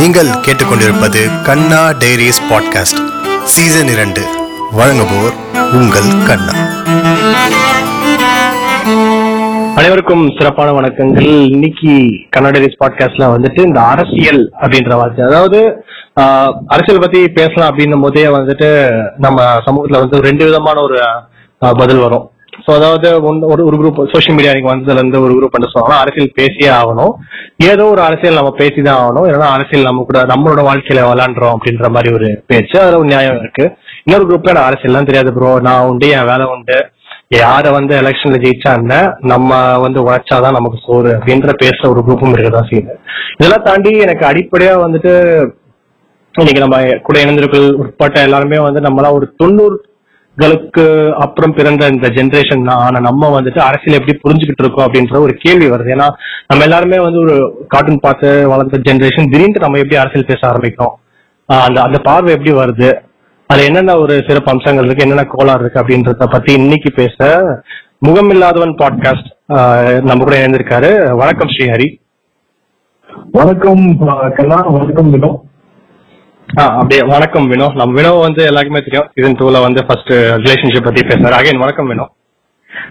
நீங்கள் கேட்டுக்கொண்டிருப்பது கண்ணா diaries podcast season இரண்டு. வழங்குபோர் உங்கள் கண்ணா. அனைவருக்கும் சிறப்பான வணக்கங்கள். இன்னைக்கு கன்னடரிஸ் பாட்காஸ்ட்ல வந்துட்டு இந்த அரசியல் அப்படின்ற வார்த்தை அதாவது ஆஹ், அரசியல் பத்தி பேசலாம் அப்படின்னும் போதே வந்துட்டு நம்ம சமூகத்துல வந்து ரெண்டு விதமான ஒரு பதில் வரும். ஸோ அதாவது ஒரு ஒரு குரூப் சோஷியல் மீடியா நீங்க வந்ததுல இருந்து ஒரு குரூப் என்ன சொன்னாலும் அரசியல் பேசியே ஆகணும். ஏதோ ஒரு அரசியல் நம்ம பேசிதான் ஆகணும். ஏன்னா அரசியல் நம்ம கூட நம்மளோட வாழ்க்கையில விளாண்டுறோம் அப்படின்ற மாதிரி ஒரு பேச்சு. அதுல ஒரு நியாயம் இருக்கு. இன்னொரு குரூப்ல நான் அரசியல்லாம் தெரியாது ப்ரோ நான் உண்டு என் வேலை உண்டு. யார வந்து எலெக்ஷன்ல ஜெயிச்சா என்ன? நம்ம வந்து உழைச்சாதான் நமக்கு சோறு அப்படின்ற பேசுற ஒரு குரூப்பும் இருக்கதான் செய்யுது. இதெல்லாம் தாண்டி எனக்கு அடிப்படையா வந்துட்டு இன்னைக்கு நம்ம கூட இணைந்திருக்கள் உட்பட்ட எல்லாருமே வந்து நம்மளாம் ஒரு தொண்ணூறு தொண்ணூறுகளுக்கு அப்புறம் பிறந்த இந்த ஜென்ரேஷன் ஆன நம்ம வந்துட்டு அரசியல் எப்படி புரிஞ்சுக்கிட்டு இருக்கோம் அப்படின்ற ஒரு கேள்வி வருது. ஏன்னா நம்ம எல்லாருமே வந்து ஒரு கார்ட்டூன் பார்த்து வளர்ந்த ஜென்ரேஷன் திடீர்னு நம்ம எப்படி அரசியல் பேச ஆரம்பிக்கிறோம்? அந்த அந்த பார்வை எப்படி வருது? அதுல என்னென்ன ஒரு சிறப்பு அம்சங்கள் இருக்கு? என்னென்ன கோளாறு இருக்கு அப்படின்றத பத்தி இன்னைக்கு பேச முகமில்லாதவன் பாட்காஸ்ட் நம்ம கூட இணைந்திருக்காரு. வணக்கம் ஸ்ரீஹரி. வணக்கம் வணக்கம் வினோ அப்படியே வணக்கம் வினோ. நம்ம வினோ வந்து எல்லாருக்குமே தெரியும். சீசன் டூல வந்து ஃபர்ஸ்ட் ரிலேஷன்ஷிப் பத்தி பேசுறாரு. அகைன் வணக்கம் வினோ.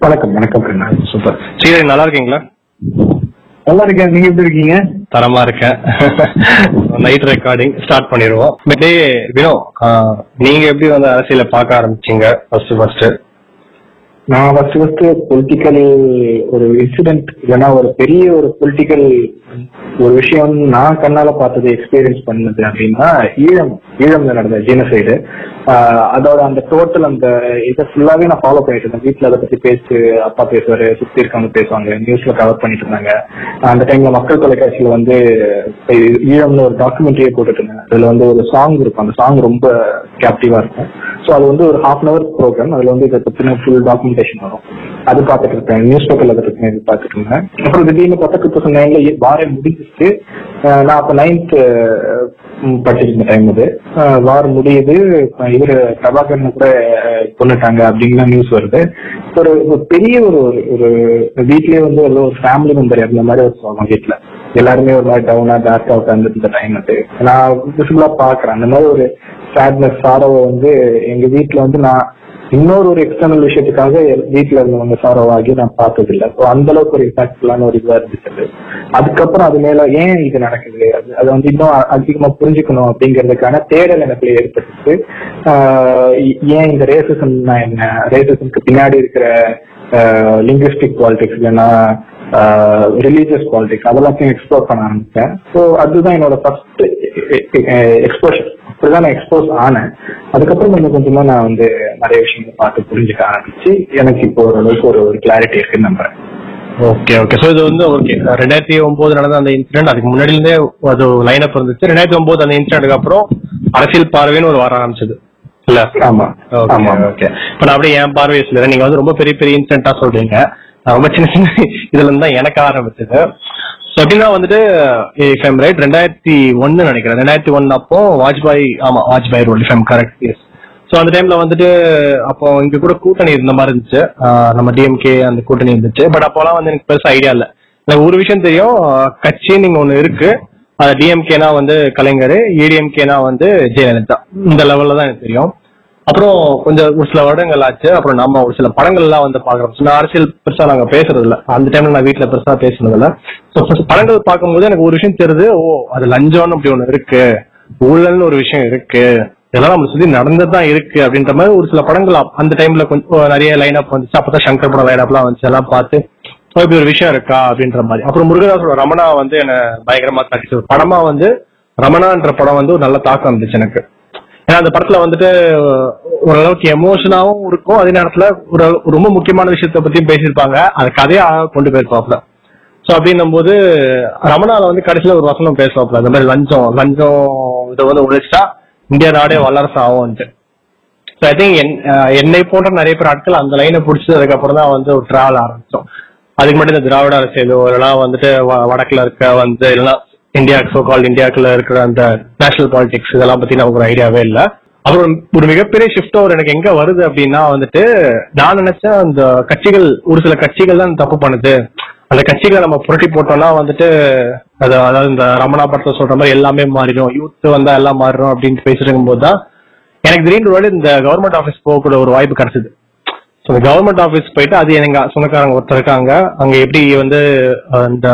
வணக்கம் வணக்கம் சூப்பர். ஸ்ரீஹரி நல்லா இருக்கீங்களா? நல்லா இருக்கேன். நீங்க எப்படி இருக்கீங்க? தரமா இருக்கேன். நைட் ரெக்கார்டிங் ஸ்டார்ட் பண்ணிடுவோம். வினோ நீங்க எப்படி வந்து அரசியலை பார்க்க ஆரம்பிச்சீங்க? ஃபர்ஸ்ட் ஃபர்ஸ்ட் நான் ஃபர்ஸ்ட் ஃபர்ஸ்ட் பொலிட்டிக்கல் ஒரு இன்சிடென்ட் இல்லைன்னா ஒரு பெரிய ஒரு பொலிட்டிக்கல் ஒரு விஷயம் நான் கண்ணால பார்த்தது எக்ஸ்பீரியன்ஸ் பண்ணது அப்படின்னா ஈழம் ஈழம்ல நடந்த ஜீனசைடு அதோட அந்த டோட்டல் அந்த இதை ஃபுல்லாவே நான் ஃபாலோ பண்ணிட்டு இருந்தேன். வீட்டுல அதை பத்தி பேசி அப்பா பேசுவாரு சுத்தி இருக்கவங்க பேசுவாங்க நியூஸ்ல கவர் பண்ணிட்டு இருந்தாங்க. அந்த டைம்ல மக்கள் தொலைக்காட்சியில வந்து ஈழம்னு ஒரு டாக்குமெண்ட்ரியே போட்டுட்டு இருந்தேன் அதுல வந்து ஒரு சாங் இருக்கும். அந்த சாங் ரொம்ப கேப்டிவா இருக்கும். ஸோ அது வந்து ஒரு ஹாஃப் அன் அவர் ப்ரோக்ராம் அதுல வந்து இதை பத்தின ஃபுல் டாக்குமெண்ட் டாக்குமெண்டேஷன் வரும். அது பார்த்துட்டு இருப்பேன். நியூஸ் பேப்பர்ல அதை பத்தி இது பார்த்துட்டு இருந்தேன் அப்புறம் திடீர்னு பார்த்தா டூ தௌசண்ட் நைன்ல வாரம் முடிஞ்சிச்சு. நான் அப்ப நைன்த் படிச்சிருந்த டைம் அது. வாரம் முடியுது. அஹ் இவரு கூட கொண்டுட்டாங்க அப்படிங்கிற நியூஸ் வருது. ஒரு ஒரு பெரிய ஒரு ஒரு- ஒரு வீட்லயே வந்து ஒரு ஃபேமிலி மெம்பர் அந்த மாதிரி ஒரு சொல்லுவாங்க வீட்டுல எல்லாருமே ஒரு மாதிரி டவுனா டார்க்கா உட்கார்ந்து இந்த டைம் அது. நான் விசிபிளா பாக்குறேன் அந்த மாதிரி ஒரு சேட்னஸ் சாரவை வந்து எங்க வீட்டுல வந்து நான் இன்னொரு ஒரு எக்ஸ்டர்னல் விஷயத்துக்காக வீட்டுல இருந்து இருந்தவங்க சாரோ ஆகி நான் பார்த்தது இல்லை ஸோ அந்த அளவுக்கு ஒரு இம்பாக்ட்ஃபுல்லான ஒரு இதுவா இருந்துச்சு. அதுக்கப்புறம் அது மேல ஏன் இது நடக்குது? அது அதை வந்து இன்னும் அதிகமா புரிஞ்சுக்கணும் அப்படிங்கிறதுக்கான தேடல் எனக்குள்ள ஏற்பட்டுச்சு. ஏன் இந்த ரேசிசம்னா என்ன? ரேசிசம்க்கு பின்னாடி இருக்கிற லிங்குவிஸ்டிக் பாலிடிக்ஸ் இல்லைன்னா ரிலீஜியஸ் பாலிடிக்ஸ் அதெல்லாத்தையும் எக்ஸ்ப்ளோர் பண்ண ஆரம்பிச்சேன். ஸோ அதுதான் என்னோட ஃபர்ஸ்ட் எக்ஸ்போஷர் அப்படிதான் நான் எக்ஸ்போஸ் ஆனேன். அதுக்கப்புறம் கொஞ்சம் கொஞ்சமா நான் வந்து நிறைய விஷயங்கள் பார்த்து புரிஞ்சுக்க ஆரம்பிச்சு எனக்கு இப்போ ஓரளவுக்கு ஒரு ஒரு கிளாரிட்டி இருக்குன்னு நம்புறேன். ஓகே ஓகே ஸோ இது வந்து ஓகே ரெண்டாயிரத்தி ஒன்பது நடந்த அந்த இன்சிடென்ட் அதுக்கு முன்னாடில இருந்தே அது லைன் அப் இருந்துச்சு. ரெண்டாயிரத்தி ஒன்பது அந்த இன்சிடென்ட்க்கு அப்புறம் அரசியல் பார்வைன்னு ஒரு வர ஆரம்பிச்சது. இல்ல? ஆமா. ஓகே ஆமா. ஓகே இப்ப நான் அப்படியே என் பார்வையை சொல்றேன். நீங்க வந்து ரொம்ப பெரிய பெரிய இன்சிடென்ட்டா சொல்றீங்க. நான் ரொம்ப சின்ன சின்ன இதுல இருந்து எனக்கு ஆரம்பிச்சது. எப்படின்னா வந்துட்டு இஃப் எம் ரைட் ரெண்டாயிரத்தி ஒன்னு நினைக்கிறேன். ரெண்டாயிரத்தி ஒன்னு அப்போ வாஜ்பாய் ஆமா Vajpayee role if I'm correct yes so அந்த டைம்ல வந்துட்டு அப்போ இங்க கூட கூட்டணி இருந்த மாதிரி இருந்துச்சு. நம்ம டிஎம்கே அந்த கூட்டணி இருந்துச்சு. பட் அப்போலாம் வந்து எனக்கு பெருசா ஐடியா இல்ல. எனக்கு ஒரு விஷயம் தெரியும். கட்சி நீங்க ஒண்ணு இருக்கு. அது டிஎம்கேனா வந்து கலைஞர் ஏடிஎம்கேனா வந்து ஜெயலலிதா. இந்த லெவல்ல தான் எனக்கு தெரியும். அப்புறம் கொஞ்சம் ஒரு சில வருடங்கள் ஆச்சு. அப்புறம் நம்ம ஒரு சில படங்கள் எல்லாம் வந்து பாக்குறோம் சின்ன அரசியல் பெருசா நாங்க பேசுறது இல்ல அந்த டைம்ல நான் வீட்டுல பெருசா பேசுனது இல்ல ஸோ படங்கள் பார்க்கும்போது எனக்கு ஒரு விஷயம் தெரியுது. ஓ அது லஞ்சம்னு அப்படி ஒண்ணு இருக்கு. ஊழல்னு ஒரு விஷயம் இருக்கு. இதெல்லாம் நம்ம சுத்தி நடந்துதான் இருக்கு அப்படின்ற மாதிரி ஒரு சில படங்கள் அந்த டைம்ல கொஞ்சம் நிறைய லைன் அப் வந்துச்சு. அப்பதான் சங்கர் படம் லைன் அப்லாம் வந்துச்சு. எல்லாம் பார்த்து இப்படி ஒரு விஷயம் இருக்கா அப்படின்ற மாதிரி. அப்புறம் முருகதாசோட ரமணா வந்து என்ன பயங்கரமா தாக்கிச்சு படமா வந்து ரமணான்ற படம் வந்து ஒரு நல்ல தாக்கம் இருந்துச்சு எனக்கு. ஏன்னா அந்த படத்துல வந்துட்டு ஓரளவுக்கு எமோஷனாவும் இருக்கும். அதே நேரத்துல ஒரு ரொம்ப முக்கியமான விஷயத்த பத்தியும் பேசியிருப்பாங்க. அந்த கதையா கொண்டு போயிருப்பாப்ல சோ அப்படின்னும் போது ரமணால வந்து கடைசியில ஒரு வசனம் பேசுவாப்ல இந்த மாதிரி லஞ்சம் லஞ்சம் இதை வந்து உழைச்சிட்டா இந்தியா நாடே வல்லரசு ஆகும்ட்டு ஸோ ஐ திங்க் என்னை போன்ற நிறைய பேர் ஆட்கள் அந்த லைனை பிடிச்சது அதுக்கப்புறம் தான் வந்து ஒரு டிராவல் ஆரம்பிச்சோம். அதுக்கு மட்டும் இந்த திராவிட அரசியல் இல்லைன்னா வந்துட்டு வ- வடக்குல இருக்க வந்து இல்லைன்னா இந்தியா சோ கால் இந்தியாக்குள்ள இருக்கிற அந்த நேஷனல் பாலிடிக்ஸ் இதெல்லாம் பத்தி நமக்கு ஒரு ஐடியாவே இல்ல. அப்புறம் ஒரு மிகப்பெரிய ஷிஃப்ட் அவர் எனக்கு எங்க வருது அப்படின்னா வந்துட்டு நான் நினைச்சேன் அந்த கட்சிகள் ஒரு சில கட்சிகள் தான் தப்பு பண்ணுது. அந்த கட்சிகளை நம்ம புரட்டி போட்டோம்னா வந்துட்டு அது அதாவது இந்த ரமணா படத்தை சொல்ற மாதிரி எல்லாமே மாறிடும். யூத் வந்தா எல்லாம் மாறிடும் அப்படின்னு பேசிட்டு இருக்கும்போது தான் எனக்கு திடீர்னு ஒரு இந்த கவர்மெண்ட் ஆஃபீஸ் போகக்கூடிய ஒரு வாய்ப்பு கிடைச்சது. ஸோ இந்த கவர்மெண்ட் ஆஃபீஸ் போயிட்டு அது எங்க சொந்தக்காரங்க ஒருத்தர் இருக்காங்க. அங்க எப்படி வந்து இந்த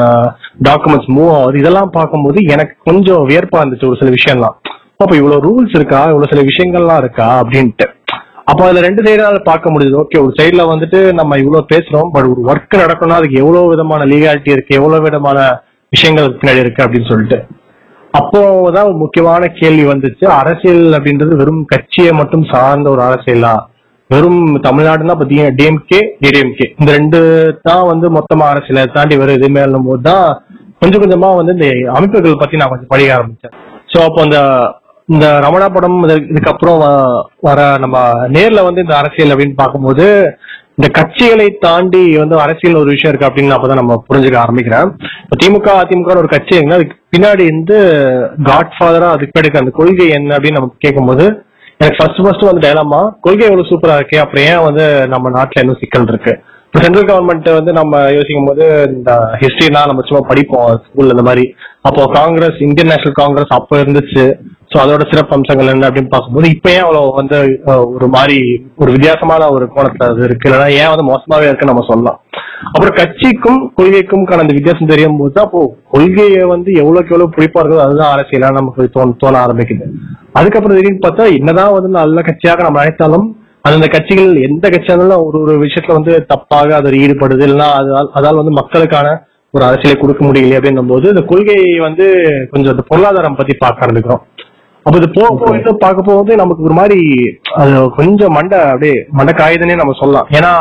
டாக்குமெண்ட்ஸ் மூவ் ஆகுது இதெல்லாம் பார்க்கும்போது எனக்கு கொஞ்சம் வியர்ப்பா இருந்துச்சு ஒரு சில விஷயம்லாம். அப்ப இவ்வளவு ரூல்ஸ் இருக்கா? இவ்வளவு சில விஷயங்கள்லாம் இருக்கா? அப்படின்ட்டு. அப்போ அதுல ரெண்டு சைடால பார்க்க முடியுது. ஓகே ஒரு சைடுல வந்துட்டு நம்ம இவ்வளவு பேசுறோம் பட் ஒரு ஒர்க் நடக்கணும்னா அதுக்கு எவ்வளவு விதமான லீகாலிட்டி இருக்கு? எவ்வளவு விதமான விஷயங்கள் பின்னாடி இருக்கு? அப்படின்னு சொல்லிட்டு. அப்போதான் ஒரு முக்கியமான கேள்வி வந்துச்சு. அரசியல் அப்படின்றது வெறும் கட்சியை மட்டும் சார்ந்த ஒரு அரசியலா? வெறும் தமிழ்நாடுனா பாத்தீங்கன்னா டிஎம்கே ஏடிஎம்கே இந்த ரெண்டு தான் வந்து மொத்தமா அரசியலை தாண்டி வேற எதுவுமே இல்லும் போது தான் கொஞ்சம் கொஞ்சமா வந்து இந்த அமைப்புகள் பத்தி நான் கொஞ்சம் படிக்க ஆரம்பிச்சேன் சோ அப்போ இந்த இந்த ரமணா படம் இதுக்கப்புறம் வர நம்ம நேர்ல வந்து இந்த அரசியல் அப்படின்னு பார்க்கும்போது இந்த கட்சிகளை தாண்டி வந்து அரசியல் ஒரு விஷயம் இருக்கு அப்படின்னு அப்பதான் நம்ம புரிஞ்சுக்க ஆரம்பிக்கிறேன். இப்போ திமுக அதிமுக ஒரு கட்சி அதுக்கு பின்னாடி இருந்து காட்ஃபாதரா அதுக்கு பின்னாடி அந்த கொள்கை என்ன அப்படின்னு நம்ம கேட்கும்போது எனக்கு ஃபர்ஸ்ட் ஃபர்ஸ்ட் வந்து டைலாமா கொள்கை எவ்வளவு சூப்பரா இருக்கு? அப்புறம் ஏன் வந்து நம்ம நாட்டுல இன்னும் சிக்கல் இருக்கு? இப்போ சென்ட்ரல் கவர்மெண்ட் வந்து நம்ம யோசிக்கும் போது இந்த ஹிஸ்டரிலாம் நம்ம சும்மா படிப்போம் ஸ்கூல்ல இந்த மாதிரி. அப்போ காங்கிரஸ் இந்தியன் நேஷனல் காங்கிரஸ் அப்ப இருந்துச்சு. சோ அதோட சிறப்பு அம்சங்கள் என்ன அப்படின்னு பார்க்கும்போது இப்பயே ஏன் அவ்வளவு வந்து ஒரு மாதிரி ஒரு வித்தியாசமான ஒரு கோணத்துல அது இருக்கு. இல்லைன்னா ஏன் வந்து மோசமாவே இருக்குன்னு நம்ம சொல்லலாம். அப்புறம் கட்சிக்கும் கொள்கைக்கும் அந்த வித்தியாசம் தெரியும் போது அப்போ கொள்கையை வந்து எவ்வளவுக்கு எவ்வளவு பிடிப்பா இருக்கோ அதுதான் அரசியலா நமக்கு தோண தோண ஆரம்பிக்குது. அதுக்கப்புறம் திடீர்னு பார்த்தா என்னதான் வந்து நல்ல கட்சியாக நம்ம நினைத்தாலும் அந்தந்த கட்சிகள் எந்த கட்சியா இருந்தாலும் ஒரு ஒரு விஷயத்துல வந்து தப்பாக அது ஈடுபடுது. இல்லைன்னா அதால் வந்து மக்களுக்கான ஒரு அரசியலை கொடுக்க முடியல அப்படின்னும் போது இந்த கொள்கையை வந்து கொஞ்சம் இந்த பொருளாதாரம் பத்தி பார்க்க ஆரம்பிக்கிறோம். அப்ப இது போக போக இன்னும் பார்க்க போகுது நமக்கு ஒரு மாதிரி அது கொஞ்சம் மண்டை அப்படியே மண்டை காயுதுன்னே நம்ம சொல்லலாம். ஏன்னா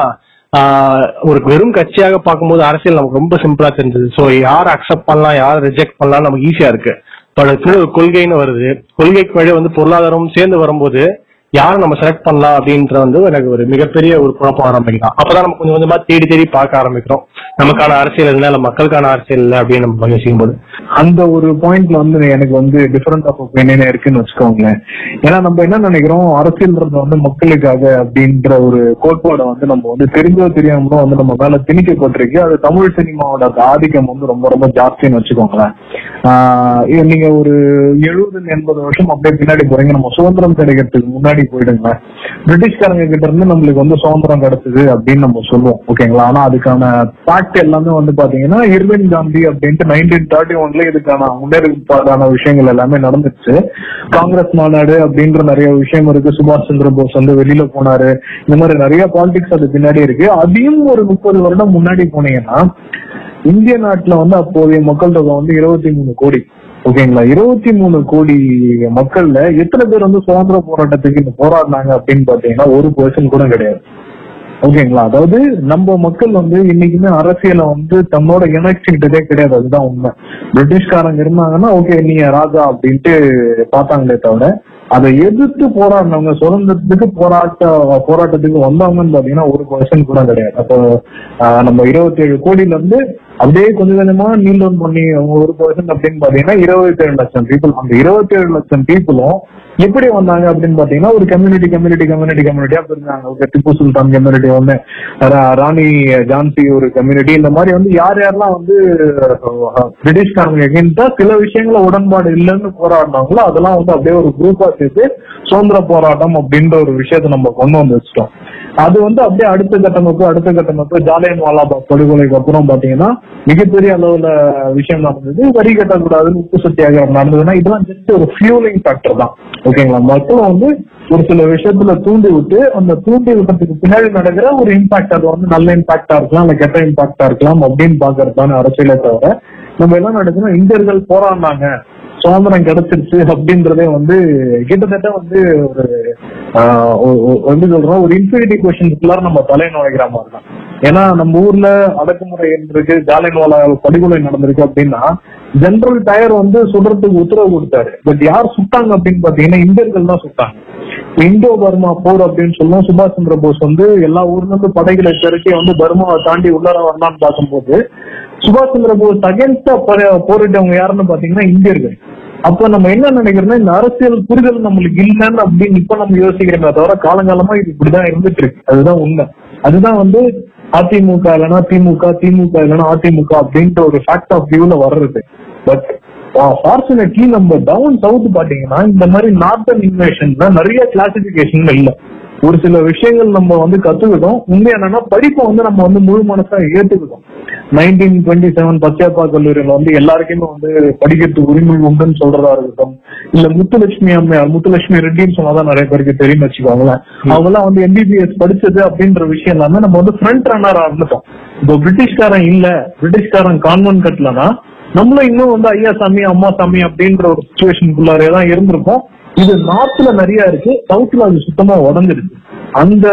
ஒரு வெறும் கட்சியாக பார்க்கும்போது அரசியல் நமக்கு ரொம்ப சிம்பிளா தெரிஞ்சது. ஸோ யார் அக்செப்ட் பண்ணலாம் யார் ரிஜெக்ட் பண்ணலாம் நமக்கு ஈஸியா இருக்கு. பட் ஒரு கொள்கைன்னு வருது. கொள்கைக்கு வழி வந்து பொருளாதாரம் சேர்ந்து வரும்போது யாரை நம்ம செலக்ட் பண்ணலாம் அப்படின்ற வந்து எனக்கு ஒரு மிகப்பெரிய ஒரு குழப்பம் ஆரம்பிக்கலாம் அப்பதான் நம்ம கொஞ்சம் கொஞ்சமா தேடி தேடி பார்க்க ஆரம்பிக்கிறோம். நமக்கான அரசியல் இல்லை இல்ல மக்களுக்கான அரசியல் இல்லை அப்படின்னு நம்ம யோசிக்கும் போது அந்த ஒரு பாயிண்ட்ல வந்து எனக்கு வந்து டிஃபரெண்ட் ஆஃப் ஒப்பீனியன் இருக்குன்னு வச்சுக்கோங்களேன். ஏன்னா நம்ம என்ன நினைக்கிறோம்? அரசியல்ன்றது வந்து மக்களுக்காக அப்படின்ற ஒரு கோட்பாடை வந்து நம்ம வந்து தெரிஞ்சோ தெரியாமலோ வந்து நம்ம மேல திணிக்கப்பட்டிருக்கு. அது தமிழ் சினிமாவோட ஆதிக்கம் வந்து ரொம்ப ரொம்ப ஜாஸ்தின்னு வச்சுக்கோங்களேன். ஆஹ் நீங்க ஒரு எழுபது எண்பது வருஷம் அப்படியே பின்னாடி போறீங்க. நம்ம சுதந்திரம் கிடைக்கிறதுக்கு முன்னாடி போயிடுங்க. பிரிட்டிஷ்காரங்க கிட்ட இருந்து நம்மளுக்கு வந்து சுதந்திரம் கிடைச்சது அப்படின்னு நம்ம சொல்லுவோம். ஓகேங்களா ஆனா அதுக்கான ஃபேக்ட் எல்லாமே வந்து பாத்தீங்கன்னா இர்வின் காந்தி அப்படின்ட்டு நைன்டீன் தேர்ட்டி ஒன்ல இதுக்கான முன்னேற்பாடான விஷயங்கள் எல்லாமே நடந்துச்சு. காங்கிரஸ் மாநாடு அப்படின்ற நிறைய விஷயம் இருக்கு. சுபாஷ் சந்திர போஸ் வந்து வெளியில போனாரு. இந்த மாதிரி நிறைய பாலிடிக்ஸ் அது பின்னாடி இருக்கு. அதையும் ஒரு முப்பது வருடம் முன்னாடி போனீங்கன்னா இந்திய நாட்டுல வந்து அப்போதைய மக்கள் தொகை வந்து இருபத்தி மூணு கோடி. ஓகேங்களா? இருபத்தி மூணு கோடி மக்கள்ல எத்தனை பேர் வந்து சுதந்திர போராட்டத்துக்கு இந்த போராடினாங்க அப்படின்னு பாத்தீங்கன்னா ஒரு பர்சன் கூட கிடையாது. ஓகேங்களா? அதாவது நம்ம மக்கள் வந்து இன்னைக்குமே அரசியல வந்து தன்னோட இணைச்சுக்கிட்டதே கிடையாது. அதுதான் உண்மை. பிரிட்டிஷ்காரங்க இருந்தாங்கன்னா ஓகே நீங்க ராஜா அப்படின்ட்டு பார்த்தாங்களே தவிர அதை எதிர்த்து போராடினவங்க சுதந்திரத்துக்கு போராட்ட போராட்டத்துக்கு வந்தவங்கன்னு பாத்தீங்கன்னா ஒரு பர்சன்ட் கூட கிடையாது. அப்போ ஆஹ், நம்ம இருபத்தி ஏழு கோடியில இருந்து அப்படியே கொஞ்சம் கொஞ்சமா நீல் டவுன் பண்ணி ஒரு பர்சன்ட் அப்படின்னு பாத்தீங்கன்னா இருபத்தி ஏழு லட்சம் பீப்புள் அந்த இருபத்தி ஏழு லட்சம் பீப்புளும் எப்படி வந்தாங்க அப்படின்னு பாத்தீங்கன்னா ஒரு கம்யூனிட்டி கம்யூனிட்டி கம்யூனிட்டி கம்யூனிட்டியா பிரிஞ்சாங்க. ஓகே திப்பு சுல்தான் கம்யூனிட்டி ஒண்ணு ரா- ராணி ஜான்சி ஒரு கம்யூனிட்டி இந்த மாதிரி வந்து யார் யாரெல்லாம் வந்து அஹ், பிரிட்டிஷ்காரங்க எகின்ட்டா சில விஷயங்கள உடன்பாடு இல்லைன்னு போராடினாங்களோ அதெல்லாம் வந்து அப்படியே ஒரு குரூப்பா சேர்த்து சுதந்திர போராட்டம் அப்படின்ற ஒரு விஷயத்த நம்ம கொண்டு வந்து வச்சிட்டோம். அது வந்து அப்படியே அடுத்த கட்டமைப்பு அடுத்த கட்டமைப்பு ஜாலியன் வாலாபாக் படுகொலைக்கு அப்புறம் பாத்தீங்கன்னா மிகப்பெரிய அளவுல விஷயம் நடந்தது. வரி கட்டக்கூடாதுன்னு உப்பு சத்தியாகிரம் நடந்ததுன்னா இதெல்லாம் ஜஸ்ட் ஒரு ஃபியூலிங் ஃபேக்டர் தான். ஓகேங்களா? மொத்தம் வந்து ஒரு சில விஷயத்துல தூண்டி விட்டு அந்த தூண்டி விட்டதுக்கு பின்னாடி நடக்கிற ஒரு இம்பாக்ட் அது வந்து நல்ல இம்பாக்டா இருக்கலாம் இல்ல கெட்ட இம்பாக்டா இருக்கலாம் அப்படின்னு பாக்குறது அரசியலை தவிர நம்ம என்ன நடக்குதுன்னா இந்தியர்கள் போராடினாங்க. சுதந்திரம் கிடைச்சிருச்சு அப்படின்றதே வந்து கிட்டத்தட்ட வந்து ஒரு ஆஹ், எப்படி சொல்றோம் ஒரு இன்ஃபினிட்டி கொஸ்டின்ஸ்க்குள்ளார நம்ம தலை நுழைக்கிற மாதிரி தான். ஏன்னா நம்ம ஊர்ல அடக்குமுறை இருந்திருக்கு ஜாலியன்வாலா படுகொலை நடந்திருக்கு அப்படின்னா ஜெனரல் டயர் வந்து சுடுறதுக்கு உத்தரவு கொடுத்தாரு. பட் யார் சுட்டாங்க அப்படின்னு பாத்தீங்கன்னா இந்தியர்கள் தான் சுட்டாங்க. இந்தோ பர்மா போர் அப்படின்னு சொல்லுவோம் சுபாஷ் சந்திர போஸ் வந்து எல்லா ஊர்ல இருந்து படைகளை திரட்டி வந்து பர்மாவை தாண்டி உள்ளார வரலாம்னு பார்க்கும்போது சுபாஷ் சந்திர போஸ் அகேன்ஸ்டா போரிட்டவங்க யாருன்னு பாத்தீங்கன்னா இந்தியர்கள். அப்ப நம்ம என்ன நினைக்கிறோம்னா இந்த அரசியல் புரிதல் நம்மளுக்கு இல்லைன்னு அப்படின்னு இப்ப நம்ம யோசிக்கிறோமே தவிர காலங்காலமா இது இப்படிதான் இருந்துட்டு இருக்கு அதுதான் உண்மை. அதுதான் வந்து அதிமுக இல்லைன்னா திமுக திமுக இல்லைன்னா அதிமுக அப்படின்ற ஒரு ஃபேக்ட் ஆஃப் வியூல வர்றது. பட் ஃபார்ச்சுனேட்லி நம்ம டவுன் சவுத் பாத்தீங்கன்னா இந்த மாதிரி நார்த்தன் இன்வேஷன்ல நிறைய கிளாசிபிகேஷன் இல்ல. ஒரு சில விஷயங்கள் நம்ம வந்து கத்துக்கிட்டோம். உண்மை என்னன்னா படிப்பை வந்து நம்ம வந்து முழு மனசா ஏத்துக்கிட்டோம். நைன்டீன் டுவெண்ட்டி செவன் பச்சையப்பா கல்லூரியில வந்து எல்லாருக்குமே வந்து படிக்கிறதுக்கு உரிமை உண்டுன்னு சொல்றதா இருக்கட்டும். இல்ல முத்துலட்சுமி அம்மையார் முத்துலட்சுமி ரெட்டின்னு சொன்னாதான் நிறைய பேருக்கு தெரியும் வச்சுக்கோங்களேன். அவங்க எல்லாம் வந்து எம்பிபிஎஸ் படிச்சது அப்படின்ற விஷயம் எல்லாமே நம்ம வந்து ஃப்ரண்ட் ரன்னர் இருந்துட்டோம். இப்போ பிரிட்டிஷ்காரன் இல்ல பிரிட்டிஷ்காரன் கான்வென்ட் கட்டலனா நம்மளும் இன்னும் வந்து ஐயா சாமி அம்மா சாமி அப்படின்ற ஒரு சுச்சுவேஷனுக்குள்ளாரே தான் இருந்திருப்போம். இது நார்த்ல நிறைய இருக்கு சவுத்ல அது சுத்தமா உடஞ்சிருக்கு அந்த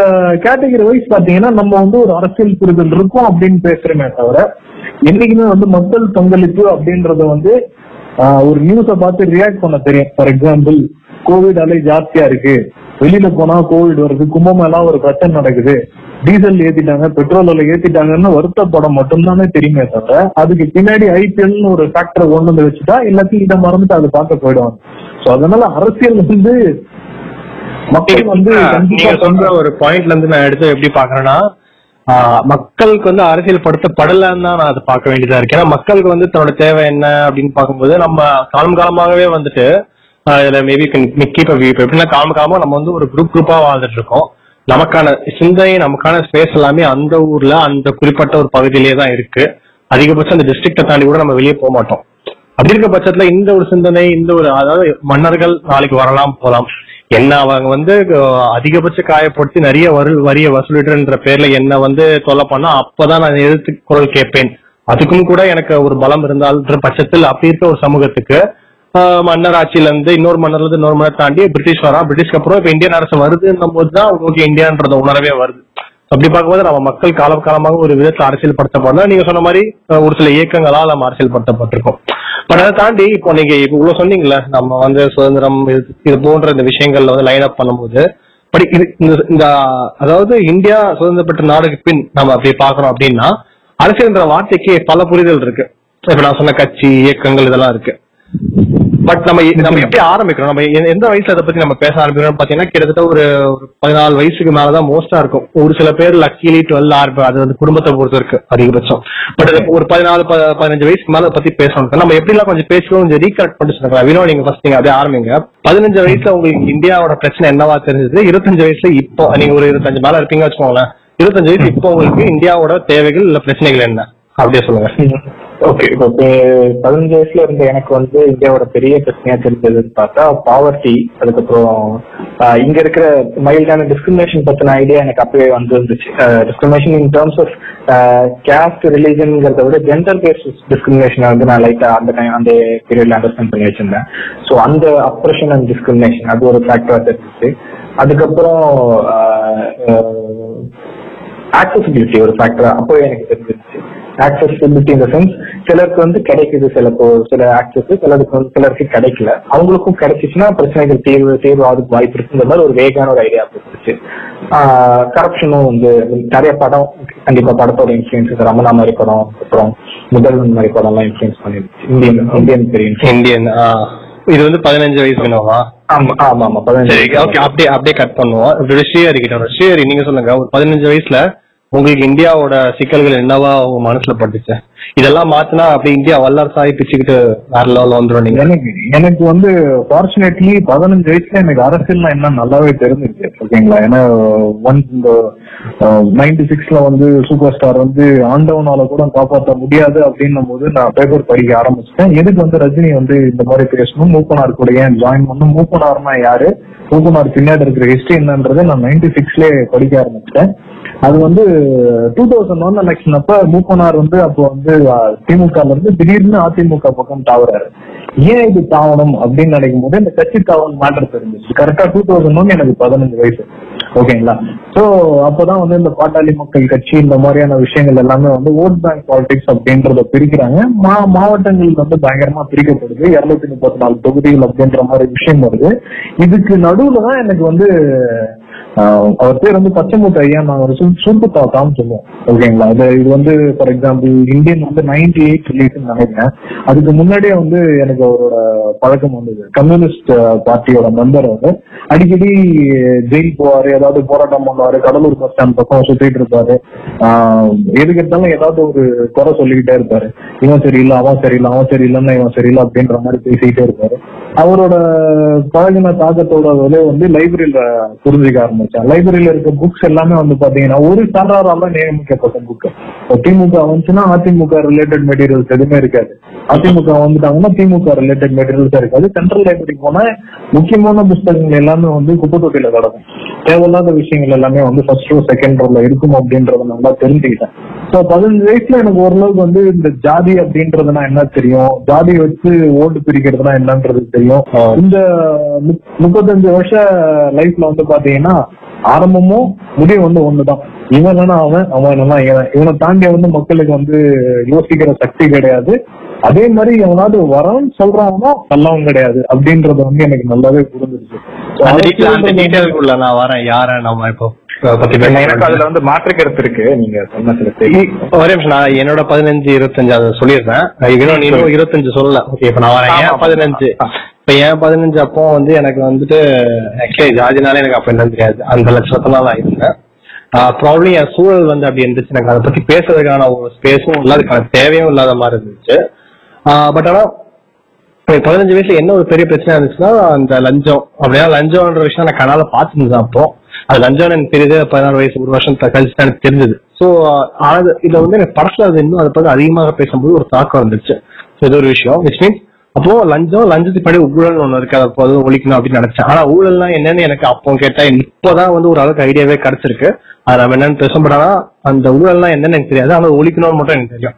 கேட்டகரி வைஸ் பாத்தீங்கன்னா நம்ம வந்து ஒரு அரசியல் புரிதல் இருக்கும் அப்படின்னு பேசுறோமே தவிர என்னைக்குமே வந்து மக்கள் பங்களிப்பு அப்படின்றத வந்து ஒரு நியூஸை பார்த்து ரியாக்ட் பண்ண தெரியும். ஃபார் எக்ஸாம்பிள் கோவிட் அலை ஜாஸ்தியா இருக்கு. வெளியில போனா கோவிட் வருது கும்பமேலாம் ஒரு பிரச்சனை நடக்குது. டீசல் ஏத்திட்டாங்க பெட்ரோல் விலை ஏத்திட்டாங்கன்னு வருத்தப்படம் மட்டும்தானே தெரியுமே தவிர அதுக்கு பின்னாடி ஐபிஎல்னு ஒரு ஃபேக்டரை கொண்டு வந்து வச்சுட்டா எல்லாத்தையும் இதை மறந்துட்டு அதை பார்க்க போயிடுவாங்க. அதனால அரசியல் வந்து மக்கள் வந்து நீங்க சொல்ற ஒரு பாயிண்ட்ல இருந்து நான் எடுத்து எப்படி பாக்குறேன்னா மக்களுக்கு வந்து அரசியல் படுத்தப்படலன்னு தான் நான் அதை பார்க்க வேண்டியதா இருக்கு. ஏன்னா மக்களுக்கு வந்து தன்னோட தேவை என்ன அப்படின்னு பார்க்கும்போது நம்ம காலம் காலமாகவே வந்துட்டு இதுல மேபி கீப் எப்படின்னா காலம் காலமா நம்ம வந்து ஒரு குரூப் குரூப்பா வாழ்ந்துட்டு இருக்கோம். நமக்கான சிந்தனை நமக்கான ஸ்பேஸ் எல்லாமே அந்த ஊர்ல அந்த குறிப்பிட்ட ஒரு பகுதியிலேயே தான் இருக்கு. அதிகபட்சம் அந்த டிஸ்ட்ரிக்டை தாண்டி கூட நம்ம வெளியே போக மாட்டோம். அப்படி இருக்க பட்சத்துல இந்த ஒரு சிந்தனை இந்த ஒரு அதாவது மன்னர்கள் நாளைக்கு வரலாம் போலாம். என்ன அவங்க வந்து அதிகபட்ச காயப்படுத்தி நிறைய வரு வரிய வசூலிடுன்ற பேர்ல என்ன வந்து தொல்லை பண்ணா அப்பதான் நான் எதிர்த்து குரல் கேட்பேன். அதுக்கும் கூட எனக்கு ஒரு பலம் இருந்தால்ன்ற பட்சத்தில் அப்படி இருக்க ஒரு சமூகத்துக்கு மன்னர் ஆட்சியில இருந்து இன்னொரு மன்னர்ல இருந்து இன்னொரு மன்னர் தாண்டி பிரிட்டிஷ் வரா பிரிட்டிஷ்க்கு அப்புறம் இப்ப இந்தியன் அரசு வருதுன்னும் போது தான் ஓகே இந்தியான்றத உணரவே வருது. அப்படி பார்க்கும்போது நம்ம மக்கள் காலம் காலமாக ஒரு விதத்தில் அரசியல் படுத்தப்படலாம் நீங்க சொன்ன மாதிரி ஒரு சில இயக்கங்களால் நம்ம அரசியல் படுத்தப்பட்டிருக்கோம் பட் அதை தாண்டி இப்போ நீங்க இவ்வளவு சொன்னீங்கல்ல நம்ம வந்து சுதந்திரம் இது- போன்ற இந்த விஷயங்கள்ல வந்து லைன் அப் பண்ணும்போது பட் இது இந்த- இந்த அதாவது இந்தியா சுதந்திரம் பெற்ற நாடுக்கு பின் நம்ம அப்படி பாக்குறோம் அப்படின்னா அரசியல்ன்ற வார்த்தைக்கு பல புரிதல் இருக்கு. இப்ப நான் சொன்ன கட்சி இயக்கங்கள் இதெல்லாம் இருக்கு. பட் நம்ம நம்ம எப்படி ஆரம்பிக்கிறோம்? நம்ம எந்த வயசுல அதை பத்தி நம்ம பேச ஆரம்பிக்கிறோம் பாத்தீங்கன்னா கிட்டத்தட்ட ஒரு பதினாலு வயசுக்கு மேலதான் மோஸ்டா இருக்கும். ஒரு சில பேர் லக்கிலி டுவெல் ஆர் அது வந்து குடும்பத்தை பொறுத்து இருக்கு அதிகபட்சம். பட் ஒரு பதினாலு பதினஞ்சு வயசுக்கு மேல பத்தி பேசணும். நம்ம எப்படிலாம் கொஞ்சம் பேசுவோம் கொஞ்சம் ரீகலெக்ட் பண்ணி சொல்லுங்க. வினோ நீங்க ஃபர்ஸ்ட் நீங்க அப்படியே ஆரம்பிங்க. பதினஞ்சு வயசுல உங்களுக்கு இந்தியாவோட பிரச்சனை என்னவா தெரிஞ்சது? இருபத்தஞ்சு வயசுல இப்போ நீங்க ஒரு இருபத்தஞ்சு மேல இருப்பீங்க வச்சுக்கோங்களேன். இருபத்தஞ்சு வயசு இப்போ உங்களுக்கு இந்தியாவோட தேவைகள் இல்ல பிரச்சனைகள் என்ன? அப்படியே சொல்லுங்க. ஓகே இப்போ பதினஞ்சு வயசுல இருந்த எனக்கு வந்து இந்தியாவோட பெரிய பிரச்சனையா தெரிஞ்சதுன்னு பார்த்தா பாவர்ட்டி அதுக்கப்புறம் இங்க இருக்கிற மைல்டான டிஸ்கிரிமினேஷன் பத்தின ஐடியா எனக்கு அப்பவே வந்து இருந்துச்சு discrimination in terms of caste ரிலீஜன்ங்கிறத விட ஜெண்டர் பேஸ்ட் டிஸ்கிரிமினேஷன் வந்து நான் லைட்டா அந்த டைம் அந்த பீரியட்ல அண்டர்ஸ்டாண்ட் பண்ணி வச்சிருந்தேன். ஸோ அந்த அப்ரஷன் அண்ட் டிஸ்கிரிமினேஷன் அது ஒரு ஃபேக்டரா தெரிஞ்சிச்சு. அதுக்கப்புறம் ஆக்சசிபிலிட்டி ஒரு ஃபேக்டரா அப்போ எனக்கு தெரிஞ்சிருச்சு ஆக்சசிபிலிட்டி இந்த சென்ஸ் சிலருக்கு வந்து கிடைக்குது சில சில ஆக்சஸ் சிலருக்கு வந்து சிலருக்கு கிடைக்கல. அவங்களுக்கும் கிடைச்சிச்சுன்னா பிரச்சனைகள் தீர்வு தீர்வு ஆகுதுக்கு வாய்ப்பு இருக்குன்ற மாதிரி ஒரு வேகான ஒரு ஐடியா இருந்துச்சு கரப்ஷனும் வந்து நிறைய படம் கண்டிப்பா படத்தோட இன்ஃபுளுன்ஸ் ரமணா மாதிரி படம் அப்புறம் முதல்வன் மாதிரி படம் எல்லாம் இன்ஃபுளுன்ஸ் பண்ணிருச்சு இந்தியன் இந்தியன் பெரிய influence. இந்தியன் இது வந்து பதினஞ்சு வயசு வினோவா? ஆமா ஆமா ஆமா பதினஞ்சு ஓகே அப்படியே அப்படியே கட் பண்ணுவோம். ஸ்ரீஹரி கிட்ட. ஸ்ரீஹரி நீங்க சொல்லுங்க. ஒரு பதினஞ்சு வயசுல உங்களுக்கு இந்தியாவோட சிக்கல்கள் என்னவா உங்க மனசுல பட்டுச்சு? இதெல்லாம் மாத்தினா அப்படி இந்தியா வல்லரசாகி பிச்சுக்கிட்டு வேற லெவல்ல வந்துடும் நீங்க. எனக்கு எனக்கு வந்து ஃபார்ச்சுனேட்லி பதினஞ்சு வயசுல எனக்கு அரசியல்னா என்ன நல்லாவே தெரிஞ்சிருச்சு ஓகேங்களா ஏன்னா ஒன் இந்த நைன்டி சிக்ஸ்ல வந்து சூப்பர் ஸ்டார் வந்து ஆண்டவனால கூட காப்பாற்ற முடியாது அப்படின்னும் போது நான் பேப்பர் படிக்க ஆரம்பிச்சிட்டேன். எதுக்கு வந்து ரஜினி வந்து இந்த மாதிரி பேசணும்? மூப்பனார் கூட ஏன் ஜாயின் பண்ணும் மூப்பனார்னா யாரு? மூப்பனார் பின்னாடி இருக்கிற ஹிஸ்டரி என்னன்றதை நான் நைன்டி சிக்ஸ்லயே படிக்க ஆரம்பிச்சிட்டேன். அது வந்து டூ தௌசண்ட் ஒன் எலெக்ஷன் அப்ப மூப்பனார் வந்து அப்போ வந்து திமுக இருந்து திடீர்னு அதிமுக பக்கம் தாவறாரு. ஏன் இது தாவணும் அப்படின்னு நினைக்கும் போது இந்த கட்சி தாவணம் மாற்றம் தெரிஞ்சிச்சு கரெக்டா டூ தௌசண்ட் ஒன் எனக்கு பதினஞ்சு வயசு. ஓகேங்களா? சோ அப்பதான் வந்து இந்த பாட்டாளி மக்கள் கட்சி இந்த மாதிரியான விஷயங்கள் எல்லாமே வந்து ஓட் பேங்க் பாலிடிக்ஸ் அப்படின்றத பிரிக்கிறாங்க. மா மாவட்டங்கள் வந்து பயங்கரமா பிரிக்கப்படுது. இருநூத்தி முப்பத்தி நாலு தொகுதிகள் அப்படின்ற மாதிரி விஷயம் வருது. இதுக்கு நடுவுல தான் எனக்கு வந்து அவர் பேர் வந்து பச்சைமுத்து ஐயா நான் ஒரு சுரு- சுருக்கு தாத்தான்னு சொல்லுவோம். ஓகேங்களா? அது இது வந்து ஃபார் எக்ஸாம்பிள் இந்தியன் வந்து நைன்டி எயிட் ரிலீஸ்னு நினைக்கிறேன். அதுக்கு முன்னாடியே வந்து எனக்கு அவரோட பழக்கம் வந்தது. கம்யூனிஸ்ட் பார்ட்டியோட மெம்பர் அவர். அடிக்கடி ஜெயில் போவாரு ஏதாவது போராட்டம் பண்ணுவாரு கடலூர் பஸ் ஸ்டாண்ட் பக்கம் சுத்திட்டு இருப்பாரு. எதுக்கு எடுத்தாலும் ஏதாவது ஒரு குறை சொல்லிக்கிட்டே இருப்பாரு. இவன் சரியில்லை அவன் சரியில்லை அவன் சரியில்லைன்னா இவன் சரியில்லை அப்படின்ற மாதிரி பேசிக்கிட்டே இருப்பாரு. அவரோட பழகின தாக்கத்தோட விலை வந்து லைப்ரரியில புரிஞ்சுக்க ஆரம்பிச்சேன் லைப்ரரியில இருக்க புக்ஸ் எல்லாமே வந்து பாத்தீங்கன்னா ஒரு சாராரால நியமிக்கப்பட்ட புக் திமுக வந்துச்சுன்னா அதிமுக ரிலேட்டட் மெட்டீரியல்ஸ் எதுவுமே இருக்காது. அதிமுக வந்துட்டாங்கன்னா திமுக ரிலேட்டட் மெட்டீரியல்ஸ் இருக்காது. சென்ட்ரல் லைப்ரரி போனா முக்கியமான புஸ்தகங்கள் எல்லாமே வந்து குப்பை தொட்டியில கிடக்கும். தேவையில்லாத விஷயங்கள் எல்லாமே வந்து ஃபர்ஸ்ட் ரோ செகண்ட் ரோல இருக்கும் அப்படின்றத நல்லா தெரிஞ்சுக்கிட்டேன். ஸோ பதினஞ்சு வயசுல எனக்கு ஓரளவுக்கு வந்து இந்த ஜாதி அப்படின்றதுனா என்ன தெரியும்? ஜாதி வச்சு ஓட்டு பிரிக்கிறதுனா என்னன்றது தெரியும். இந்த முப்- முப்பத்தஞ்சு வருஷ லைஃப்ல வந்து பாத்தீங்கன்னா ஆரம்பமும் முடிவு வந்து ஒண்ணுதான். இவன் இல்லைன்னா அவன் அவன் இவன். இவனை தாண்டி வந்து மக்களுக்கு வந்து யோசிக்கிற சக்தி கிடையாது. அதே மாதிரி எவனாவது வரன்னு சொல்றாங்கன்னா நல்லவன் கிடையாது. அப்படின்றது வந்து எனக்கு நல்லாவே புரிஞ்சிருச்சு. நான் வரேன் யார நம்ம இப்போ எனக்கு அதுல வந்து மாற்று கருத்து இருக்கு நீங்க சொன்ன ஒரே நிமிஷம் நான் என்னோட பதினஞ்சு இருபத்தஞ்சு அதை சொல்லிடுறேன். இன்னும் இன்னும் இருபத்தஞ்சு சொல்லல. ஓகே இப்ப நான் வரேன். பதினஞ்சு? இப்ப ஏன் பதினஞ்சு? அப்போ வந்து எனக்கு வந்துட்டு ஆக்சுவலி ஜாதினாலே எனக்கு அப்ப என்னன்னு தெரியாது. அந்த லட்சத்துல தான் இருந்தேன். ப்ராப்ளம் என் சூழல் வந்து அப்படி இருந்துச்சு. எனக்கு அதை பத்தி பேசுறதுக்கான ஒரு ஸ்பேஸும் இல்ல அதுக்கான தேவையும் இல்லாத மாதிரி இருந்துச்சு. பட் ஆனா பதினஞ்சு வயசுல என்ன ஒரு பெரிய பிரச்சனை இருந்துச்சுன்னா அந்த லஞ்சம். அப்படின்னா லஞ்சம்ன்ற விஷயம் நான் கனால பாத்துருந்தேன் அப்போ. அது லஞ்சம் எனக்கு தெரியுது பதினாறு வயசு ஒரு வருஷம் த- கழிச்சு எனக்கு தெரிஞ்சது. ஸோ அது இதுல வந்து எனக்கு படத்துல அது இன்னும் அதை பத்தி அதிகமாக பேசும்போது ஒரு தாக்கம் வந்துருச்சு. ஸோ இது ஒரு விஷயம். விச் மீன்ஸ் அப்போ லஞ்சம் லஞ்சத்துக்கு படி ஊழல் ஒண்ணு இருக்கு. அதை அப்போ ஒழிக்கணும் அப்படின்னு நினைச்சேன். ஆனா ஊழல்னா என்னன்னு எனக்கு அப்போ கேட்டா இப்போதான் வந்து ஒரு அளவுக்கு ஐடியாவே கிடைச்சிருக்கு. அது நம்ம என்னன்னு பேசும் பட் ஆனா அந்த ஊழல்னா என்னன்னு எனக்கு தெரியாது. ஆனா ஒழிக்கணும்னு மட்டும் எனக்கு தெரியும்.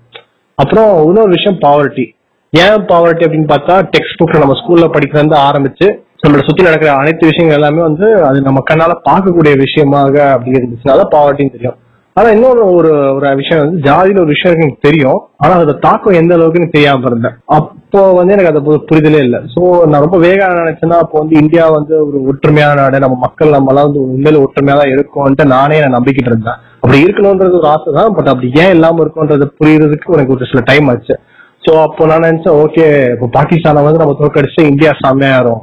அப்புறம் இன்னொரு விஷயம் பாவர்ட்டி ஏன் பாவர்ட்டி அப்படின்னு பார்த்தா டெக்ஸ்ட் புக்ல நம்ம ஸ்கூல்ல படிக்கிறத ஆரம்பிச்சு நம்மளோட சுத்தி நடக்கிற அனைத்து விஷயங்கள் எல்லாமே வந்து அது நம்ம கண்ணால பார்க்கக்கூடிய விஷயமாக அப்படி இருந்துச்சுனால பாவர்ட்டின்னு தெரியும். ஆனா இன்னொரு ஒரு ஒரு விஷயம் வந்து ஜாதியில ஒரு விஷயம் எனக்கு தெரியும். ஆனா அதோட தாக்கம் எந்த அளவுக்கு எனக்கு தெரியாம இருந்தேன். அப்போ வந்து எனக்கு அது புரிதலே இல்லை. சோ நான் ரொம்ப வேக நினைச்சேன்னா அப்போ வந்து இந்தியா வந்து ஒரு ஒற்றுமையான நாடு. நம்ம மக்கள் நம்ம எல்லாம் வந்து உண்மையில ஒற்றுமையா தான் இருக்கும்ன்ட்டு நானே நான் நம்பிக்கிட்டு இருந்தேன். அப்படி இருக்கணும்ன்றது ஒரு ஆசை தான் பட் அப்படி ஏன் இல்லாம இருக்கும்ன்றது புரியுறதுக்கு எனக்கு ஒரு சில டைம் ஆச்சு. சோ அப்போ நான் நினைச்சேன் ஓகே இப்போ பாகிஸ்தானை வந்து நம்ம தோக்கடிச்சு இந்தியா செம்மையாயிரும்.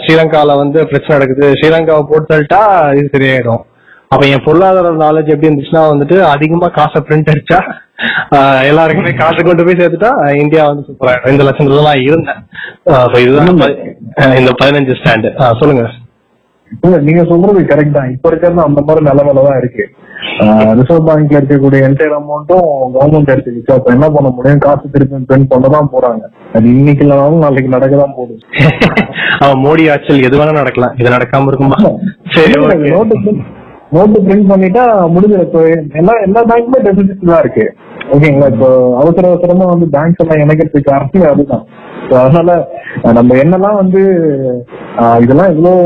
ஸ்ரீலங்கால வந்து பிரச்சனை நடக்குது. ஸ்ரீலங்காவை போட்டு தள்ளிட்டா இது சரியாயிடும் அப்ப என் பொருளாதார நாலேஜ் எப்படி இருந்துச்சுன்னா வந்துட்டு அதிகமா காசை பிரிண்ட் அடிச்சா எல்லாருக்குமே காசு கொண்டு போய் சேர்த்துட்டா இந்தியா வந்து சூப்பரா இந்த லட்சத்துல தான் இருந்தேன். இதுதான் இந்த பதினஞ்சு ஸ்டாண்டு சொல்லுங்க. நீங்க சொல்றது கரெக்ட் தான். இப்ப இருக்கிறது அந்த மாதிரி நிலைமையில தான் இருக்கு. ரிசர்வ் பேங்க்ல இருக்கக்கூடிய என்டையர் அமௌண்ட்டும் கவர்மெண்ட் எடுத்துக்கிச்சு அப்ப என்ன பண்ண முடியும்? காசு திருப்பி பிரிண்ட் பண்ண தான் போறாங்க. அது இன்னைக்கு இல்லைனாலும் நாளைக்கு நடக்க தான் போகுது. அவன் மோடி ஆட்சியில் எது வேணா நடக்கலாம். இது நடக்காம இருக்குமா? சரி நோட்டு நோட்டு பிரிண்ட் பண்ணிட்டா முடிஞ்சிடும். இப்போ எல்லா எல்லா பேங்க்குமே டெபிசிட் தான் இருக்கு. ஓகேங்களா இப்போ அவசர அவசரமா வந்து பேங்க்ஸ் எல்லாம் இணைக்கிறதுக்கு காரணமே அதுதான். அதனால நம்ம என்னெல்லாம் வந்து இதெல்லாம் இவ்வளவு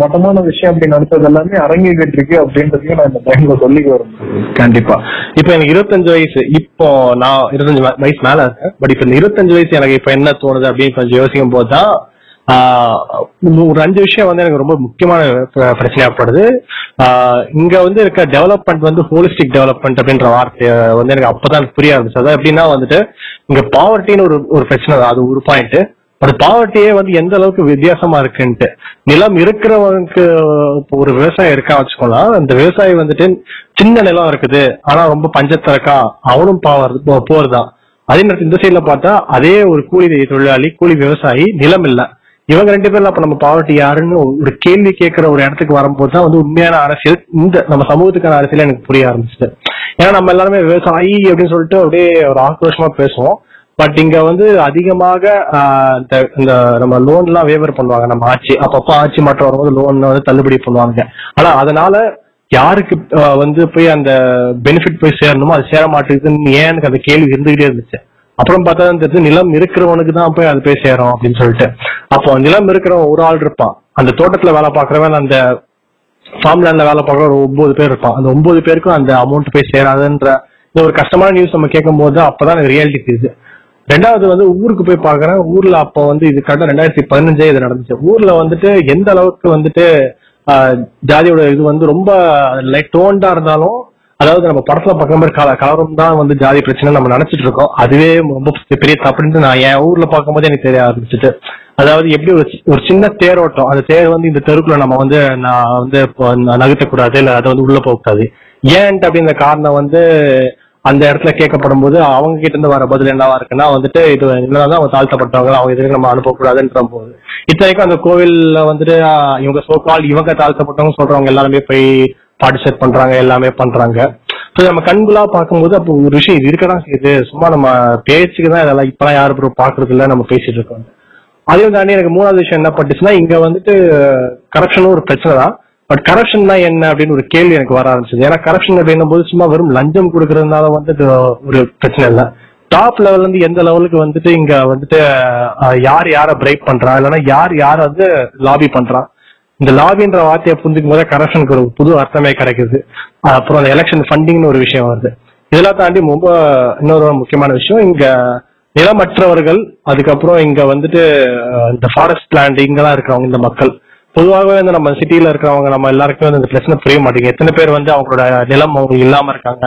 மட்டமான விஷயம் அப்படி நடத்தது எல்லாமே அரங்கேறிட்டு இருக்கு அப்படின்றதையும் நான் இந்த டைம்ல சொல்லிக்க வரும் கண்டிப்பா. இப்ப எனக்கு இருபத்தஞ்சு வயசு. இப்போ நான் இருபத்தஞ்சு வயசு மேல இருக்கேன். பட் இப்ப இந்த இருபத்தஞ்சு வயசு எனக்கு இப்ப என்ன தோணுது அப்படின்னு கொஞ்சம் யோசிக்கும் போதுதான் ஒரு அஞ்சு விஷயம் வந்து எனக்கு ரொம்ப முக்கியமான பிர- பிரச்சனையாப்படுது ஆஹ், இங்க வந்து இருக்க டெவலப்மெண்ட் வந்து ஹோலிஸ்டிக் டெவலப்மெண்ட் அப்படின்ற வார்த்தை வந்து எனக்கு அப்பதான் புரிய ஆரம்பிச்சு அதான் எப்படின்னா வந்துட்டு இங்க பாவர்ட்டின்னு ஒரு ஒரு பிரச்சனை தான். அது ஒரு பாயிண்ட் அது பாவர்ட்டியே வந்து எந்த அளவுக்கு வித்தியாசமா இருக்குன்ட்டு. நிலம் இருக்கிறவனுக்கு இப்போ ஒரு விவசாயம் இருக்கா வச்சுக்கோலாம் அந்த விவசாயி வந்துட்டு சின்ன நிலம் இருக்குது. ஆனா ரொம்ப பஞ்சத்துல இருக்கா? அவனும் பாவர் போறதான் அதே நேரத்தில் இந்த சைடுல பார்த்தா அதே ஒரு கூலி தொழிலாளி கூலி விவசாயி நிலம் இல்லை. இவங்க ரெண்டு பேர்ல அப்ப நம்ம பாவர்ட்டி யாருன்னு ஒரு கேள்வி கேட்கிற ஒரு இடத்துக்கு வரும்போது தான் வந்து உண்மையான அரசியல் இந்த நம்ம சமூகத்துக்கான அரசியல் எனக்கு புரிய ஆரம்பிச்சுது. ஏன்னா நம்ம எல்லாருமே விவசாயி அப்படின்னு சொல்லிட்டு அப்படியே ஒரு ஆக்ரோஷமா பேசுவோம். பட் இங்க வந்து அதிகமாக ஆஹ், இந்த இந்த நம்ம லோன் எல்லாம் வேவர் பண்ணுவாங்க. நம்ம ஆட்சி அப்பப்போ ஆட்சி மாற்றம் வரும்போது லோன் வந்து தள்ளுபடி பண்ணுவாங்க. ஆனா அதனால யாருக்கு வந்து போய் அந்த பெனிஃபிட் போய் சேரணுமோ அது சேர மாட்டேங்குதுன்னு ஏன் எனக்கு அந்த கேள்வி இருந்துகிட்டே இருந்துச்சு. அப்புறம் பார்த்தா தெரிஞ்சு நிலம் இருக்கிறவனுக்கு தான் போய் அது போய் சேரும் அப்படின்னு சொல்லிட்டு. அப்போ நிலம் இருக்கிறவன் ஒரு ஆள் இருப்பான். அந்த தோட்டத்துல வேலை பார்க்கறவன் அந்த ஃபார்ம் லேண்ட்ல வேலை பார்க்குற ஒரு ஒன்பது பேர் இருப்பான். அந்த ஒன்பது பேருக்கும் அந்த அமௌண்ட் போய் சேராதுன்ற இந்த ஒரு கஷ்டமான நியூஸ் நம்ம கேட்கும் போது அப்பதான் எனக்கு ரியாலிட்டி தெரியுது ரெண்டாவது வந்து ஊருக்கு போய் பாக்குறேன் ஊர்ல அப்போ வந்து இது கரெக்டா ரெண்டாயிரத்தி பதினஞ்சே இது நடந்துச்சு. ஊர்ல வந்துட்டு எந்த அளவுக்கு வந்துட்டு ஆஹ், ஜாதியோட இது வந்து ரொம்ப லைட் டோன்டா இருந்தாலும் அதாவது நம்ம படத்துல பார்க்குற மாதிரி கல கலரும் தான் வந்து ஜாதி பிரச்சனை நம்ம நினைச்சிட்டு இருக்கோம். அதுவே ரொம்ப பெரிய தப்புன்னு நான் என் ஊர்ல பார்க்கும்போது எனக்கு தெரிய ஆரம்பிச்சுட்டு. அதாவது எப்படி ஒரு ஒரு சின்ன தேரோட்டம் அந்த தேர் வந்து இந்த தெருக்குள்ள நம்ம வந்து நான் வந்து இப்போ நகர்த்தக்கூடாது இல்ல அதை வந்து உள்ள போகக்கூடாது. ஏன்ட்டு அப்படின்ற காரணம் வந்து அந்த இடத்துல கேட்கப்படும் போது அவங்க கிட்ட இருந்து வர பதில் என்னவா இருக்குன்னா வந்துட்டு இது என்னதான் அவங்க தாழ்த்தப்பட்டவங்க அவங்க இதுக்கு நம்ம அனுப்பக்கூடாதுன்ற போது. இத்தனைக்கும் அந்த கோவில்ல வந்துட்டு இவங்க சோக்கால் இவங்க தாழ்த்தப்பட்டவங்க சொல்றவங்க எல்லாருமே போய் பார்ட்டிசிபேட் பண்றாங்க எல்லாமே பண்றாங்க. ஸோ நம்ம கண்குலா பார்க்கும்போது அப்போ ஒரு விஷயம் இது இருக்கதான் செய்யுது. சும்மா நம்ம பேச்சுக்கு தான் இதெல்லாம் இப்பெல்லாம் யாரும் பாக்குறது இல்ல நம்ம பேசிட்டு இருக்கோம். அதையும் தாண்டி எனக்கு மூணாவது விஷயம் என்ன பட்டுச்சுன்னா இங்க வந்துட்டு கரப்ஷனும் ஒரு பிரச்சனை தான். பட் கரப்ஷன்னா என்ன அப்படின்னு ஒரு கேள்வி எனக்கு வர ஆரம்பிச்சது. ஏன்னா கரப்ஷன் அப்படின்னும் போது சும்மா வெறும் லஞ்சம் கொடுக்கறதுனால வந்துட்டு ஒரு பிரச்சனை இல்லை. டாப் லெவல்ல இருந்து எந்த லெவலுக்கு வந்துட்டு இங்க வந்துட்டு யார் யார பிரேக் பண்றா? இல்லைன்னா யார் யார வந்து லாபி பண்றா? இந்த லாபின்ற வார்த்தையை புரிஞ்சுக்கும் போதே கரப்ஷனுக்கு ஒரு புது அர்த்தமே கிடைக்குது. அப்புறம் அந்த எலெக்ஷன் ஃபண்டிங்னு ஒரு விஷயம் வருது. இதெல்லாம் தாண்டி ரொம்ப இன்னொரு முக்கியமான விஷயம் இங்க நிலமற்றவர்கள் அதுக்கப்புறம் இங்க வந்துட்டு இந்த ஃபாரஸ்ட் லேண்ட் இங்கெல்லாம் இருக்கிறவங்க இந்த மக்கள். பொதுவாகவே வந்து நம்ம சிட்டியில இருக்கிறவங்க நம்ம எல்லாருக்குமே வந்து இந்த பிரச்சனை புரிய மாட்டேங்குது. எத்தனை பேர் வந்து அவங்களோட நிலம் அவங்களுக்கு இல்லாம இருக்காங்க?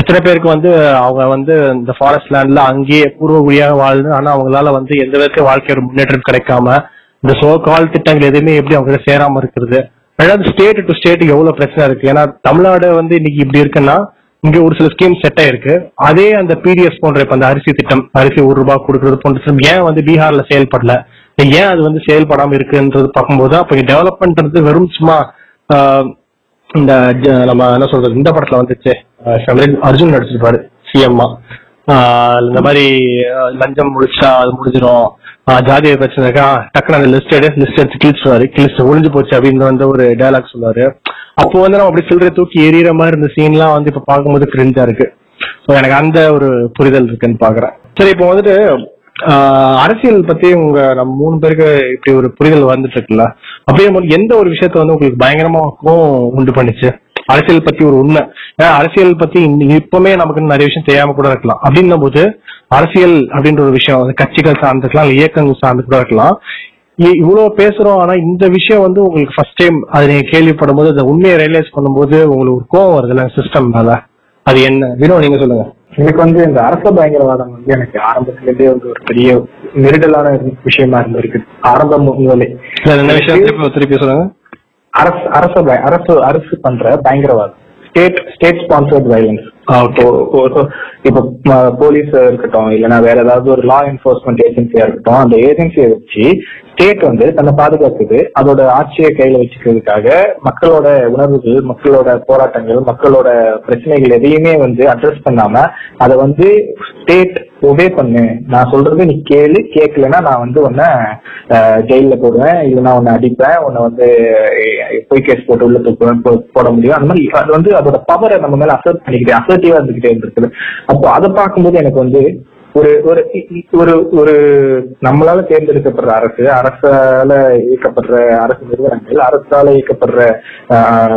எத்தனை பேருக்கு வந்து அவங்க வந்து இந்த ஃபாரஸ்ட் லேண்ட்ல அங்கேயே பூர்வகுடியாக வாழ்ந்து ஆனா அவங்களால வந்து எந்த விதத்துல வாழ்க்கையோட முன்னேற்றம் கிடைக்காம இந்த சோ கால் திட்டங்கள் எதுவுமே எப்படி அவங்க கிட்ட சேராம இருக்கிறது? ரெண்டாவது ஸ்டேட் டு ஸ்டேட் எவ்வளவு பிரச்சனை இருக்கு. ஏன்னா தமிழ்நாடு வந்து இன்னைக்கு இப்படி இருக்குன்னா இங்க ஒரு சில ஸ்கீம் செட் ஆயிருக்கு. அதே அந்த பிடிஎஸ் போன்ற இப்ப அந்த அரிசி திட்டம் அரிசி ஒரு ரூபாய் கொடுக்கறது போன்ற ஏன் வந்து பீகார்ல செயல்படல? ஏன் அது வந்து செயல்படாம இருக்குன்றது பார்க்கும்போது அப்ப டெவலப்மெண்ட்ன்றது வெறும் சும்மா ஆஹ், இந்த நம்ம என்ன சொல்றது இந்த படத்துல வந்துச்சு. அர்ஜுன் நடிச்சிருப்பாரு சிஎம்மா இந்த மாதிரி லஞ்சம் முடிச்சா அது முடிஞ்சிடும் ஜாதிய பிரச்சனைக்கா டக்குனு அந்த லிஸ்ட் எடு லிஸ்ட் எடுத்து கிழிச்சுவாரு கிழிச்சு ஒளிஞ்சு போச்சு அப்படின்னு வந்து ஒரு டைலாக் சொல்லுவாரு. அப்போ வந்து நம்ம அப்படி சில்லறை தூக்கி எரியற மாதிரி இருந்த சீன்லாம் வந்து இப்ப பார்க்கும்போது கிரிஞ்சா இருக்கு. ஸோ எனக்கு அந்த ஒரு புரிதல் இருக்குன்னு பாக்குறேன் சரி இப்போ வந்துட்டு ஆஹ், அரசியல் பத்தி உங்க நம்ம மூணு பேருக்கு இப்படி ஒரு புரிதல் வந்துட்டு இருக்குல்ல? அப்படியே எந்த ஒரு விஷயத்த வந்து உங்களுக்கு பயங்கரமா உண்டு பண்ணுச்சு? அரசியல் பத்தி ஒரு உண்மை. ஏன்னா அரசியல் பத்தி இப்பவுமே நமக்கு நிறைய விஷயம் தெரியாம கூட இருக்கலாம். அப்படின்னும் போது அரசியல் அப்படின்ற ஒரு விஷயம் வந்து கட்சிகள் சார்ந்து இருக்கலாம் இயக்கங்கள் சார்ந்து கூட இருக்கலாம். இவ்வளவு பேசுறோம் ஆனா இந்த விஷயம் வந்து உங்களுக்கு ஃபர்ஸ்ட் டைம் அது நீங்க கேள்விப்படும் போது அந்த உண்மையை ரியலைஸ் பண்ணும்போது உங்களுக்கு ஒரு கோவம் வருதுல்ல சிஸ்டம் மேல. அது என்ன? வினோ நீங்க சொல்லுங்க. எனக்கு வந்து இந்த அரச பயங்கரவாதம் வந்து எனக்கு ஆரம்பத்துல இருந்தே வந்து ஒரு பெரிய நெருடலான விஷயமா இருந்திருக்கு. ஆரம்பம் முதலே. இல்ல, என்ன விஷயம்? திருப்பி திருப்பி சொல்லுங்க. அரசு அரச பய- அரசு அரசு பண்ற பயங்கரவாதம். ஸ்டேட் ஸ்டேட் ஸ்பான்சர்ட் வயலன்ஸ் இப்போ போலீஸ் இருக்கட்டும் இல்லைன்னா வேற ஏதாவது ஒரு லா என்ஃபோர்ஸ்மெண்ட் ஏஜென்சியா இருக்கட்டும் அந்த ஏஜென்சியை வச்சு ஸ்டேட் வந்து தன்னை பாதுகாக்குது. அதோட ஆட்சியை கையில வச்சுக்கிறதுக்காக மக்களோட உணர்வுகள் மக்களோட போராட்டங்கள் மக்களோட பிரச்சனைகள் எதையுமே வந்து அட்ரஸ் பண்ணாம அதை வந்து ஸ்டேட் ஒபே பண்ணு. நான் சொல்றது நீ கேளு. கேட்கலன்னா நான் வந்து உன்னை ஜெயில ஜெயில்ல போடுவேன். இல்லைன்னா உன்னை அடிப்பேன். உன்னை வந்து போய் பொய் கேஸ் போட்டு உள்ள தூக்குவேன் போட முடியும். அந்த மாதிரி அது வந்து அதோட பவரை நம்ம மேல அசர்ட் பண்ணிக்கிட்டே அசர்ட்டிவா இருந்துகிட்டே இருக்குது அப்போ அதை பார்க்கும்போது எனக்கு வந்து ஒரு ஒரு ஒரு ஒரு நம்மளால தேர்ந்தெடுக்கப்படுற அரசு அரசால இயக்கப்படுற அரசு நிறுவனங்கள் அரசால இயக்கப்படுற ஆஹ்,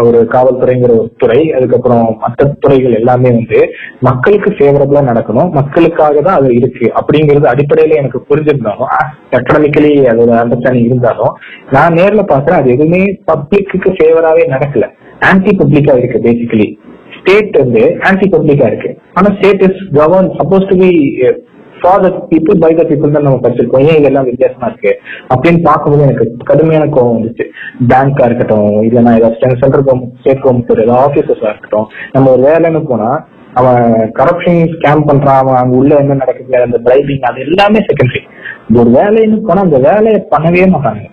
ஒரு காவல்துறைங்கிற ஒரு துறை அதுக்கப்புறம் மற்ற துறைகள் எல்லாமே வந்து மக்களுக்கு ஃபேவரபிளா நடக்கணும் மக்களுக்காக தான் அது இருக்கு அப்படிங்கிறது அடிப்படையில எனக்கு புரிஞ்சிருந்தாலும் எக்கனாமிக்கலி அதோட அண்டர்ஸ்டாண்டிங் இருந்தாலும் நான் நேர்ல பாக்குறேன் அது எதுவுமே பப்ளிக்கு ஃபேவராவே நடக்கல. ஆன்டி பப்ளிக்கா இருக்கு பேசிக்கலி ஸ்டேட் வந்து ஆன்டி பப்ளிக்கா இருக்கு. ஆனா state is govern supposed to be for the people by the people தான் நம்ம படிச்சிருக்கோம். ஏன் இதெல்லாம் வித்தியாசமா இருக்கு? அப்படின்னு பார்க்கும்போது எனக்கு கடுமையான கோவம் வந்துச்சு. பேங்கா இருக்கட்டும் இல்லைன்னா ஏதாவது சென்ட்ரல் கவர்மெண்ட் ஸ்டேட் கவர்மெண்ட் ஏதாவது ஆஃபீஸர்ஸா இருக்கட்டும் நம்ம ஒரு வேலைன்னு போனா அவன் கரப்ஷன் ஸ்கேம் பண்றான் அவன் அங்க உள்ள என்ன நடக்குது அந்த பிரைபிங் அது எல்லாமே செகண்டரி ஒரு வேலைன்னு போனா அந்த வேலையை பண்ணவே மாட்டாங்க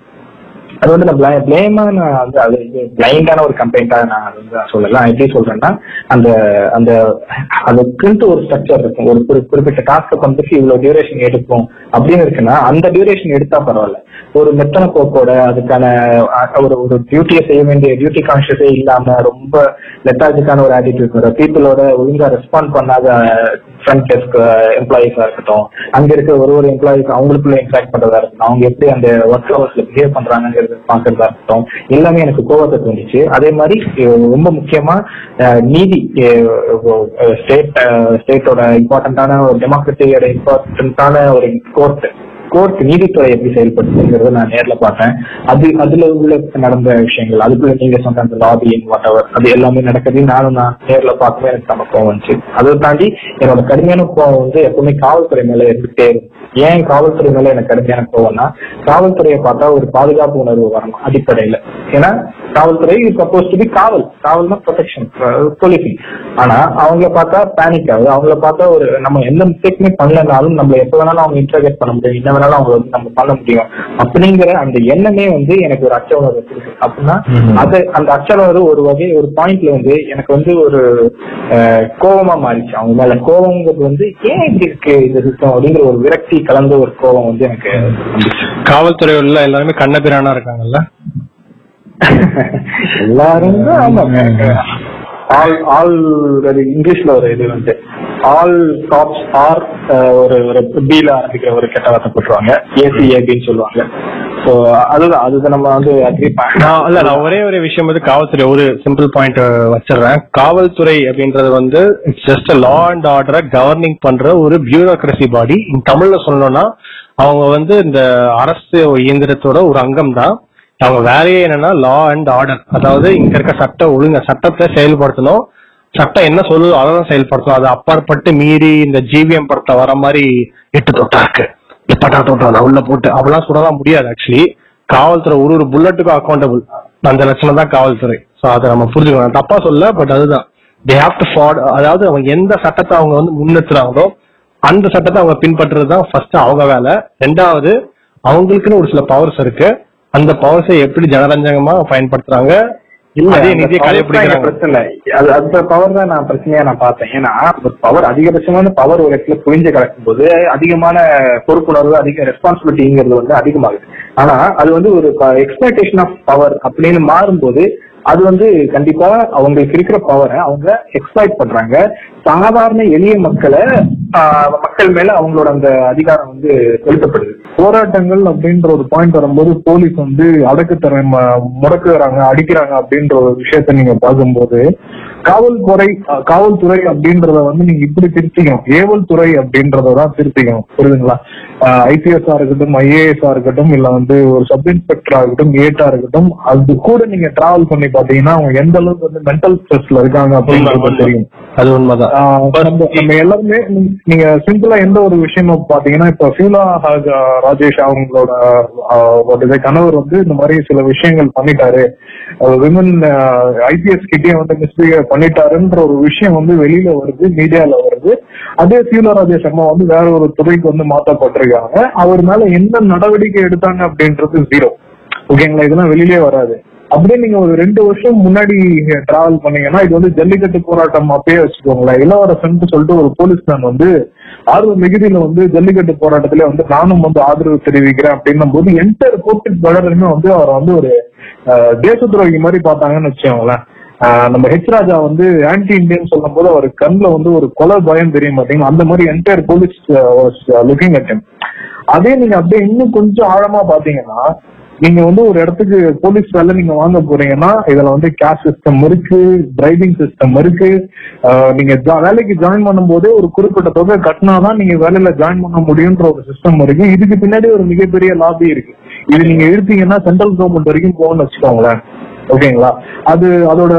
அது வந்து நான் பிளேமா நான் வந்து அது பிளைண்டான ஒரு கம்ப்ளைண்டா நான் வந்து நான் எப்படி சொல்றேன்னா அந்த அந்த அதுக்குன்ட்டு ஒரு ஸ்ட்ரக்சர் இருக்கும். ஒரு குறி- குறிப்பிட்ட டாஸ்க்கு வந்துட்டு இவ்வளவு டியூரேஷன் எடுக்கும் அப்படின்னு இருக்குன்னா அந்த டியூரேஷன் எடுத்தா பரவாயில்ல. ஒரு மெத்தன போக்கோட அதுக்கான ஒரு ஒரு டியூட்டியை செய்ய வேண்டிய டியூட்டி கான்சியஸே இல்லாம ரொம்ப லெத்தாஜிக்கான ஒரு ஆட்டிடியூட் வரும். பீப்புளோட ஒழுங்கா ரெஸ்பாண்ட் பண்ணாத ஃப்ரண்ட் டெஸ்க் எம்ப்ளாயிஸா இருக்கட்டும் அங்க இருக்க ஒரு ஒரு எம்ப்ளாயிஸ் அவங்களுக்குள்ள இன்ட்ராக்ட் பண்றதா இருக்கட்டும் அவங்க எப்படி அந்த ஒர்க் ஹவர்ஸ்ல பிஹேவ் பண்றாங்கிறது பாக்குறதா இருக்கட்டும் எல்லாமே எனக்கு கோவத்தை தோணுச்சு அதே மாதிரி ரொம்ப முக்கியமா நீதி ஸ்டேட் ஸ்டேட்டோட இம்பார்ட்டன்டான ஒரு டெமோக்ரஸியோட இம்பார்ட்டன்டான ஒரு கோர்ட் கோர்ட் நீதித்துறை எப்படி செயல்படுத்துங்கிறத நான் நேர்ல பார்த்தேன். அது அதுல உள்ள நடந்த விஷயங்கள் அதுக்குள்ள நீங்க சொன்ன அந்த லாபிங் வாட் அது எல்லாமே நடக்கிறதையும் நானும் நான் நேர்ல பார்க்கவே எனக்கு நம்ம கோவம் வந்துச்சு. அதை தாண்டி என்னோட கடுமையான கோவம் வந்து எப்பவுமே காவல்துறை மேல இருந்துட்டே இருக்கும். ஏன் காவல்துறை மேல எனக்கு கடுமையான கோவம்னா காவல்துறையை பார்த்தா ஒரு பாதுகாப்பு உணர்வு வரணும் அடிப்படையில. ஏன்னா காவல்துறை சப்போஸ் டு பி காவல். காவல்னா ப்ரொடெக்ஷன் போலீசிங் ஆனா அவங்கள பார்த்தா பேனிக் ஆகுது. அவங்கள பார்த்தா ஒரு நம்ம எந்த மிஸ்டேக்குமே பண்ணலனாலும் நம்ம எப்ப வேணாலும் அவங்க இன்டர்கேட் பண்ண முடியும். வேணாலும் அவங்க வந்து நம்ம பண்ண முடியும். அப்படிங்கிற அந்த எண்ணமே வந்து எனக்கு ஒரு அச்ச உணர்வு இருக்கு அப்படின்னா அது அந்த அச்ச உணர்வு ஒரு வகை ஒரு பாயிண்ட்ல வந்து எனக்கு வந்து ஒரு கோவமா மாறிச்சு. அவங்க மேல கோவங்கிறது வந்து ஏன் இப்படி இருக்கு இந்த சிஸ்டம் அப்படிங்கிற ஒரு விரக்தி கலந்த ஒரு கோவம் வந்து எனக்கு. காவல்துறை உள்ள எல்லாருமே கண்ணபிரானா இருக்காங்கல்ல? எல்லாரும் ஆமாங்க ஆல் ஆல் அது இங்கிலீஷ்ல ஒரு இது வந்து ஆல் காப்ஸ் ஆர் ஒரு ஒரு பீல ஆரம்பிக்கிற ஒரு கெட்ட வார்த்தை போட்டுருவாங்க. ஏசி அப்படின்னு சொல்லுவாங்க. ஸோ அதுதான் அதுதான் நம்ம வந்து அக்ரி நான் இல்ல நான் ஒரே ஒரு விஷயம் வந்து காவல்துறை ஒரு சிம்பிள் பாயிண்ட் வச்சிடுறேன். காவல்துறை அப்படின்றது வந்து இட்ஸ் ஜஸ்ட் லா அண்ட் ஆர்டரை கவர்னிங் பண்ற ஒரு பியூரோக்ரசி பாடி தமிழ்ல சொல்லணும்னா அவங்க வந்து இந்த அரசு இயந்திரத்தோட ஒரு அங்கம் தான் அவங்க வேலையே என்னன்னா லா அண்ட் ஆர்டர் அதாவது இங்க இருக்க சட்ட ஒழுங்க சட்டத்தை செயல்படுத்தணும். சட்டம் என்ன சொல்லுதோ அதை தான் செயல்படுத்தணும். அது அப்பாற்பட்டு மீறி இந்த ஜிவிஎம் படத்தை வர மாதிரி எட்டு தொட்டா இருக்கு. எப்படா தொட்டா அதை உள்ள போட்டு அப்படிலாம் சொல்லலாம் முடியாது ஆக்சுவலி காவல்துறை ஒரு ஒரு புல்லட்டுக்கும் அக்கௌண்டபிள் அந்த லட்சணம் தான் காவல்துறை. ஸோ அதை நம்ம புரிஞ்சுக்கணும். தப்பா சொல்ல பட் அதுதான். தே ஹாவ் டு ஃபாட் அதாவது அவங்க எந்த சட்டத்தை அவங்க வந்து முன்னெடுத்துறாங்களோ அந்த சட்டத்தை அவங்க பின்பற்றுறது தான் ஃபர்ஸ்ட் அவங்க வேலை. ரெண்டாவது அவங்களுக்குன்னு ஒரு சில பவர்ஸ் இருக்கு. அந்த பவர்ஸை எப்படி ஜனரஞ்சகமா பயன்படுத்துறாங்க? அது அந்த பவர் தான் நான் பிரச்சனையா நான் பார்த்தேன். ஏன்னா பவர் அதிகபட்சமான பவர் ஒரு இடத்துல புரிஞ்சு கிடக்கும் போது அதிகமான பொறுப்புணர்வு அதிக ரெஸ்பான்சிபிலிட்டிங்கிறது வந்து அதிகமாகுது. ஆனா அது வந்து ஒரு எக்ஸ்பெக்டேஷன் ஆஃப் பவர் அப்படின்னு மாறும்போது அது வந்து கண்டிப்பா அவங்களுக்கு இருக்கிற பவரை அவங்க எக்ஸ்பிளைட் பண்றாங்க. சாதாரண எளிய மக்களை மக்கள் மேல அவங்களோட அந்த அதிகாரம் வந்து செலுத்தப்படுது. போராட்டங்கள் அப்படின்ற ஒரு பாயிண்ட் வரும்போது போலீஸ் வந்து அடக்குத்தர முடக்குறாங்க அடிக்கிறாங்க அப்படின்ற ஒரு விஷயத்த நீங்க பார்க்கும்போது காவல்துறை காவல்துறை அப்படின்றத வந்து நீங்க இப்படி திருத்திக்கணும். ஏவல் துறை அப்படின்றத தான் திருத்திக்கணும். புரியுதுங்களா? ஐபிஎஸ் இருக்கட்டும் ஐஏஎஸ் இருக்கட்டும் இல்ல வந்து ஒரு சப் இன்ஸ்பெக்டரா இருக்கட்டும் ஏட்டா இருக்கட்டும் அது கூட நீங்க டிராவல் பண்ணி பாத்தீங்கன்னா அவங்க எந்த அளவுக்கு வந்து மென்டல் ஸ்ட்ரெஸ்ல இருக்காங்க அப்படின்றது தெரியும். அது உண்மைதான். நம்ம எல்லாருமே நீங்க சிம்பிளா எந்த ஒரு விஷயமும் பாத்தீங்கன்னா இப்ப ஃபீலா ராஜேஷ் அவங்களோட கணவர் வந்து இந்த மாதிரி சில விஷயங்கள் பண்ணிட்டாரு. விமன் ஐபிஎஸ் கிட்டே வந்து மிஸ்பிஹேவ் பண்ணிட்டாருன்ற ஒரு விஷயம் வந்து வெளியில வருது மீடியால வருது. அதே ஃபீலா ராஜேஷ் அம்மா வந்து வேற ஒரு துறைக்கு வந்து மாத்தப்பட்டிருக்காங்க அவர் மேல என்ன நடவடிக்கை எடுத்தாங்க அப்படின்றது ஜீரோ ஓகேங்களா இதெல்லாம் வெளியிலே வராது. அப்படியே நீங்க ஒரு ரெண்டு வருஷம் முன்னாடி டிராவல் பண்ணீங்கன்னா இது வந்து ஜல்லிக்கட்டு போராட்டம் அப்பயே வச்சுக்கோங்களேன். இளவரசன் சொல்லிட்டு ஒரு போலீஸ்மேன் வந்து ஆர்வ மிகுதியில வந்து ஜல்லிக்கட்டு போராட்டத்திலே வந்து நானும் வந்து ஆதரவு தெரிவிக்கிறேன் அப்படின்னும் போது என்டர் போட்டி தொடருமே வந்து அவரை வந்து ஒரு தேச துரோகி மாதிரி பார்த்தாங்கன்னு வச்சுக்கோங்களேன். ஆஹ் நம்ம ஹெச் ராஜா வந்து ஆன்டி இந்தியன் சொல்லும் போது அவர் கண்ல வந்து ஒரு கொலை பயம் தெரியும் பாத்தீங்கன்னா அந்த மாதிரி என்டையர் போலீஸ் லுக்கிங் அட் அதே நீங்க அப்படியே இன்னும் கொஞ்சம் ஆழமா பாத்தீங்கன்னா நீங்க வந்து ஒரு இடத்துக்கு போலீஸ் வேலை நீங்க வாங்க போறீங்கன்னா இதுல வந்து கேஷ் சிஸ்டம் இருக்கு டிரைவிங் சிஸ்டம் இருக்கு. நீங்க ஜா- வேலைக்கு ஜாயின் பண்ணும் போதே ஒரு குறிப்பிட்ட தொகை கட்டினாதான் நீங்க வேலையில ஜாயின் பண்ண முடியுன்ற ஒரு சிஸ்டம் இருக்கு. இதுக்கு பின்னாடி ஒரு மிகப்பெரிய லாபி இருக்கு. இது நீங்க எடுத்தீங்கன்னா சென்ட்ரல் கவர்மெண்ட் வரைக்கும் போகணும்னு வச்சுக்கோங்களேன். ஓகேங்களா? அது அதோட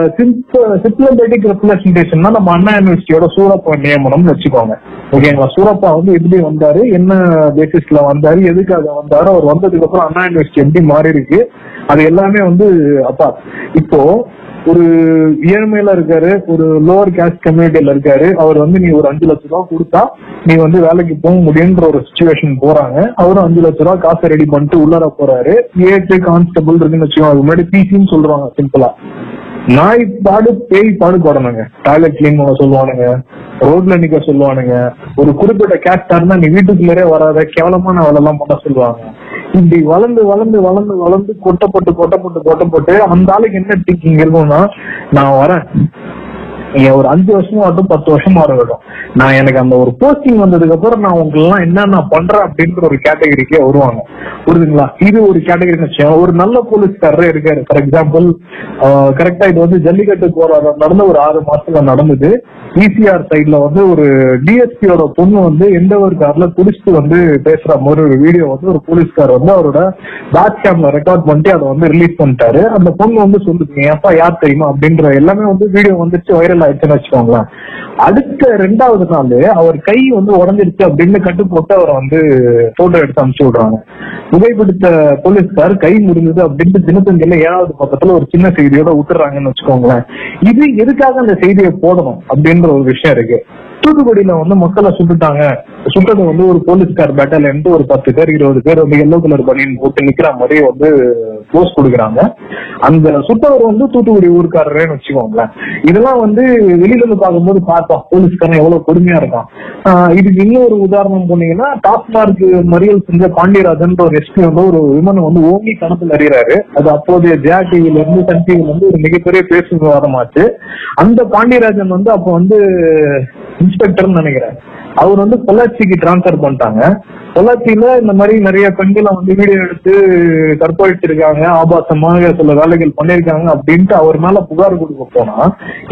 சிம்பிளபேட்டிக் ரெப்ரஸன்டேஷன் நம்ம அண்ணா யூனிவர்சிட்டியோட சூரப்பா நியமனம்னு வச்சுக்கோங்க. ஓகேங்களா? சூரப்பா வந்து எப்படி வந்தாரு? என்ன பேசிஸ்ல வந்தாரு? எதுக்காக வந்தாரு? அவர் வந்ததுக்கு அப்புறம் அண்ணா யூனிவர்சிட்டி எப்படி மாறி இருக்கு அது எல்லாமே வந்து அப்பா இப்போ ஒரு ஏழ்மையில இருக்காரு ஒரு லோவர் கேஸ்ட் கம்யூனிட்டியில இருக்காரு. அவர் வந்து நீ ஒரு அஞ்சு லட்ச ரூபா கொடுத்தா நீ வந்து வேலைக்கு போக முடியுன்ற ஒரு சுச்சுவேஷன் போறாங்க. அவரும் அஞ்சு லட்ச ரூபா காசை ரெடி பண்ணிட்டு உள்ளர போறாரு. ஏட்டு கான்ஸ்டபிள் இருக்குன்னு வச்சுக்கோங்க அது முன்னாடி பிசின்னு சொல்றாங்க சிம்பிளா நாய் பாடு பேய் பாடு பாடணுங்க. டாய்லெட் கிளீன் பண்ண சொல்லுவானுங்க. ரோட்ல நிக்க சொல்லுவானுங்க. ஒரு குறிப்பிட்ட கேஸ்டா இருந்தா நீ வீட்டுக்குள்ளே வராத கேவலமான வேலை எல்லாம் பண்ண சொல்லுவாங்க. இப்படி வளர்ந்து வளர்ந்து வளர்ந்து வளர்ந்து கொட்டப்பட்டு கொட்டப்பட்டு கொட்டப்பட்டு அந்த ஆளுக்கு என்ன திங்கிங் இருக்கும்னா நான் வரேன். ஒரு அஞ்சு வருஷமா ஆகட்டும் பத்து வருஷமா இருக்கட்டும் நான் எனக்கு அந்த ஒரு போஸ்டிங் வந்ததுக்கு அப்புறம் நான் உங்களுக்கு எல்லாம் என்ன நான் பண்றேன் அப்படின்ற ஒரு கேட்டகரிக்கே வருவாங்க. புரியுதுங்களா? இது ஒரு கேட்டகரி ஒரு நல்ல போலீஸ்காரரே இருக்காரு. ஃபார் எக்ஸாம்பிள் கரெக்டா இது வந்து ஜல்லிக்கட்டு போராட்டம் நடந்த ஒரு ஆறு மாசத்துல நடந்தது. பிசிஆர் சைட்ல வந்து ஒரு டிஎஸ்பியோட பொண்ணு வந்து எந்த ஒரு கார்ல குடிச்சிட்டு வந்து பேசுற மாதிரி ஒரு வீடியோ வந்து ஒரு போலீஸ்கார் வந்து அவரோட பேக் கேம்ல ரெக்கார்ட் பண்ணிட்டு அதை வந்து ரிலீஸ் பண்ணிட்டாரு. அந்த பொண்ணு வந்து சொல்லுங்க ஏப்பா யார் தெரியுமா? அப்படின்ற எல்லாமே வந்து வீடியோ வந்துச்சு வைரல் ஆயிடுச்சுன்னு வச்சுக்கோங்களேன். அடுத்த ரெண்டாவது நாள் அவர் கை வந்து உடஞ்சிருச்சு அப்படின்னு கட்டு போட்டு அவரை வந்து போட்டோ எடுத்து அனுப்பிச்சு விடுறாங்க. புகைப்பிடித்த போலீஸ்கார் கை முடிஞ்சது அப்படின்ட்டு தினத்தந்தியில ஏழாவது பக்கத்துல ஒரு சின்ன செய்தியோட விட்டுறாங்கன்னு வச்சுக்கோங்களேன். இது எதுக்காக அந்த செய்தியை போடணும் அப்படின்ற ஒரு விஷயம் இருக்கு. தூத்துக்குடியில வந்து மக்களை சுட்டுட்டாங்க. சுட்டது வந்து ஒரு போலீஸ்கார் பேட்டல் ஒரு பத்து பேர் இருபது பேர் வந்து எல்லோ கலர் பனியன் போட்டு நிக்கிற மாதிரி வந்து போஸ்ட் கொடுக்குறாங்க. அந்த சுட்டவர் வந்து தூத்துக்குடி ஊருக்காரரேன்னு வச்சுக்கோங்களேன். இதெல்லாம் வந்து வெளியில இருந்து பார்க்கும்போது பார்த்தோம். போலீஸ்காரன் எவ்வளவு கொடுமையா இருக்கான். இதுக்கு இன்னொரு உதாரணம் போனீங்கன்னா டாஸ்மார்க் மறியல் செஞ்ச பாண்டியராஜன் ஒரு எஸ்பி வந்து ஒரு விமனை வந்து ஓங்கி கணத்துல அறிகிறாரு. அது அப்போதைய ஜெயா டிவில இருந்து சன் டிவில இருந்து ஒரு மிகப்பெரிய பேசு விவாதமாச்சு அந்த பாண்டியராஜன் வந்து அப்போ வந்து இன்ஸ்பெக்டர்னு நினைக்கிறேன். அவர் வந்து பொள்ளாச்சிக்கு டிரான்ஸ்பர் பண்ணிட்டாங்க. பொள்ளாச்சியில இந்த மாதிரி நிறைய பெண்களை வந்து வீடியோ எடுத்து கற்பழிச்சிருக்காங்க ஆபாசமாக சில வேலைகள் பண்ணிருக்காங்க அப்படின்ட்டு அவர் மேல புகார் கொடுக்க போனா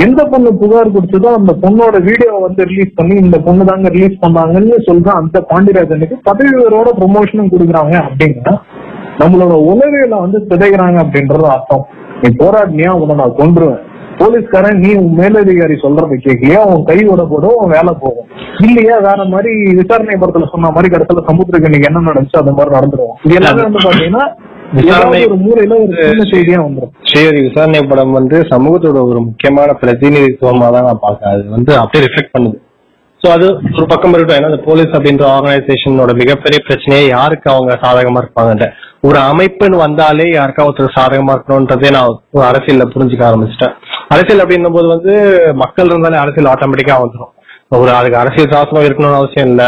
எந்த பொண்ணு புகார் கொடுத்ததோ அந்த பொண்ணோட வீடியோ வந்து ரிலீஸ் பண்ணி இந்த பொண்ணு தாங்க ரிலீஸ் பண்ணாங்கன்னு சொல்ற அந்த பாண்டியராஜனுக்கு பதவி உயர்வோட ப்ரொமோஷனும் கொடுக்குறாங்க அப்படின்னா நம்மளோட உளவியல வந்து சிதைகிறாங்க அப்படின்றது அர்த்தம். நீ போராடினியா உன்னை நான் கொண்டுருவேன் போலீஸ்காரன் நீ உன் மேலதிகாரி சொல்றதை கேட்கலையா? உன் கை விட போடும் உன் வேலை போகும் இல்லையா வேற மாதிரி விசாரணை படத்துல சொன்ன மாதிரி கடைசியில சமுத்திரக்கு இன்னைக்கு என்ன நடந்துச்சு? அந்த மாதிரி நடந்துரும். இது எல்லாமே வந்து பாத்தீங்கன்னா ஸ்ரீஹரி விசாரணை படம் வந்து சமூகத்தோட ஒரு முக்கியமான பிரதிநிதித்துவமா தான் நான் பார்க்கறேன். அது வந்து அப்படியே ரிஃப்ளெக்ட் பண்ணுது. சோ அது ஒரு பக்கம் இருக்கட்டும். ஏன்னா போலீஸ் அப்படின்ற ஆர்கனைசேஷனோட மிகப்பெரிய பிரச்சனையே யாருக்கு அவங்க சாதகமா இருப்பாங்கன்ற ஒரு அமைப்புன்னு வந்தாலே யாருக்கா ஒருத்தர் சாதகமா இருக்கணும்ன்றதே நான் ஒரு அரசியல்ல புரிஞ்சுக்க ஆரம்பிச்சிட்டேன். அரசியல் அப்படின்னும் போது வந்து மக்கள் இருந்தாலே அரசியல் ஆட்டோமேட்டிக்கா வந்துடும் ஒரு அதுக்கு அரசியல் சாசனம் இருக்கணும்னு அவசியம் இல்ல.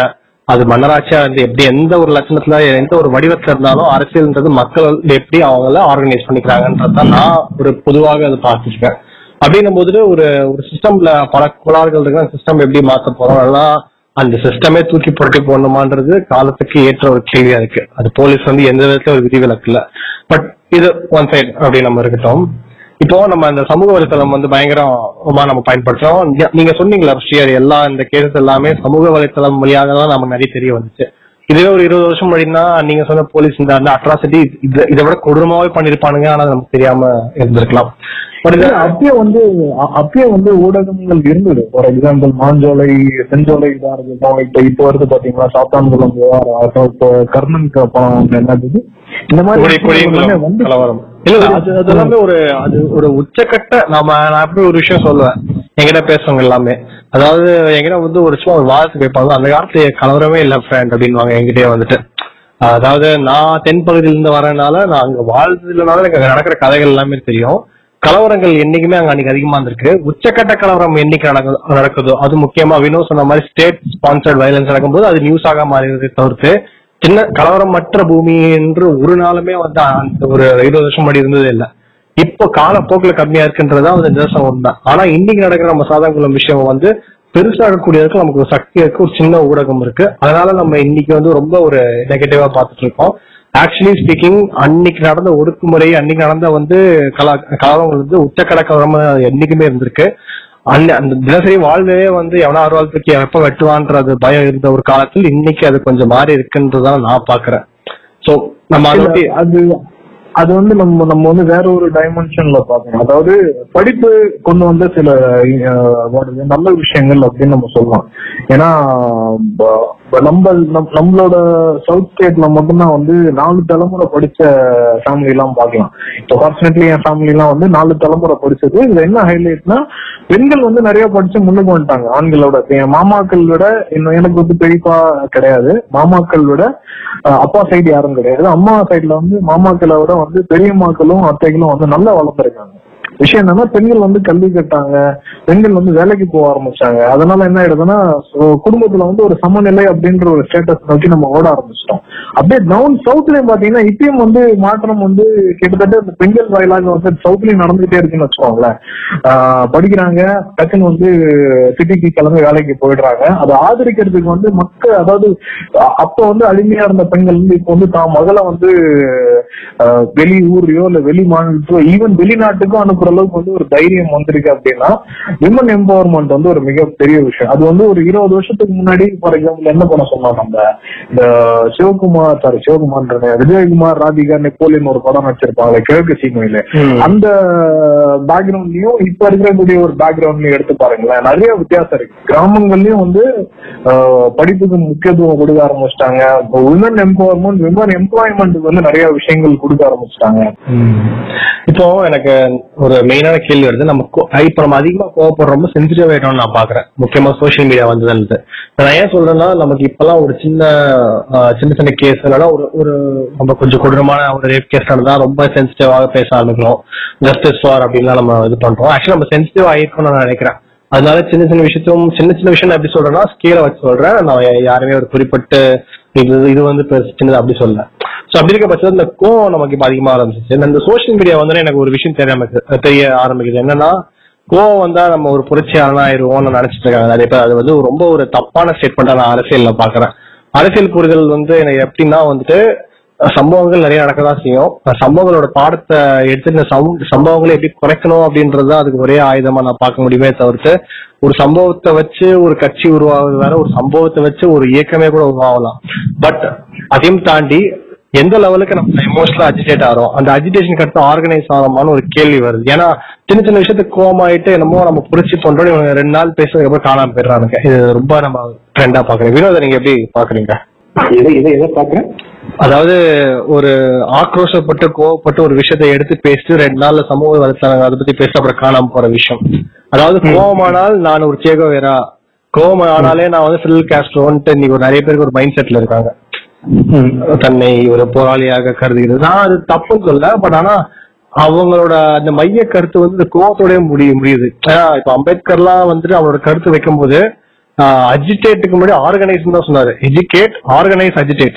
அது மன்னராட்சியா இருந்து எப்படி எந்த ஒரு லட்சணத்துல எந்த ஒரு வடிவத்துல இருந்தாலும் அரசியல்ன்றது மக்கள் எப்படி அவங்கள ஆர்கனைஸ் பண்ணிக்கிறாங்கன்றதான் நான் ஒரு பொதுவாக அதை பார்த்துருக்கேன். அப்படின்னும் போது ஒரு ஒரு சிஸ்டம்ல பல கோளாறுகள் இருக்கு சிஸ்டம் எப்படி மாத்த போறோம்? அதெல்லாம் அந்த சிஸ்டமே தூக்கி புரட்டி போடணுமான்றது காலத்துக்கு ஏற்ற ஒரு கேள்வியா இருக்கு. அது போலீஸ் வந்து எந்த விதத்துல ஒரு விதிவிலக்கு இல்ல. பட் இது ஒன் சைடு அப்படி நம்ம இருக்கட்டும். இப்போ நம்ம இந்த சமூக வலைத்தளம் வந்து பயங்கரமா நம்ம பயன்படுத்துறோம். நீங்க- சொன்னீங்களா ஸ்ரீஹரி எல்லா இந்த கேசஸ் எல்லாமே சமூக வலைத்தளம் வழியாக தான் நமக்கு நிறைய தெரிய வந்துச்சு. இதுவே ஒரு இருபது வருஷம் முன்னாடினா நீங்க சொன்ன போலீஸ் இந்த அந்த அட்ராசிட்டி இதை விட கொடூரமாவே பண்ணிருப்பானுங்க ஆனா நமக்கு தெரியாம இருந்திருக்கலாம். அப்பயே வந்து அப்பயே வந்து ஊடகங்கள் இருந்தது. ஃபார் எக்ஸாம்பிள் மாஞ்சோலை செஞ்சோலை இதா இருக்கட்டும் இப்ப இப்போ வருது பாத்தீங்களா? சாத்தான்குளம் இப்போ கர்ணன் படம் என்னது இந்த மாதிரி வந்து இல்ல அது அது எல்லாமே ஒரு அது ஒரு உச்சக்கட்ட நாம நான் எப்படி ஒரு விஷயம் சொல்லுவேன். என்கிட்ட பேசுறவங்க எல்லாமே. அதாவது என்கிட்ட வந்து ஒரு சும்மா ஒரு வாதத்துக்கு அந்த காலத்துல கலவரமே இல்ல ஃப்ரெண்ட் அப்படின்வாங்க என்கிட்டயே வந்துட்டு. அதாவது நான் தென்பகுதியில இருந்து வரனால நான் அங்க வாழ்ந்ததுனால எனக்கு அங்க நடக்கிற கதைகள் எல்லாமே தெரியும். கலவரங்கள் என்னைக்குமே அங்க அன்னைக்கு அதிகமா இருந்திருக்கு. உச்சக்கட்ட கலவரம் என்னைக்கு நடக்குது நடக்குதோ அது முக்கியமா வினோ சொன்ன மாதிரி ஸ்டேட் ஸ்பான்சர்ட் வயலன்ஸ் நடக்கும்போது அது நியூஸ் ஆக மாறியதை தவிர்த்து சின்ன கலவரமற்ற பூமி என்று ஒரு நாளுமே வந்து அந்த ஒரு இருபது வருஷம் முன்னாடி இருந்ததே இல்லை. இப்போ காலப்போக்குல கம்மியா இருக்குன்றதா வந்து நிதர்சனம் உண்மை. ஆனா இன்னைக்கு நடக்கிற நம்ம சாதாரண விஷயம் வந்து பெருசாகக்கூடியதுக்கு நமக்கு ஒரு சக்தி இருக்கு ஒரு சின்ன ஊடகம் இருக்கு. அதனால நம்ம இன்னைக்கு வந்து ரொம்ப ஒரு நெகட்டிவா பார்த்துட்டு இருக்கோம். ஆக்சுவலி ஸ்பீக்கிங் அன்னைக்கு நடந்த ஒடுக்குமுறை அன்னைக்கு நடந்த வந்து கலா கலவரங்கள் வந்து உச்சக்கட கலவரம் என்னைக்குமே இருந்திருக்கு. அந்த தினசரி வாழ்வே வந்து எவனா தூக்கி எப்ப வெட்டுவான்றது பயம் இருந்த ஒரு காலத்தில் இன்னைக்கு அது கொஞ்சம் மாறி இருக்குன்றதான் நான் பாக்குறேன் சோ நம்ம அது அது வந்து நம்ம நம்ம வந்து வேற ஒரு டைமென்ஷன்ல பார்க்கணும். அதாவது படிப்பு கொண்டு வந்த சில நல்ல விஷயங்கள் அப்படின்னு நம்ம சொல்லலாம். ஏன்னா நம்ம நம்மளோட சவுத் ஸ்டேட்ல மட்டும்தான் வந்து நாலு தலைமுறை படிச்ச ஃபேமிலி எல்லாம் பார்க்கலாம். இப்போ ஃபார்ச்சுனேட்லி என் ஃபேமிலி எல்லாம் வந்து நாலு தலைமுறை படிச்சது. இதுல என்ன ஹைலைட்னா பெண்கள் வந்து நிறைய படிச்சு முன்னுக்கு வந்துட்டாங்க. ஆண்களோட என் மாமாக்கள் விட இன்னும் எனக்கு வந்து பெரியப்பா கிடையாது. மாமாக்கள் விட அப்பா சைடு யாரும் கிடையாது. அம்மா சைடுல வந்து மாமாக்களை விட வந்து பெரியம்மாக்களும் அத்தைகளும் வந்து நல்லா வளர்ந்துருக்காங்க. விஷயம் என்னன்னா பெண்கள் வந்து கல்வி கட்டாங்க. பெண்கள் வந்து வேலைக்கு போக ஆரம்பிச்சாங்க. அதனால என்ன ஆயிடுதுன்னா குடும்பத்துல வந்து ஒரு சமநிலை அப்படின்ற ஒரு ஸ்டேட்டஸ் நோக்கி நம்ம ஓட ஆரம்பிச்சிட்டோம். அப்படியே டவுன் சவுத்லயும் பாத்தீங்கன்னா இப்பயும் வந்து மாற்றம் வந்து கிட்டத்தட்ட இந்த பெண்கள் வாயிலாக வந்து சவுத்லயும் நடந்துகிட்டே இருக்குன்னு வச்சுக்கோங்களேன். ஆஹ் படிக்கிறாங்க டக்குன்னு வந்து சிட்டிக்கு கிளம்பி வேலைக்கு போயிடுறாங்க. அதை ஆதரிக்கிறதுக்கு வந்து மக்கள் அதாவது அப்ப வந்து அடிமையா இருந்த பெண்கள் வந்து இப்போ வந்து தான் மகளை வந்து வெளி ஊர்லயோ இல்ல வெளி மாநிலத்தோ ஈவன் வெளிநாட்டுக்கும் அனுப்புற அளவுக்கு வந்து ஒரு தைரியம் வந்திருக்கு அப்படின்னா விமன் எம்பவர்மெண்ட் வந்து ஒரு மிகப்பெரிய விஷயம். அது வந்து ஒரு இருபது வருஷத்துக்கு முன்னாடி ஃபார் எக்ஸாம்பிள் என்ன பண்ண சொன்னோம் நம்ம இந்த சிவகுமார் சாரி சிவகுமார் விஜயகுமார் ராதிகா நெப்போலியன் ஒரு படம் நடிச்சிருப்பாங்க கிழக்கு சீமையில. அந்த பேக்ரவுண்ட்லயும் இப்ப இருக்கக்கூடிய ஒரு பேக்ரவுண்ட்லயும் எடுத்து பாருங்களேன். நிறைய வித்தியாசம் இருக்கு. கிராமங்கள்லயும் வந்து படிப்புக்கு முக்கியத்துவம் கொடுக்க ஆரம்பிச்சிட்டாங்க. உமன் எம்பவர்மெண்ட் விமன் எம்ப்ளாய்மெண்ட்டுக்கு வந்து நிறைய விஷயங்கள் கொடுக்க ஆரம்பிச்சிட்டாங்க. இப்போ எனக்கு ஒரு மெயினான கேள்வி வருது. நம்ம இப்போ நம்ம அதிகமா கோவப்படுற ரொம்ப சென்சிட்டிவ் ஆயிட்டோம்னு நான் பாக்குறேன். முக்கியமா சோஷியல் மீடியா வந்ததுன்னு நான் ஏன் சொல்றேன்னா நமக்கு இப்பெல்லாம் ஒரு சின்ன சின்ன சின்ன கேஸ் இல்லைன்னா ஒரு ஒரு நம்ம கொஞ்சம் கொடூரமான ஒரு ரேப் கேஸ் நடந்தா ரொம்ப சென்சிட்டிவாக பேச ஆரம்பிக்கிறோம். ஜஸ்டிஸ் ஃபார் அப்படின்லாம் நம்ம இது பண்றோம். ஆக்சுவலி நம்ம சென்சிட்டிவ் ஆயிருக்கோம்னு நான் நினைக்கிறேன். அதனால சின்ன சின்ன விஷயத்தும் சின்ன சின்ன விஷயம் நான் எப்படி சொல்றேன்னா ஸ்கேல வச்சு சொல்றேன். நான் யாருமே ஒரு குறிப்பிட்டு இது இது வந்து பெருசு சின்னது அப்படி சொல்ல சோ அப்படி இருக்க பட்சத்தில் இந்த கோவம் நமக்கு அதிகமா ஆரம்பிச்சிச்சு இந்த சோஷியல் மீடியா வந்து எனக்கு ஒரு விஷயம் தெரிய தெரிய ஆரம்பிக்குது. என்னன்னா கோவம் வந்தா நம்ம ஒரு புரட்சியாளனா ஆயிருவோம்னு நினைச்சிட்டு இருக்காங்க. நிறைய பேர். அது வந்து ரொம்ப ஒரு தப்பான ஸ்டேட்மெண்டா நான் அரசியல் பாக்குறேன். அரசியல் புரிதல் வந்து எனக்கு எப்படின்னா வந்துட்டு சம்பவங்கள் நிறைய நடக்கதான் செய்யும். சம்பவங்களோட பாடத்தை எடுத்து இந்த சம்- சம்பவங்களை எப்படி குறைக்கணும் அப்படின்றது அதுக்கு ஒரே ஆயுதமா நான் பார்க்க முடியுமே தவிர்த்து ஒரு சம்பவத்தை வச்சு ஒரு கட்சி உருவாகுது வேற ஒரு சம்பவத்தை வச்சு ஒரு இயக்கமே கூட உருவாகலாம். பட் அதையும் தாண்டி எந்த லெவலுக்கு நம்ம எமோஷனலா அஜிடேட் ஆகிறோம் அந்த அஜிடேஷன் அடுத்து ஆர்கனைஸ் ஆகிறோமான்னு ஒரு கேள்வி வருது. ஏன்னா சின்ன சின்ன விஷயத்துக்கு கோவமாயிட்டு என்னமோ நம்ம புரிச்சு பண்றோம் இவங்க ரெண்டு நாள் பேசுறதுக்கு அப்புறம் காணாம போயிடுறாங்க இது ரொம்ப நம்ம ட்ரெண்டா பாக்குறேன் வினோத நீங்க எப்படி பாக்குறீங்க இதை இதை எதை பாக்குறேன் அதாவது ஒரு ஆக்ரோஷப்பட்டு கோவப்பட்டு ஒரு விஷயத்தை எடுத்து பேசிட்டு ரெண்டு நாள்ல சமூக வலைத்தளங்கள் அதை பத்தி பேசிட்டு அப்புறம் காணாம போற விஷயம். அதாவது கோவமானால் நான் ஒரு சேகோவேரா. கோவம் ஆனாலே நான் வந்து ஃபில் கேஸ்ட்ரோன்ட்டு இன்னைக்கு நிறைய பேருக்கு ஒரு மைண்ட் செட்ல இருக்காங்க. தன்னை ஒரு போராளியாக கருதுகிறது. நான் அது தப்புன்னு சொல்ல பட் ஆனா அவங்களோட அந்த மைய கருத்து வந்து கோவத்தோடய முடிய முடியுது. ஏன்னா இப்ப அம்பேத்கர்லாம் வந்துட்டு அவரோட கருத்து வைக்கும்போது அஜிடேட்டுக்கு முன்னாடி ஆர்கனைஸ் தான் சொன்னாரு. எஜுகேட் ஆர்கனைஸ் அஜிடேட்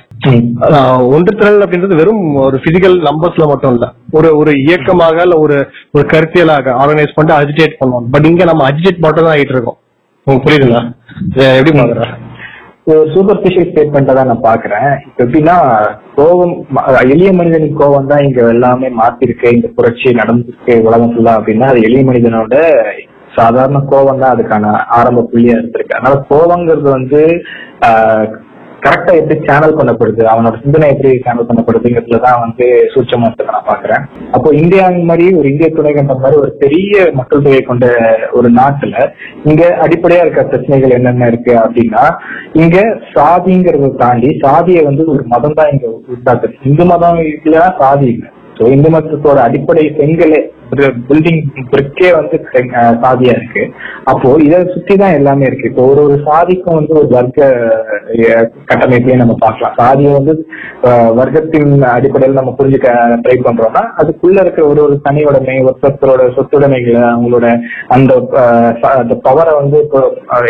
ஒன்று திரள் அப்படின்றது வெறும் ஒரு பிசிக்கல் நம்பர்ஸ்ல மட்டும் இல்ல. ஒரு ஒரு இயக்கமாக இல்ல ஒரு ஒரு கருத்தியலாக ஆர்கனைஸ் பண்ணிட்டு அஜிடேட் பண்ணுவோம் பட் இங்க நம்ம அஜிடேட் மட்டும் தான் ஆயிட்டு இருக்கோம். உங்களுக்கு புரியுதுங்களா? எப்படி பாக்குற சூப்பர்ஃபிஷியல் ஸ்டேட்மெண்ட்டை தான் நான் பாக்குறேன் இப்ப எப்படின்னா கோவம் எளிய மனிதனுக்கு கோவம் தான் இங்க எல்லாமே மாத்திருக்கு. இந்த புரட்சி நடந்திருக்கு உலகம் ஃபுல்லா அப்படின்னா அது எளிய மனிதனோட சாதாரண கோவம் தான் அதுக்கான ஆரம்ப புள்ளியா இருந்திருக்கு. அதனால கோவங்கிறது வந்து கரெக்டா எப்படி சேனல் பண்ணப்படுது அவனோட சிந்தனை எப்படி சேனல் பண்ணப்படுதுங்கிறதுலதான் வந்து சூட்சமா இருக்க நான் பாக்குறேன் அப்போ இந்தியா மாதிரி ஒரு இந்திய துணைக்கண்டம் மாதிரி ஒரு பெரிய மக்கள் தொகை கொண்ட ஒரு நாட்டுல இங்க அடிப்படையா இருக்க பிரச்சனைகள் என்னென்ன இருக்கு அப்படின்னா இங்க சாதிங்கிறத தாண்டி சாதியை வந்து ஒரு மதம் தான் இங்க உண்டாக்குது. இந்து மதம் இல்லைன்னா சாதி இல்லை. ஸோ இந்து மதத்தோட அடிப்படை செங்கலே பில்டிங் பிரிக்கே வந்து சாதியா இருக்கு. அப்போ இதை சுத்தி தான் எல்லாமே இருக்கு. இப்போ ஒரு ஒரு சாதிக்கும் வந்து ஒரு வர்க்க அஹ், கட்டமைப்பையும் நம்ம பார்க்கலாம். சாதியை வந்து வர்க்கத்தின் அடிப்படையில் நம்ம புரிஞ்சுக்க ட்ரை பண்றோம்னா அதுக்குள்ள இருக்கிற ஒரு ஒரு தனி உடைமை ஒருத்தரோட சொத்துடைமைகளை அவங்களோட அந்த அந்த பவரை வந்து இப்போ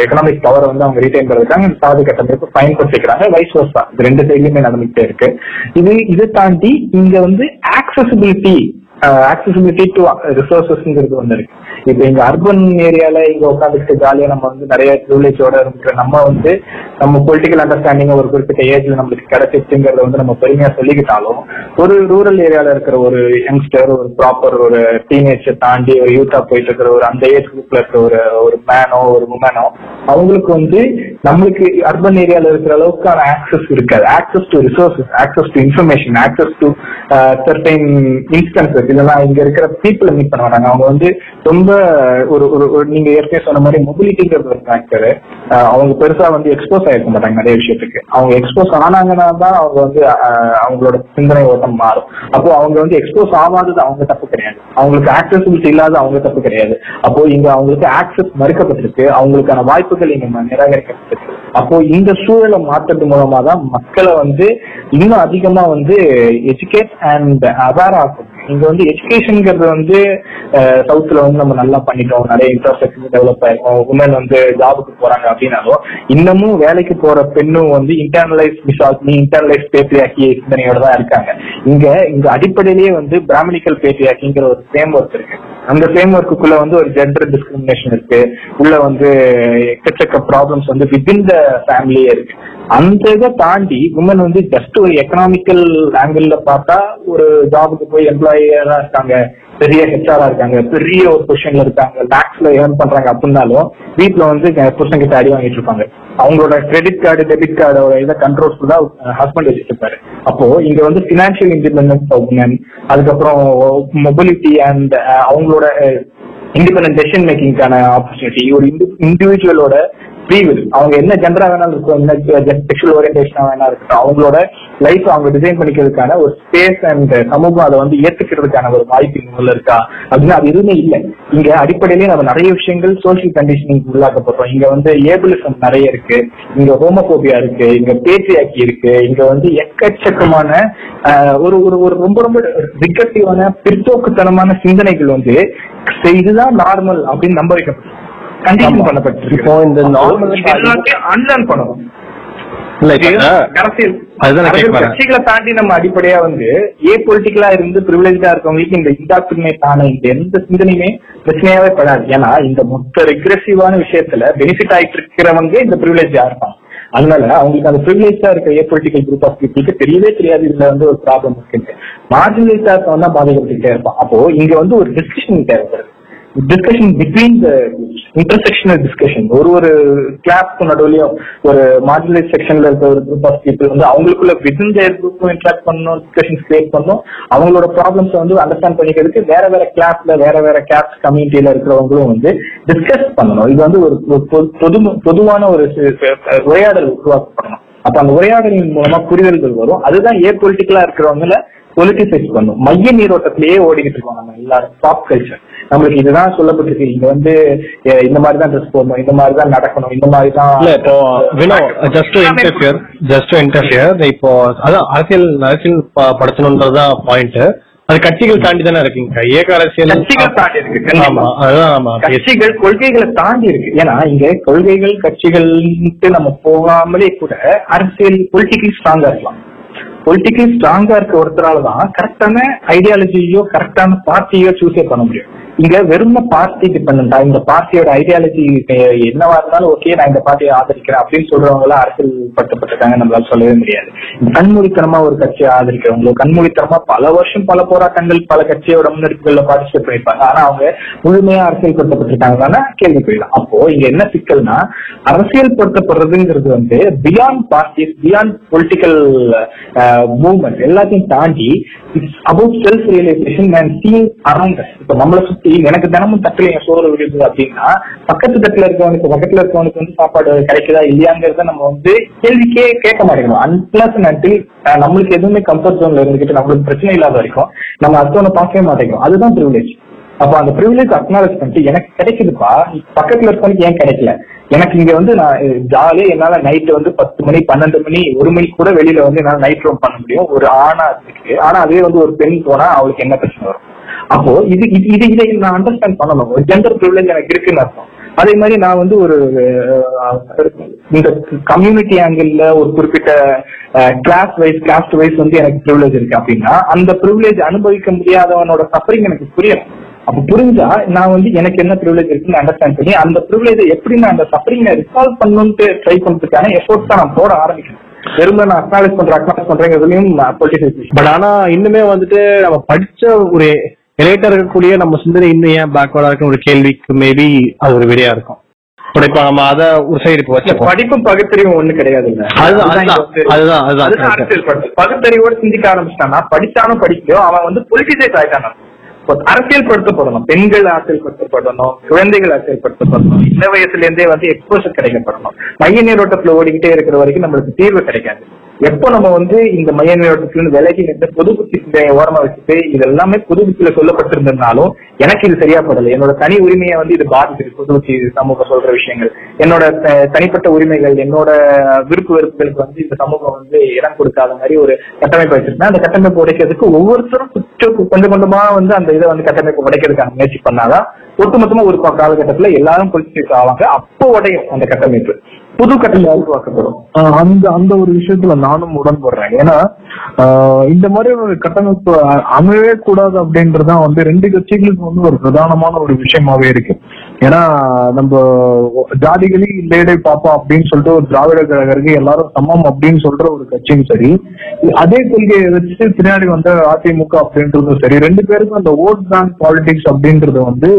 எக்கனாமிக் பவரை வந்து அவங்க ரீட்டைன் பண்றதுக்காக இந்த சாதி கட்டமைப்பு பயன்படுத்திக்கிறாங்க வைஸ் வர்ஸா இது ரெண்டு சைட்லயுமே நடந்துகிட்டே இருக்கு. இது இதை தாண்டி இங்க வந்து ஆக்சசிபிலிட்டி ஆக்சசிபிலிட்டி டு ரிசோர்சஸ்ங்கிறது ஒண்ணு இருக்கு இப்போ இங்க அர்பன் ஏரியால இங்க உட்காந்துக்கிட்டு ஜாலியா நம்ம வந்து நிறைய ப்ரிவிலேஜோட இருக்கிற நம்ம வந்து நம்ம பொலிட்டிக்கல் அண்டர்ஸ்டாண்டிங் ஒரு குறிப்பிட்ட ஏஜ்ல நம்மளுக்கு கிடைச்சிச்சுங்கிறத வந்து நம்ம பெருமையா சொல்லிக்கிட்டாலும் ஒரு ரூரல் ஏரியால இருக்கிற ஒரு யங்ஸ்டர் ஒரு ப்ராப்பர் ஒரு டீனேஜை தாண்டி ஒரு யூத்தா போயிட்டு இருக்கிற ஒரு அந்த ஏஜ் குரூப்ல இருக்கிற ஒரு ஒரு மேனோ ஒரு உமனோ அவங்களுக்கு வந்து நம்மளுக்கு அர்பன் ஏரியால இருக்கிற அளவுக்கான ஆக்சஸ் இருக்காது. Access to resources access to information access to certain instances இதெல்லாம் இங்க இருக்கிற பீப்புளை மீட் பண்ண மாட்டாங்க. அவங்க வந்து ரொம்ப ஒரு ஒரு ஒரு நீங்க ஏற்கனவே சொன்ன மாதிரி மொபிலிட்டிங்கிறது ஒரு ஃபேக்டர் அவங்க பெருசா வந்து எக்ஸ்போஸ் ஆயிருக்க மாட்டாங்க நிறைய விஷயத்துக்கு. அவங்க எக்ஸ்போஸ் ஆனாங்கன்னா தான் அவங்க வந்து அவங்களோட சிந்தனை ஓட்டம் மாறும். அப்போ அவங்க வந்து எக்ஸ்போஸ் ஆகாதது அவங்க தப்பு கிடையாது. அவங்களுக்கு ஆக்சசிபிலிட்டி இல்லாத அவங்க தப்பு கிடையாது. அப்போ இங்க அவங்களுக்கு ஆக்சஸ் மறுக்கப்பட்டிருக்கு. அவங்களுக்கான வாய்ப்புகள் இங்க நிராகரிக்கப்பட்டிருக்கு. அப்போ இந்த சூழலை மாற்றுறது மூலமா தான் மக்களை வந்து இன்னும் அதிகமா வந்து எஜுகேட் அண்ட் அவேர் ஆகும். இங்க வந்து எஜுகேஷன்ங்கிறது வந்து சவுத்ல வந்து நம்ம நல்லா பண்ணிட்டோம் நிறைய இன்ஃப்ராஸ்ட்ரக்சர் டெவலப் ஆயிருக்கும். உமன் வந்து ஜாபுக்கு போறாங்க அப்படின்னாலும் இன்னமும் வேலைக்கு போற பெண்ணும் வந்து இன்டர்னலைஸ் மிசாக்னி இன்டர்னலைஸ் பேட்ரியாக்கி சிந்தனையோட தான் இருக்காங்க. இங்க இங்க அடிப்படையிலேயே வந்து பிராமணிக்கல் பேட்ரியாக்கிங்கிற ஒரு ஃப்ரேம் ஒர்க் இருக்கு. அந்த ஃப்ரேம் ஒர்க்குள்ள வந்து ஒரு ஜெண்டர் டிஸ்கிரிமினேஷன் இருக்கு. உள்ள வந்து எக்கச்சக்க ப்ராப்ளம்ஸ் வந்து வித்தின் த ஃபேமிலியே இருக்கு. அந்த இதை தாண்டி உமன் வந்து ஜஸ்ட் ஒரு எக்கனாமிக்கல் ஆங்கிள் பார்த்தா ஒரு ஜாபுக்கு போய் எம்ப்ளாயரா இருக்காங்க. பெரிய ஹெச்ஆரா இருக்காங்க. பெரிய ஒரு பொசிஷன்ல இருக்காங்க. லேக்ஸ்ல ஏர்ன் பண்றாங்க அப்படின்னாலும் வீட்டுல வந்து புருஷன் கிட்ட அடி வாங்கிட்டு இருப்பாங்க. அவங்களோட கிரெடிட் கார்டு டெபிட் கார்டோட இதை கண்ட்ரோல் ஃபுல்லா ஹஸ்பண்ட் வச்சுட்டு இருப்பாரு. அப்போ இங்க வந்து பினான்சியல் இண்டிபெண்டன்ஸ் உமன் அதுக்கப்புறம் மொபிலிட்டி அண்ட் அவங்களோட இண்டிபெண்டன்ட் டெசிஷன் மேக்கிங்கான ஆப்பர்ச்சுனிட்டி ஒரு இண்டிவிஜுவலோட ஃப்ரீவில் அவங்க என்ன ஜெண்டரா வேணாலும் இருக்கும் என்ன செக்ஷுவல் ஓரியன்டேஷனா வேணா இருக்கட்டும் அவங்களோட லைஃப் அவங்க டிசைன் பண்ணிக்கிறதுக்கான ஒரு ஸ்பேஸ் அண்ட் சமூகம் அதை வந்து ஏத்துக்கிறதுக்கான ஒரு வாய்ப்பு இங்க இருக்கா? அப்படின்னு அது எதுவுமே இல்லை. இங்க அடிப்படையிலேயே நம்ம நிறைய விஷயங்கள் சோசியல் கண்டிஷனிங் உள்ளாக்கப்படுறோம் இங்க வந்து ஏபிளிசம் நிறைய இருக்கு. இங்க ஹோமோபோபியா இருக்கு. இங்க பேட்ரியாக்கி இருக்கு. இங்க வந்து எக்கச்சக்கமான ஒரு ஒரு ஒரு ரொம்ப ரொம்ப ரிகட்டிவான பிற்போக்குத்தனமான சிந்தனைகள் வந்து இதுதான் நார்மல் அப்படின்னு நம்ப வைக்கப்படுது கண்டிஷன் பண்ணப்பட்டிருக்கு. இப்போ இந்த normal- அன்லர்ன் பண்ணணும். கட்சிகளை தாண்டி நம்ம அடிப்படையா வந்து ஏ பொலிட்டிக்கலா இருந்து பிரிவிலேஜா இருக்கவங்களுக்கு இந்த இண்டாக்டினேட் ஆன இந்த எந்த சிந்தனையுமே பிரச்சனையாவே படாது. ஏன்னா இந்த மொத்த ரெக்ரெசிவான விஷயத்துல பெனிஃபிட் ஆயிட்டு இருக்கிறவங்க இந்த பிரிவிலேஜா இருப்பாங்க. அதனால அவங்களுக்கு அந்த ப்ரிவிலேஜா இருக்க ஏ பொலிட்டிக்கல் குரூப் ஆஃப் பீப்புளுக்கு தெரியவே தெரியாது. இதுல வந்து ஒரு ப்ராப்ளம் இருக்கு மார்ஜினலைஸா இருக்கவன் தான் பாதிக்கப்பட்டுட்டே இருப்பான் அப்போ இங்க வந்து ஒரு டிஸ்கஷன் தேவைப்படுது. Discussion between the intersectional discussion ஒரு ஒரு கிளாஸ்க்கு நடுவுலயும் ஒரு மார்ஜினலைஸ் செக்ஷன்ல இருக்க ஒரு குரூப் ஆஃப் பீப்புள் வந்து அவங்களுக்குள்ள வித்தின் தேர் குரூப்பும் இன்ட்ராக்ட் பண்ணணும் டிஸ்கஷன் கிரியேட் பண்ணணும். அவங்களோட ப்ராப்ளம்ஸ் வந்து அண்டர்ஸ்டாண்ட் பண்ணிக்கிறதுக்கு வேற வேற கிளாஸ்ல வேற வேற கிளாஸ் கம்யூனிட்டியில இருக்கிறவங்களும் வந்து டிஸ்கஸ் பண்ணணும். இது வந்து ஒரு பொது- பொது பொதுவான ஒரு உரையாடல் உருவாக்கப்படணும். அப்ப அந்த உரையாடலின் மூலமா புரிதல்கள் வரும். அதுதான் ஏ பொலிட்டிக்கலா இருக்கிறவங்கள பொலிட்டிசைஸ் பண்ணும். மைய நீரோட்டத்திலேயே ஓடிக்கிட்டு இருக்கோம் நம்ம எல்லாரும். பாப் கல்ச்சர் நம்மளுக்கு இதுதான் சொல்லப்பட்டிருக்கு. இங்க வந்து இந்த மாதிரி தான் ட்ரெஸ் போடணும் இந்த மாதிரி தான் நடக்கணும் இந்த மாதிரி தான் இல்ல இப்போ Vino just to interfere just to interfere இப்போ அதான் அரசியல் அரசியல் ப- படுத்தணுன்றதுதான் பாயிண்ட் அது கட்சிகள் தாண்டி தானே இருக்குங்க. ஏக அரசியல் கட்சிகள் தாண்டி இருக்கு கண்டிப்பா. ஆமா அதுதான் ஆமா கட்சிகள் கொள்கைகளை தாண்டி இருக்கு. ஏன்னா இங்க கொள்கைகள் கட்சிகள் நம்ம போகாமலே கூட அரசியல் பொலிட்டிக்கல் ஸ்ட்ராங்கா இருக்கலாம். பொலிட்டிக்கல் ஸ்ட்ராங்கா இருக்க ஒருத்தரால தான் கரெக்டான ஐடியாலஜியோ கரெக்டான பார்ட்டியோ சூஸே பண்ண முடியும். இங்க வெறும் பார்ட்டி டிபெண்டா இந்த பார்ட்டியோட ஐடியாலஜி என்னவா இருந்தாலும் ஓகே நான் இந்த பார்ட்டியை ஆதரிக்கிறேன் அப்படின்னு சொல்றவங்க எல்லாம் அரசியல் படுத்தப்பட்டிருக்காங்க நம்மளால சொல்லவே முடியாது. கண்மூடித்தனமா ஒரு கட்சியை ஆதரிக்கிறவங்களோ கண்மூடித்தனமா பல வருஷம் பல போராட்டங்கள் பல கட்சியோட முன்னெடுப்புகள்ல பார்ட்டிசிபேட் பண்ணிருப்பாங்க ஆனா அவங்க முழுமையா அரசியல் படுத்தப்பட்டிருக்காங்கன்னா கேள்வி போயிடலாம் அப்போ இங்க என்ன சிக்கல்னா அரசியல் படுத்தப்படுறதுங்கிறது வந்து beyond parties beyond political movement எல்லாத்தையும் தாண்டி it's about self realisation and seeing around இப்ப நம்மளை சுத்தி எனக்கு தினமும் தட்டுல என் சோறு விழுது அப்படின்னா பக்கத்து தட்டுல இருக்கவனுக்கு பக்கத்துல இருக்கவனுக்கு வந்து சாப்பாடு கிடைக்குதா இல்லையாங்கிறத நம்ம வந்து கேள்விக்கே கேட்க மாட்டேங்கிறோம். அன்பிளஸ் நட்டில் நம்மளுக்கு எதுவுமே கம்ஃபர்ட் ஜோன்ல இருந்துகிட்டு நம்மளுக்கு பிரச்சனை இல்லாத வரைக்கும் நம்ம அடுத்தவனை பார்க்கவே மாட்டேங்கிறோம். அதுதான் ப்ரிவிலேஜ் அப்ப அந்த ப்ரிவிலேஜ் அக்னாலேஜ் பண்ணிட்டு எனக்கு கிடைக்குதுப்பா. பக்கத்துல இருக்கவனுக்கு ஏன் கிடைக்கல? எனக்கு இங்க வந்து நான் ஜாலியா என்னால நைட் வந்து பத்து மணி பன்னெண்டு மணி ஒரு மணி கூட வெளியில வந்து என்னால நைட் ரூம் பண்ண முடியும். ஒரு ஆணா இருக்கு ஆனா அதே வந்து ஒரு பெண் போனா அவளுக்கு என்ன பிரச்சனை வரும்? அப்போ இது இது இது இதை நான் அண்டர்ஸ்டாண்ட் பண்ணணும். ஒரு ஜெண்டர் ப்ரிவிலேஜ் எனக்கு இருக்குன்னு அர்த்தம். அதே மாதிரி நான் வந்து ஒரு இந்த கம்யூனிட்டி ஆங்கிள் ஒரு குறிப்பிட்ட கிளாஸ் வைஸ் காஸ்ட் வைஸ் வந்து எனக்கு ப்ரிவிலேஜ் இருக்கு அப்படின்னா அந்த ப்ரிவிலேஜ் அனுபவிக்க முடியாதவனோட சஃபரிங் எனக்கு புரியணும் அப்ப புரிஞ்சா நான் வந்து எனக்கு என்ன ப்ரிவிலேஜ் இருக்குன்னு அண்டர்ஸ்டாண்ட் பண்ணி அந்த ப்ரிவிலேஜ் எப்படி நான் அந்த சஃபரிங் ரிசால்வ் பண்ணணும்ட்டு ட்ரை பண்றதுக்கான எஃபோர்ட்ஸ் தான் நான் போட ஆரம்பிக்கணும். வெறும் நான் அக்னாலேஜ் பண்றேன் அக்னாலேஜ் பண்றேங்கிறதுலயும் பொலிட்டிசைசேஷன் பட் ஆனா இன்னுமே வந்துட்டு நம்ம படிச்ச ஒரு லேட்டா இருக்கக்கூடிய நம்ம சிந்தனை இன்னும் ஏன் பேக்வர்டா இருக்குன்னு ஒரு கேள்விக்கு மேபி அது ஒரு விடையா இருக்கும். பட் இப்ப நம்ம அத ஒரு சைடு படிப்பும் பகுத்தறிவும் ஒண்ணு கிடையாது அதுதான், அதுதான், அரசியல் படுத்து பகுத்தறிவோட சிந்திக்க ஆரம்பிச்சிட்டானா படிச்சாலும் படிக்கலையோ அவன் வந்து பொலிட்டிசைஸ் ஆயிட்டானா அரசியல் படுத்தப்படணும் பெண்கள் அரசியல் படுத்தப்படணும் குழந்தைகள் அரசியல் படுத்தப்படணும் சின்ன வயசுல இருந்தே வந்து எக்ஸ்போசர் கிடைக்கப்படணும். மைய நீரோட்டத்துல ஓடிக்கிட்டே இருக்கிற வரைக்கும் நம்மளுக்கு தீர்வு கிடைக்காது. எப்போ நம்ம வந்து இந்த மைய நீரோட்டத்துல விலகி நின்று பொது புத்தி சிந்தனையை ஓரமா வச்சுட்டு இது எல்லாமே பொது புத்தியில சொல்லப்பட்டிருந்ததுனாலும் எனக்கு இது சரியா படல என்னோட தனி உரிமையை வந்து இது பாதிக்குது. பொது புத்தி சமூகம் சொல்ற விஷயங்கள். என்னோட தனிப்பட்ட உரிமைகள் என்னோட விருப்பு வெறுப்புகளுக்கு வந்து இந்த சமூகம் வந்து இடம் கொடுக்காத மாதிரி ஒரு கட்டமைப்பு வச்சிருந்தேன். அந்த கட்டமைப்பு உடைக்கிறதுக்கு ஒவ்வொருத்தரும் கொஞ்சம் கொஞ்சம் கொஞ்சமா வந்து அந்த இதை வந்து கட்டமைப்பு உடைக்கிறதுக்கான முயற்சி பண்ணாதான் ஒட்டுமொத்தமா ஒரு காலகட்டத்துல எல்லாரும் பொலிட்டிக்ஸ் ஆவாங்க அப்போ உடையும் அந்த கட்டமைப்பு. புது கட்டமைப்பு உருவாக்கப்படும். அந்த அந்த ஒரு விஷயத்துல நானும் உடன்படுறேன். ஏன்னா இந்த மாதிரி ஒரு கட்டமைப்பு அமையவே கூடாது அப்படின்றதுதான் வந்து ரெண்டு கட்சிகளுக்கு வந்து ஒரு பிரதானமான ஒரு விஷயமாவே இருக்கு. ஏன்னா நம்ம ஜாதிகளி இல்லையடை பாப்பா அப்படின்னு சொல்லிட்டு ஒரு திராவிட கழகருக்கு எல்லாரும் சமம் அப்படின்னு சொல்ற ஒரு கட்சியும் சரி அதே கொள்கையை வச்சு பின்னாடி வந்த அதிமுக அப்படின்றதும் சரி ரெண்டு பேருக்கும் அந்த ஓட் பேங்க் பாலிடிக்ஸ் அப்படின்றது வந்து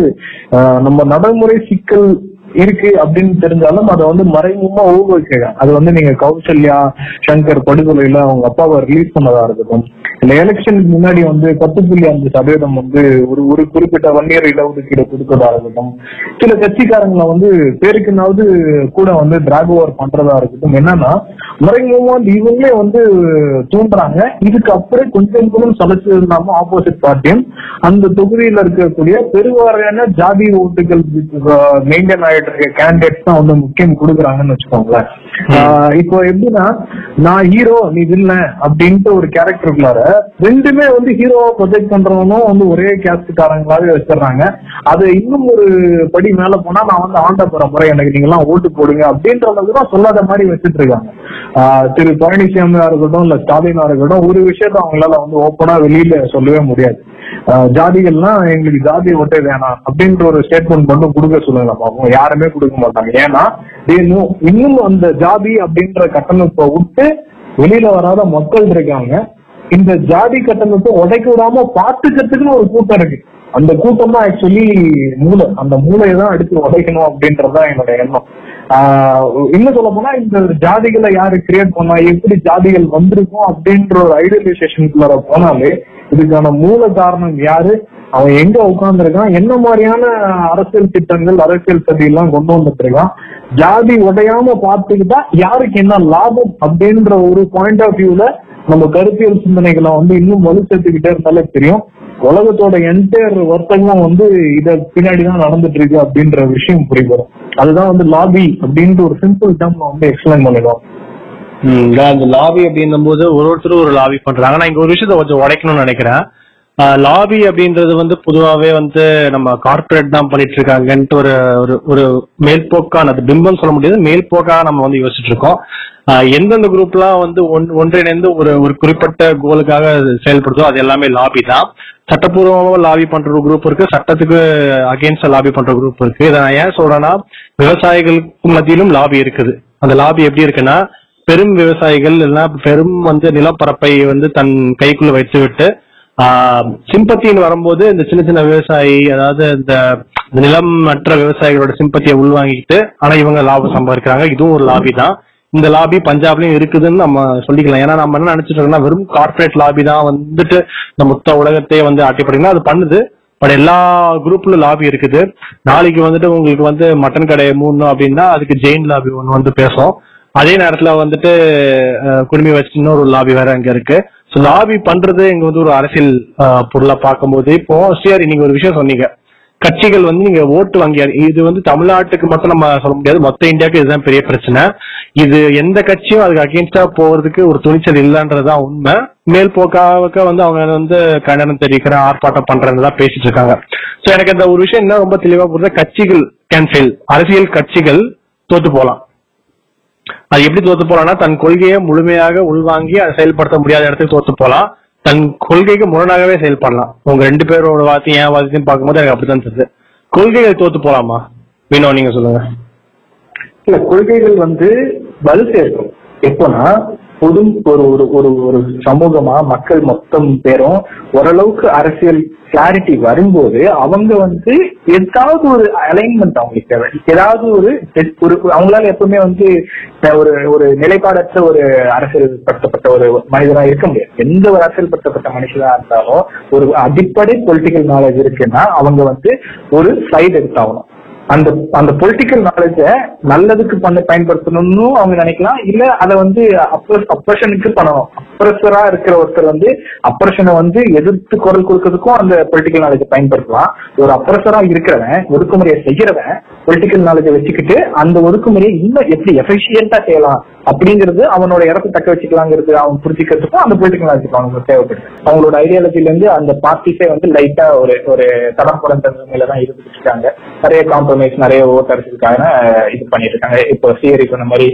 நம்ம நடைமுறை சிக்கல் இருக்கு அப்படின்னு தெரிஞ்சாலும் அதை வந்து மறைமுகமா ஊக்குவிக்கிறாங்க அது வந்து நீங்க கௌசல்யா சங்கர் படுகொலையில அவங்க அப்பாவை ரிலீஸ் பண்ணதா இருக்கட்டும். இந்த எலெக்ஷனுக்கு முன்னாடி வந்து பத்து புள்ளி அஞ்சு சதவீதம் வந்து ஒரு ஒரு குறிப்பிட்ட வன்னியர் இடஒதுக்கீடு கொடுக்கறதா இருக்கட்டும். சில கட்சிக்காரங்களை வந்து பேருக்குனாவது கூட வந்து டிராக் ஓவர் பண்றதா இருக்கட்டும். என்னன்னா மறைமுகமா வந்து இவங்களே வந்து தூண்டுறாங்க. இதுக்கு அப்புறம் கொஞ்சம் கொஞ்சம் சலைச்சு ஆப்போசிட் பார்ட்டியும் அந்த தொகுதியில இருக்கக்கூடிய பெருவாரியான ஜாதி ஓட்டுகள் மெயின்டைன் ஆயிட்டு இருக்க கேண்டிடேட்ஸ் தான் வந்து முக்கியம் கொடுக்குறாங்கன்னு வச்சுக்கோங்களேன். இப்போ எப்படின்னா நான் ஹீரோ நீ இல்லை அப்படின்ட்டு ஒரு கேரக்டருக்குள்ளார ரெண்டுமே வந்து ஹீரோவா ப்ரொஜெக்ட் பண்றவனும் வந்து ஒரே கேஸ்ட்காரங்களாவே வச்சிடுறாங்க. அது இன்னும் ஒரு படி மேல போனா நான் வந்து ஆண்ட முறை எனக்கு நீங்க எல்லாம் ஓட்டு போடுங்க அப்படின்ற அளவுக்கு தான் சொல்லாத மாதிரி வச்சுட்டு இருக்காங்க. திரு பழனிசாமியா இருக்கட்டும் இல்ல ஸ்டாலினா இருக்கட்டும் ஒரு விஷயத்த அவங்களால வந்து ஓப்பனா வெளியில சொல்லவே முடியாது. ஜாதிகள்லாம் எங்களுக்கு ஜாதி ஓட்டே வேணாம் அப்படின்ற ஒரு ஸ்டேட்மெண்ட் மட்டும் கொடுக்க சொல்லுங்க பாப்போம். யாருமே கொடுக்க மாட்டாங்க. ஏன்னா இன்னும் அந்த ஜாதி அப்படின்ற கட்டமைப்பை விட்டு வெளியில வராத மக்கள் இருக்காங்க. இந்த ஜாதி கட்டணத்தை உடைக்க விடாம பாத்துக்கிறதுக்குன்னு ஒரு கூட்டம் இருக்கு. அந்த கூட்டம் தான் ஆக்சுவலி மூளை. அந்த மூளையை தான் எடுத்து உடைக்கணும் அப்படின்றதுதான் என்னோட எண்ணம். இன்னும் சொல்ல போனா இந்த ஜாதிகளை யாரு கிரியேட் பண்ணா எப்படி ஜாதிகள் வந்திருக்கும் அப்படின்ற ஒரு ஐடியலைசேஷனுக்குள்ள போனாலே இதுக்கான மூல காரணம் யாரு? அவன் எங்க உட்கார்ந்துருக்கான்? என்ன மாதிரியான அரசியல் திட்டங்கள் அரசியல் சதியெல்லாம் கொண்டு வந்துட்டு இருக்கான் ஜாதி உடையாம பார்த்துக்கிட்டா யாருக்கு என்ன லாபம் அப்படின்ற ஒரு பாயிண்ட் ஆஃப் வியூல நம்ம கருத்தியல் சிந்தனைகளை வந்து இன்னும் வலு சேர்த்துக்கிட்டே இருந்தாலே தெரியும். உலகத்தோட என்டையர் வர்த்தகம் வந்து இத பின்னாடிதான் நடந்துட்டு இருக்கு அப்படின்ற விஷயம் புரியும் அதுதான் வந்து லாபி அப்படின்ற ஒரு சிம்பிள் டேர்ம்ல வந்து எக்ஸ்பிளைன் பண்ணிடுவோம் இந்த அந்த லாபி அப்படின்னும் போது ஒரு ஒருத்தரும் ஒரு லாபி பண்றாங்க. நான் இங்க ஒரு விஷயத்த கொஞ்சம் உடைக்கணும்னு நினைக்கிறேன். லாபி அப்படின்றது வந்து பொதுவாகவே வந்து நம்ம கார்ப்பரேட் தான் பண்ணிட்டு இருக்காங்கன்ட்டு ஒரு ஒரு ஒரு மேல்போக்கான அது பிம்பம் சொல்ல முடியாது மேல்போக்காக நம்ம வந்து யோசிச்சுட்டு இருக்கோம் எந்தெந்த குரூப்லாம் வந்து ஒன் ஒன்றிணைந்து ஒரு ஒரு குறிப்பிட்ட கோலுக்காக செயல்படுதோ அது எல்லாமே லாபி தான். சட்டப்பூர்வமாக லாபி பண்ற ஒரு குரூப் இருக்கு சட்டத்துக்கு அகேன்ஸ்ட் லாபி பண்ற குரூப் இருக்கு. இதை நான் ஏன் சொல்றேன்னா விவசாயிகளுக்கு மத்தியிலும் லாபி இருக்குது. அந்த லாபி எப்படி இருக்குன்னா பெரும் விவசாயிகள் இல்லைன்னா பெரும் வந்து நிலப்பரப்பை வந்து தன் கைக்குள்ள வைத்து விட்டு சிம்பத்தின்னு வரும்போது இந்த சின்ன சின்ன விவசாயி அதாவது இந்த இந்த நிலம் மற்ற விவசாயிகளோட சிம்பத்தியை உள்வாங்கிட்டு ஆனா இவங்க லாபம் சம்பாதிக்கிறாங்க. இதுவும் ஒரு லாபி தான். இந்த லாபி பஞ்சாப்லயும் இருக்குதுன்னு நம்ம சொல்லிக்கலாம். ஏன்னா நம்ம என்ன நினைச்சிட்டு இருக்கோம்னா வெறும் கார்ப்பரேட் லாபி தான் வந்துட்டு இந்த மொத்த உலகத்தையே வந்து ஆட்டிப்படுங்கன்னா அது பண்ணுது. பட் எல்லா குரூப்ல லாபி இருக்குது. நாளைக்கு வந்துட்டு உங்களுக்கு வந்து மட்டன் கடை மூணு அப்படின்னா அதுக்கு ஜெயின் லாபி ஒன்று வந்து பேசும். அதே நேரத்துல வந்துட்டு குடுமி வச்சு இன்னொரு லாபி வேற அங்க இருக்கு. லாபி பண்றது இங்க வந்து ஒரு அரசியல் பொருளா பார்க்கும்போது இப்போ சரி நீங்க ஒரு விஷயம் சொன்னீங்க. கட்சிகள் வந்து நீங்க ஓட்டு வாங்கி இது வந்து தமிழ்நாட்டுக்கு மட்டும் நம்ம சொல்ல முடியாது மொத்த இந்தியாவுக்கு இதுதான் பெரிய பிரச்சனை. இது எந்த கட்சியும் அதுக்கு அகேன்ஸ்டா போறதுக்கு ஒரு துணிச்சல் இல்லைன்றதுதான் உண்மை. மேல் போக்காவுக்கு வந்து அவங்க வந்து கண்டனம் தெரிவிக்கிற ஆர்ப்பாட்டம் பண்றதுதான் பேசிட்டு இருக்காங்க. சோ எனக்கு இந்த ஒரு விஷயம் என்ன ரொம்ப தெளிவா புரியுது. கட்சிகள் கேன் ஃபெயில் அரசியல் கட்சிகள் தோத்து போலாம் அது எப்படி தோத்து போலாம்னா தன் கொள்கையை முழுமையாக உள்வாங்கி அதை செயல்படுத்த முடியாத இடத்துக்கு தோத்து போலாம். தன் கொள்கைக்கு முரணாகவே செயல்படலாம். உங்க ரெண்டு பேரோட வார்த்தையும் என் வார்த்தையும் பார்க்கும்போது எனக்கு அப்படித்தான் தெரியுது. கொள்கைகள் தோத்து போலாமா? வினோ நீங்க சொல்லுங்க. இல்ல கொள்கைகள் வந்து வலு சேர்க்கும். எப்போனா பொது ஒரு ஒரு ஒரு ஒரு சமூகமா மக்கள் மொத்தம் பேரும் ஓரளவுக்கு அரசியல் கிளாரிட்டி வரும்போது அவங்க வந்து ஏதாவது ஒரு அலைன்மெண்ட் அவங்களுக்கு தேவை. ஏதாவது ஒரு ஒரு அவங்களால எப்பவுமே வந்து ஒரு ஒரு நிலைப்பாடற்ற ஒரு அரசியல் படுத்தப்பட்ட ஒரு மனிதனா இருக்க முடியாது. எந்த ஒரு அரசியல் படுத்தப்பட்ட மனுஷனா இருந்தாலும் ஒரு அடிப்படை பொலிட்டிக்கல் நாலேஜ் இருக்குன்னா அவங்க வந்து ஒரு சைடு எடுத்தாகணும். அந்த அந்த பொலிட்டிக்கல் நாலேஜ நல்லதுக்கு பண்ண பயன்படுத்தணும்னு அவங்க நினைக்கலாம். இல்ல அதை வந்து அப்ரஷனுக்கு பண்ணணும். அப்ரஸரா இருக்கிற ஒருத்தர் வந்து அப்ரஷனை வந்து எதிர்த்து குரல் கொடுக்கறதுக்கும் அந்த பொலிட்டிக்கல் நாலேஜ் பயன்படுத்தலாம். ஒரு அப்ரஸரா இருக்கிறவன் ஒடுக்குமுறையை செய்யறவன் பொலிட்டிக்கல் நாலேஜை வச்சுக்கிட்டு அந்த ஒடுக்குமுறையை இன்னும் எப்படி எஃபிஷியன்டா செய்யலாம் அப்படிங்கிறது அவனோட இடத்தை தக்க வச்சுக்கலாங்கிறது அவன் புரிஞ்சுக்கிறதுக்கும் அந்த பொலிட்டிக்கல் நாலேஜ் அவங்களுக்கு தேவைப்படுது. அவங்களோட ஐடியாலஜில இருந்து அந்த பார்ட்டிஸே வந்து லைட்டா ஒரு ஒரு தடம் புரண்ட நிலையில தான் இருந்துட்டு இருக்காங்க. நிறைய காம்ப்ரமைஸ் நிறைய ஓட்டர்ஸுக்கான இது பண்ணிட்டு இருக்காங்க. இப்போ சிஏரி சொன்ன மாதிரி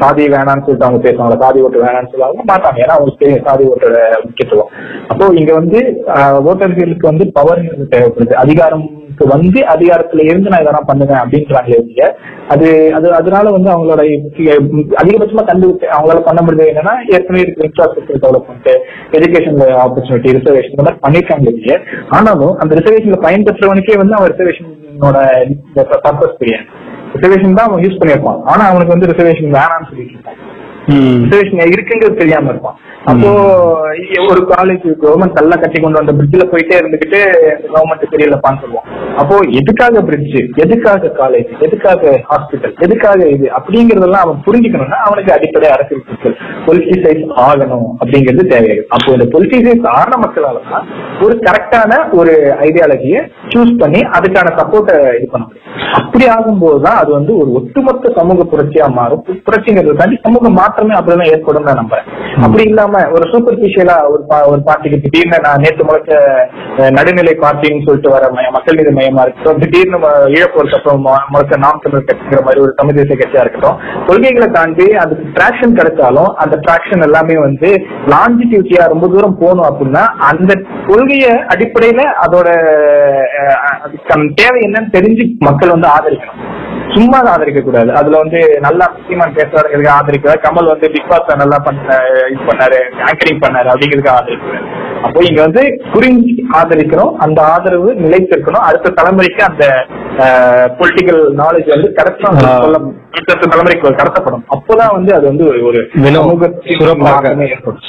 சாதி வேணாம்னு சொல்லிட்டு அவங்க பேசுவாங்க சாதி ஓட்டு வேணாம்னு சொல்லுவாங்க மாட்டாங்க. ஏன்னா அவங்களுக்கு சாதி ஓட்டோட முக்கியத்துவம். அப்போ இங்க வந்து ஓட்டர்களுக்கு வந்து பவர் தேவைப்படுது. அதிகாரம்க்கு வந்து அதிகாரத்துல இருந்து நான் இதெல்லாம் பண்ணுவேன் அப்படின்றாங்களே ஒழிய அது அது அதனால வந்து அவங்களோட அதிகபட்சமா கண்டு அவங்களால பண்ண முடியாது என்னன்னா ஏற்கனவே இருக்கிற infrastructure development education opportunity reservation இந்த மாதிரி பண்ணிருக்காங்க இல்லையே ஆனாலும் அந்த ரிசர்வேஷன்ல பயன்பெற்றவனுக்கே வந்து அவன் என்னோட பர்பஸ் தெரியாது ரிசர்வேஷன் தான் அவன் யூஸ் பண்ணியிருப்பான் ஆனா அவனுக்கு வந்து ரிசர்வேஷன் வேணாம்னு சொல்லிட்டு சுச்சுவேஷன் இருக்குங்கிறது தெரியாம இருப்பான். அப்போ ஒரு காலேஜ் கவர்மெண்ட் நல்லா கட்டி கொண்டு வந்த பிரிட்ஜ்ல போயிட்டே இருந்துகிட்டு கவர்மெண்ட் தெரியலப்பான்னு சொல்லுவோம் அப்போ எதுக்காக பிரிட்ஜ் எதுக்காக காலேஜ் எதுக்காக ஹாஸ்பிட்டல் எதுக்காக இது? அப்படிங்கறதெல்லாம் அவன் புரிஞ்சுக்கணும்னா அவனுக்கு அடிப்படை அரசியல் சிக்கல். பொலிட்டிசைஸ் ஆகணும் அப்படிங்கிறது தேவையாது அப்போ இந்த பொலிட்டிசைஸ் ஆன மக்களால தான் ஒரு கரெக்டான ஒரு ஐடியாலஜியை சூஸ் பண்ணி அதுக்கான சப்போர்ட்டை இது பண்ண முடியும். அப்படி ஆகும்போது தான் அது வந்து ஒரு ஒட்டுமொத்த சமூக புரட்சியா மாறும். புரட்சிங்கிறது தாண்டி சமூக மாற்றமே அப்படிதான் ஏற்படும் நான் நம்புறேன். அப்படி இல்லாம ஒரு சூப்பர்ஃபிஷியலா ஒரு ஒரு பார்ட்டிக்கு திடீர்னு நான் நேற்று முழக்க நடுநிலை பார்ட்டின்னு சொல்லிட்டு வர ம- மக்கள் நீதி மையமா இருக்கட்டும் திடீர்னு ம- அப்புறம் முழக்க நாம் தமிழ் கட்சிங்கிற மாதிரி ஒரு தமிழ் தேசிய கட்சியா இருக்கட்டும் கொள்கைகளை தாண்டி அதுக்கு டிராக்ஷன் கிடைச்சாலும் அந்த டிராக்ஷன் எல்லாமே வந்து லாஞ்சிடியூட்டியா ரொம்ப தூரம் போகணும் அப்படின்னா அந்த கொள்கைய அடிப்படையில அதோட தேவை என்னன்னு தெரிஞ்சு மக்கள் வந்து ஆதரிக்கணும். சும்மா ஆதரிக்க கூடாது. அதுல வந்து நல்லா சீமான் பேசுறாருங்கிறதுக்கு ஆதரிக்கிறார் கமல் வந்து பிக் பாஸ் நல்லா பண்ண இது பண்ணாரு ஆங்கரிங் பண்ணாரு அப்படிங்கிறதுக்கு ஆதரிக்கிறாரு அப்போ இங்க வந்து புரிஞ்சு ஆதரிக்கணும் அந்த ஆதரவு நிலைத்திருக்கணும். அடுத்த தலைமுறைக்கு அந்த பொலிட்டிக்கல் நாலேஜ் வந்து. சொல்ல அடுத்த தலைமுறைக்கு கடத்தப்படும். அப்போதான் வந்து அது வந்து ஒரு- சூரப்பாக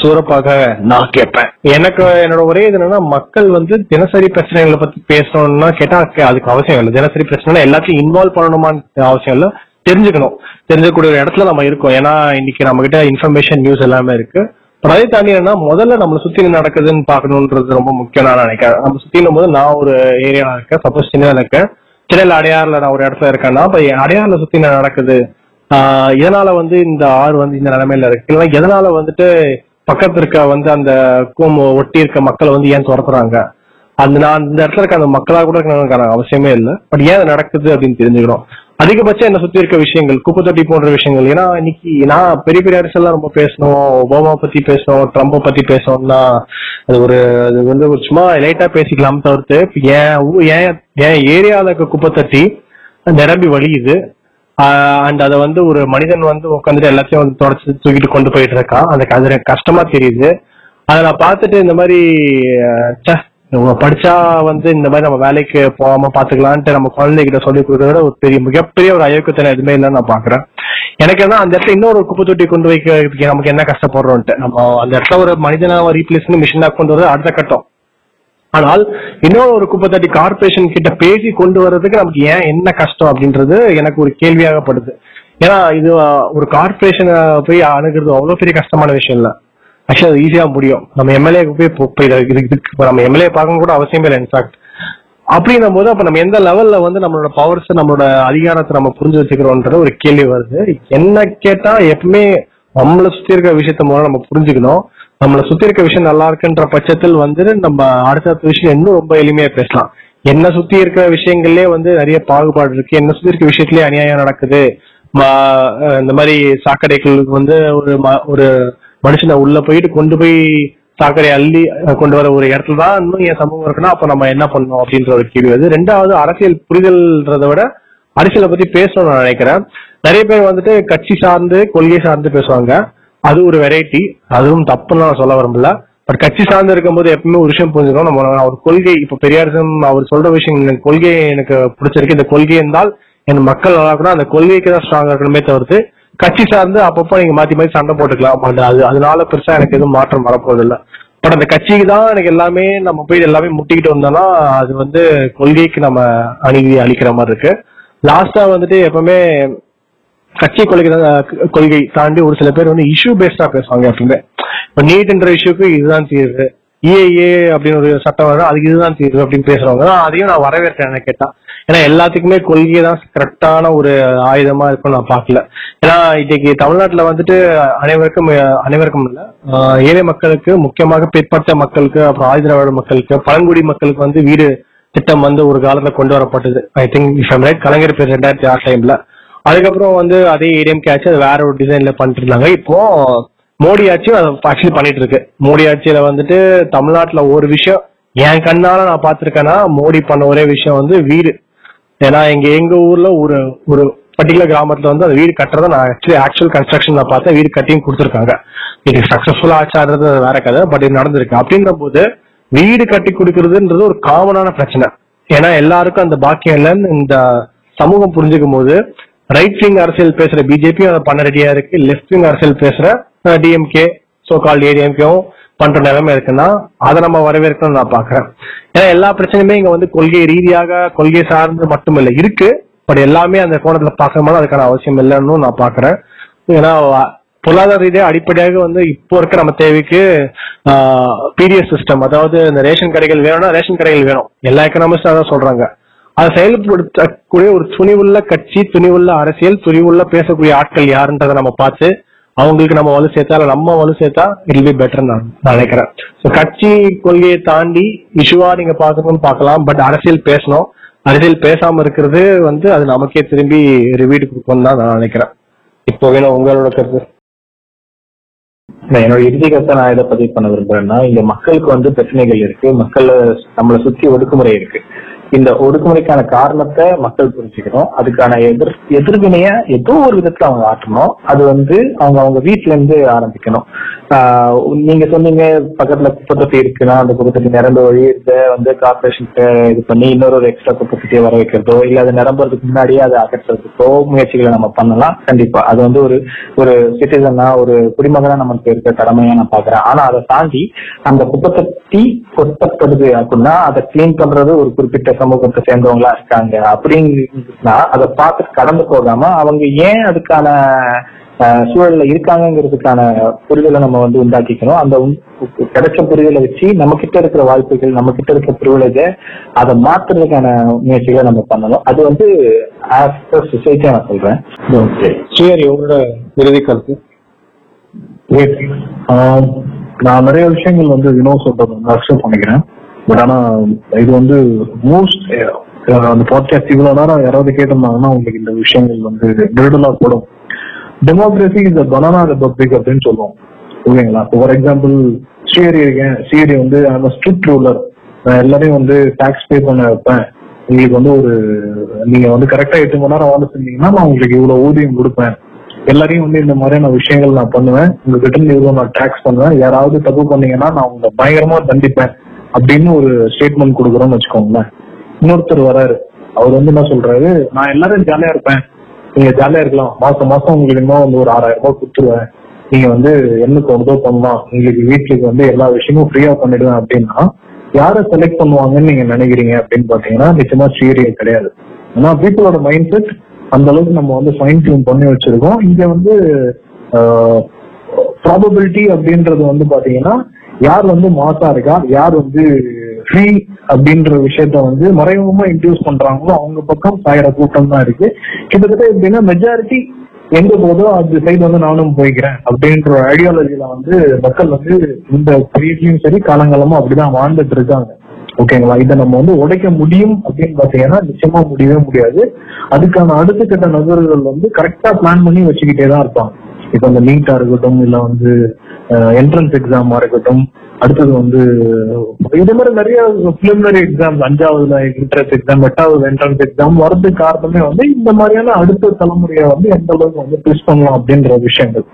சூரப்பாக நான் கேட்பேன். எனக்கு என்னோட ஒரே இது என்னன்னா மக்கள் வந்து தினசரி பிரச்சனைகளை பத்தி பேசணும்னா கேட்டா அதுக்கு அவசியம் இல்லை. தினசரி பிரச்சனை எல்லாத்தையும் இன்வால்வ் பண்ணணுமான்னு அவசியம் இல்லை. தெரிஞ்சுக்கணும். தெரிஞ்சுக்கக்கூடிய ஒரு இடத்துல நம்ம இருக்கோம். ஏன்னா இன்னைக்கு நம்ம கிட்ட இன்ஃபர்மேஷன் நியூஸ் எல்லாமே இருக்கு. அப்புறம் அதை தாண்டி என்னன்னா முதல்ல நம்மளை சுத்தி நடக்குதுன்னு பாக்கணும்ன்றது ரொம்ப முக்கியம் நான் நினைக்கிறேன். நம்ம சுத்தினும் போது நான் ஒரு ஏரியா இருக்கேன். சப்போஸ் சென்னையில இருக்கேன். சென்னையில அடையாறுல நான் ஒரு இடத்துல இருக்கேன்னா இப்ப அடையாறுல சுத்தி என்ன நடக்குது? ஆஹ் இதனால வந்து இந்த ஆறு வந்து இந்த நிலைமையில இருக்கு? இல்லைன்னா எதனால வந்துட்டு பக்கத்து இருக்க வந்து அந்த ஒட்டி இருக்க மக்களை வந்து ஏன் துரத்துறாங்க? அந்த நான் இந்த இடத்துல இருக்க அந்த மக்களா கூட இருக்கணும்னு அவசியமே இல்லை. பட் ஏன் அது நடக்குது அப்படின்னு தெரிஞ்சுக்கிறோம் அதிகபட்சம் என்ன சுத்தி இருக்க விஷயங்கள் குப்பை தொட்டி போன்ற விஷயங்கள். ஏன்னா இன்னைக்கு நான் பெரிய பெரிய அரசியல்லாம் ரொம்ப பேசணும். ஒபாமா பத்தி பேசணும் ட்ரம்ப பத்தி பேசணும்னா அது ஒரு அது வந்து ஒரு சும்மா லைட்டா பேசிக்கலாம் தவிர்த்து என் ஊ- என் என் ஏரியால இருக்க குப்பை தட்டி நிரம்பி வழியுது. அண்ட் அதை வந்து ஒரு மனிதன் வந்து உட்காந்துட்டு எல்லாத்தையும் வந்து தொடச்சு தூக்கிட்டு கொண்டு போயிட்டு இருக்கான். அந்த அது எனக்கு கஷ்டமா தெரியுது. அதை நான் பார்த்துட்டு இந்த மாதிரி அஹ், படிச்சா வந்து இந்த மாதிரி நம்ம வேலைக்கு போகாம பாத்துக்கலான்ட்டு நம்ம குழந்தைகிட்ட சொல்லி கொடுக்கறத விட ஒரு பெரிய மிகப்பெரிய ஒரு அயோக்கியத்தனை எதுவுமே இல்லைன்னு நான் பாக்குறேன். எனக்கு என்ன அந்த இடத்துல இன்னொரு குப்பை தொட்டி கொண்டு வைக்கிறதுக்கு நமக்கு என்ன கஷ்டப்படுறோம்ட்டு நம்ம அந்த இடத்துல ஒரு மனிதனா ரீப்ளேஸ் பண்ணி மிஷினா கொண்டு வரது அடுத்த கட்டம். ஆனால் இன்னொரு ஒரு குப்பை தட்டி கார்பரேஷன் கிட்ட பேசி கொண்டு வர்றதுக்கு நமக்கு ஏன் என்ன கஷ்டம் அப்படின்றது எனக்கு ஒரு கேள்வியாகப்படுது. ஏன்னா இது ஒரு கார்பரேஷனை போய் அணுகிறது அவ்வளவு பெரிய கஷ்டமான விஷயம் இல்லை. ஆக்சுவலி அது ஈஸியா முடியும். நம்ம எம்எல்ஏக்கு போய் இப்போ- இதுக்கு இப்போ நம்ம எம்எல்ஏ பார்க்க கூட அவசியமே இல்லை இன்ஃபேக்ட் அப்படின்னும் போது அப்ப நம்ம எந்த லெவல்ல வந்து நம்மளோட பவர்ஸ் நம்மளோட அதிகாரத்தை நம்ம புரிஞ்சு வச்சுக்கிறோம்ன்றது ஒரு கேள்வி வருது. என்ன கேட்டா எப்பவுமே நம்மளை சுத்தி இருக்கிற விஷயத்த மூலம் நம்ம புரிஞ்சுக்கணும். நம்மளை சுத்தி இருக்க விஷயம் நல்லா இருக்குன்ற பட்சத்தில் வந்து நம்ம அடுத்தடுத்த விஷயம் இன்னும் ரொம்ப எளிமையா பேசலாம். என்ன சுத்தி இருக்கிற விஷயங்கள்லயே வந்து நிறைய பாகுபாடு இருக்கு. என்ன சுத்தி இருக்க விஷயத்திலேயே அநியாயம் நடக்குது. இந்த மாதிரி சாக்கடைகளுக்கு வந்து ஒரு ஒரு மனுஷனை உள்ள போயிட்டு கொண்டு போய் சாக்கடை அள்ளி கொண்டு வர ஒரு இடத்துல தான் இன்னும் என் சமூகம் இருக்குன்னா அப்ப நம்ம என்ன பண்ணணும் அப்படின்ற ஒரு கேள்வி வருது. ரெண்டாவது அரசியல் புரிதல்ன்றதை விட அரசியலை பத்தி பேசணும்னு நான் நினைக்கிறேன். நிறைய பேர் வந்துட்டு கட்சி சார்ந்து கொள்கை சார்ந்து பேசுவாங்க. அது ஒரு வெரைட்டி அதுவும் தப்புன்னு நான் சொல்ல விரும்பல. பட் கட்சி சார்ந்து இருக்கும்போது எப்பவுமே ஒரு விஷயம் புரிஞ்சுக்கணும். நம்ம அவர் கொள்கை இப்ப பெரியாரிசம் அவர் சொல்ற விஷயம் எனக்கு கொள்கை எனக்கு பிடிச்சிருக்கு. இந்த கொள்கை இருந்தால் என் மக்கள் நல்லா இருக்கணும் அந்த கொள்கைக்கு தான் ஸ்ட்ராங்கா இருக்கணுமே தவிர்த்து கட்சி சார்ந்து அப்பப்போ நீங்க மாத்தி மாத்தி சண்டை போட்டுக்கலாம். அது அது- அதனால பெருசா எனக்கு எதுவும் மாற்றம் வரப்போறது இல்ல பட் அந்த கட்சிக்கு தான் எனக்கு எல்லாமே நம்ம போய் எல்லாமே முட்டிக்கிட்டு வந்தோம்னா அது வந்து கொள்கைக்கு நம்ம அணுகி அளிக்கிற மாதிரி இருக்கு. லாஸ்டா வந்துட்டு எப்பவுமே கட்சி கொள்கை தான் கொள்கை தாண்டி ஒரு சில பேர் வந்து இஷ்யூ பேஸ்டா பேசுவாங்க எப்பவுமே. இப்போ நீட்ன்ற இஷ்யூக்கு இதுதான் தீர்வு. ஏஏ அப்படின்னு ஒரு சட்டம் வரும் அதுக்கு இதுதான் தீர்வு அப்படின்னு பேசுறவங்க அதையும் நான் வரவேற்கிறேன் கேட்டா. ஏன்னா எல்லாத்துக்குமே கொள்கை தான் கரெக்டான ஒரு ஆயுதமா இருக்கும் நான் பார்க்கல. ஏன்னா இன்னைக்கு தமிழ்நாட்டுல வந்துட்டு அனைவருக்கும் அனைவருக்கும் இல்ல ஏழை மக்களுக்கு முக்கியமாக பிற்பட்ட மக்களுக்கு அப்புறம் ஆயுதவாழ் மக்களுக்கு பழங்குடி மக்களுக்கு வந்து வீடு திட்டம் வந்து ஒரு காலத்துல கொண்டு வரப்பட்டது. I think if right Kalaignar பேர் ரெண்டாயிரத்தி ஆறு டைம்ல அதுக்கப்புறம் வந்து அதே ஏடிஎம் கேட்ச் அது வேற ஒரு டிசைன்ல பண்ணிட்டு இருந்தாங்க. இப்போ மோடி ஆட்சியும் அதை ஆக்சுவலி பண்ணிட்டு இருக்கு. மோடி ஆட்சியில வந்துட்டு தமிழ்நாட்டுல ஒரு விஷயம் என் கண்ணால நான் பாத்திருக்கேன்னா மோடி பண்ண ஒரே விஷயம் வந்து வீடு. ஏன்னா எங்க எங்க ஊர்ல ஒரு ஒரு பர்டிகுலர் கிராமத்துல வந்து அந்த வீடு கட்டுறத நான் ஆக்சுவலி ஆக்சுவல் கன்ஸ்ட்ரக்ஷன் நான் பார்த்தேன். வீடு கட்டியும் கொடுத்துருக்காங்க. இது சக்சஸ்ஃபுல்லா ஆச்சாடுறது அது வேற கதை பட் இது நடந்திருக்கு. அப்படின்ற போது வீடு கட்டி கொடுக்கறதுன்றது ஒரு காமனான பிரச்சனை. ஏன்னா எல்லாருக்கும் அந்த பாக்கியம் இல்லைன்னு இந்த சமூகம் புரிஞ்சுக்கும் போது ரைட் விங் அரசியல் பேசுற பிஜேபியும் அதை பண்ண ரெடியா இருக்கு லெஃப்ட் விங் அரசியல் பேசுற டிஎம்கே சோ கால் ஏடிஎம்கேவும் பண்ற நிலைமை இருக்குன்னா அதை நம்ம வரவேற்கணும்னு நான் பாக்குறேன் ஏன்னா எல்லா பிரச்சனையுமே இங்க வந்து கொள்கை ரீதியாக கொள்கை சார்ந்து மட்டும் இல்ல இருக்கு பட் எல்லாமே அந்த கோணத்துல பார்க்கணும்னா அதுக்கான அவசியம் இல்லைன்னு நான் பாக்குறேன் ஏன்னா பொருளாதார ரீதியாக அடிப்படையாக வந்து இப்போ இருக்க நம்ம தேவைக்கு பிடிஎஸ் சிஸ்டம் அதாவது இந்த ரேஷன் கடைகள் வேணும்னா ரேஷன் கடைகள் வேணும். எல்லா எக்கனாமிஸ்டும் அதான் சொல்றாங்க. அதை செயல்படுத்தக்கூடிய ஒரு துணிவுள்ள கட்சி துணிவுள்ள அரசியல் துணிவுள்ள பேசக்கூடிய ஆட்கள் யாருன்றதை நம்ம பார்த்து அவங்களுக்கு நம்ம வலு சேர்த்தா இல்ல நம்ம வலு சேர்த்தா இட் பி பெட்டர் நான் நினைக்கிறேன். ஸோ கட்சி கொள்கையை தாண்டி இஷ்யூவா நீங்க பாக்கணும்னு பார்க்கலாம் பட் அரசியல் பேசணும். அரசியல் பேசாம இருக்கிறது வந்து அது நமக்கே திரும்பி ரிவீடு கொடுக்கணும் தான் நான் நினைக்கிறேன். இப்போ வேணும் உங்களோட கருத்து. என்னோட இறுதி கருத்தை நான் இதை பதிவு பண்ண விரும்புறேன்னா இங்க மக்களுக்கு வந்து பிரச்சனைகள் இருக்கு. மக்கள் நம்மளை சுத்தி ஒடுக்குமுறை இருக்கு. இந்த ஒடுக்குமுறைக்கான காரணத்தை மக்கள் புரிஞ்சுக்கணும். அதுக்கான எதிர் எதிர்வினைய ஏதோ ஒரு விதத்துல அவங்க ஆட்டணும் அது வந்து அவங்க அவங்க வீட்டுல இருந்து ஆரம்பிக்கணும் நீங்க சொன்னீங்க பக்கத்துல குப்பத்தொட்டி இருக்குன்னா அந்த குப்பத்தொட்டி நிரம்ப வழி வந்து கார்பரேஷன் இது பண்ணி இன்னொரு ஒரு எக்ஸ்ட்ரா குப்பத்தொட்டியை வர வைக்கிறதோ இல்ல அது நிரம்புறதுக்கு முன்னாடியே அதை அகற்றுறதுக்கோ முயற்சிகளை நம்ம பண்ணலாம். கண்டிப்பா. அது வந்து ஒரு ஒரு சிட்டிசனா ஒரு குடிமகனா நமக்கு இருக்க கடமையா நான் பாக்குறேன். ஆனா அதை தாண்டி அந்த குப்பத்தொட்டி கொட்டப்படுது அப்படின்னா அதை கிளீன் பண்றது ஒரு குறிப்பிட்ட சமூகத்தை சேர்ந்தவங்களா இருக்காங்க. அப்படின்னா அதை பார்த்து கடந்து போகாம அவங்க ஏன் அதுக்கான சூழல்ல இருக்காங்கங்கிறதுக்கான புரிதலை நம்ம வந்து உண்டாக்கிக்கணும். அந்த கிடைச்ச புரிதலை வச்சு நம்ம கிட்ட இருக்கிற வாய்ப்புகள் நம்ம கிட்ட இருக்கிற ப்ரிவிலேஜ அதை மாத்துறதுக்கான முயற்சிகளை நம்ம பண்ணணும். அது வந்து சொசைட்டியா நான் சொல்றேன். சரி உங்களோட இறுதி கருத்து? நான் நிறைய விஷயங்கள் வந்து வினோத் சொல்றது அக்செப்ட் பண்ணிக்கிறேன். பட் ஆனா இது வந்து மோஸ்ட் eh, அந்த பாட்காஸ்ட் இவ்வளவு நேரம் யாராவது கேட்டிருந்தாங்கன்னா உங்களுக்கு இந்த விஷயங்கள் வந்து நெருடலா போடும். டெமோக்ரஸி இஸ் பனானா ரிபப்ளிக் அப்படின்னு சொல்லுவோம். ஓகேங்களா? ஃபார் எக்ஸாம்பிள் சிஏரி இருக்கேன். சிஏரி வந்து ஐம் ஸ்ட்ரிக்ட் ரூலர் நான் எல்லாரையும் வந்து டாக்ஸ் பே பண்ண வைப்பேன். உங்களுக்கு வந்து ஒரு நீங்க வந்து கரெக்டா எட்டு மணி நேரம் வேலை செஞ்சீங்கன்னா நான் உங்களுக்கு இவ்வளவு ஊதியம் கொடுப்பேன். எல்லாரையும் வந்து இந்த மாதிரியான விஷயங்கள் நான் பண்ணுவேன். உங்க கிட்ட இருந்து இவ்வளவு நான் டாக்ஸ் பண்ணுவேன். யாராவது தப்பு பண்ணீங்கன்னா நான் உங்களை பயங்கரமா தண்டிப்பேன். அப்படின்னு ஒரு ஸ்டேட்மெண்ட் கொடுக்குறோம்னு வச்சுக்கோங்களேன். இன்னொருத்தர் வராரு. அவர் வந்து என்ன சொல்றாரு? நான் எல்லாரும் ஜாலியா இருப்பேன். நீங்க ஜாலியா இருக்கலாம். மாசம் மாசம் உங்களுக்கு இன்னும் வந்து ஒரு ஆறாயிரம் ரூபாய் கொடுத்துருவேன். நீங்க வந்து என்ன தோணுதோ பண்ணலாம்? உங்களுக்கு வீட்டுக்கு வந்து எல்லா விஷயமும் ஃப்ரீயா பண்ணிடுவேன் அப்படின்னா யாரை செலக்ட் பண்ணுவாங்கன்னு நீங்க நினைக்கிறீங்க? அப்படின்னு பாத்தீங்கன்னா நிச்சயமா சீரியல் கிடையாது. ஏன்னா பீப்புளோட மைண்ட் செட் அந்த அளவுக்கு நம்ம வந்து ஃபைன் டியூன் பண்ணி வச்சிருக்கோம். இங்க வந்து ப்ராபபிலிட்டி அப்படின்றது வந்து பாத்தீங்கன்னா யார் வந்து மாசா இருக்கா யார் வந்து ஃப்ரீ அப்படின்ற விஷயத்த வந்து மறைமுகமா இன்ட்யூஸ் பண்றாங்களோ அவங்க பக்கம் சாயிற கூட்டம் தான் இருக்கு. கிட்டத்தட்ட எப்படின்னா மெஜாரிட்டி எங்க போதோ அந்த சைடு வந்து நானும் போய்க்கிறேன் அப்படின்ற ஐடியாலஜில வந்து மக்கள் வந்து இந்த பயிற்சியும் சரி காலங்காலமா அப்படிதான் வாழ்ந்துட்டு இருக்காங்க. ஓகேங்களா? இதை நம்ம வந்து உடைக்க முடியும் அப்படின்னு பாத்தீங்கன்னா நிச்சயமா முடியவே முடியாது. அதுக்கான அடுத்த கட்ட நபர்கள் வந்து கரெக்டா பிளான் பண்ணி வச்சுக்கிட்டே தான் இருப்பாங்க. இப்ப இந்த நீட்டா இருக்கட்டும் இல்ல வந்து என்ட்ரன்ஸ் எக்ஸாமா இருக்கட்டும் அடுத்தது வந்து இதே மாதிரி நிறைய பிலிமினரி எக்ஸாம் அஞ்சாவதுல என்ட்ரன்ஸ் எக்ஸாம் எட்டாவது என்ட்ரன்ஸ் எக்ஸாம் வரதுக்கு காரணமே வந்து இந்த மாதிரியான அடுத்த தலைமுறையை வந்து எந்த அளவுக்கு வந்து ட்விஸ்ட் பண்ணலாம் அப்படின்ற விஷயங்கள்.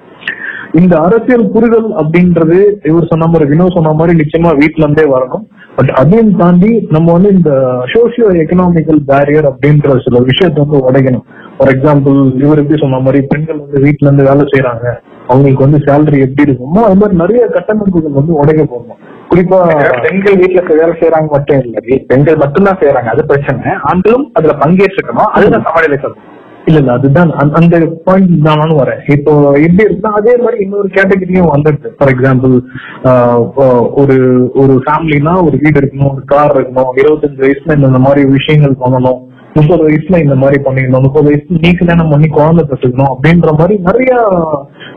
இந்த அரசியல் புரிதல் அப்படின்றது இவர் சொன்ன மாதிரி வினோ சொன்ன மாதிரி நிச்சயமா வீட்ல இருந்தே வரணும். பட் அதையும் தாண்டி நம்ம வந்து இந்த சோசியோ எக்கனாமிக்கல் பேரியர் அப்படின்ற சில விஷயத்த வந்து உடைக்கணும். ஃபார் எக்ஸாம்பிள் இவர் எப்படி சொன்ன மாதிரி பெண்கள் வந்து வீட்டுல இருந்து வேலை செய்யறாங்க அவங்களுக்கு வந்து சேலரி எப்படி இருக்குமோ? அது மாதிரி நிறைய கட்டமைப்புகள் வந்து உடைக்க போகணும் குறிப்பா பெண்கள் வீட்டுல வேலை செய்யறாங்க மட்டும் இல்ல பெண்கள் மட்டும்தான் செய்யறாங்க அது பிரச்சனை. ஆண்களும் அதுல பங்கேற்றுக்கணும் அதுதான் சமநிலை சொல்லணும் இல்ல இல்ல அதுதான். அந்த- அந்த பாயிண்ட் தான் வரேன். இப்போ எப்படி இருந்தா அதே மாதிரி இன்னொரு கேட்டகரியும் வந்துடுது. ஃபார் எக்ஸாம்பிள் ஒரு ஒரு ஃபேமிலினா ஒரு வீடு இருக்கணும் ஒரு கார் இருக்கணும் இருபத்தஞ்சு வயசுல இந்த மாதிரி விஷயங்கள் பண்ணணும். முப்பது வயசுல இந்த மாதிரி பண்ணிக்கணும் முப்பது வயசு நீ கல்யாணம் பண்ணி குழந்தை பெற்றுக்கணும் அப்படின்ற மாதிரி நிறைய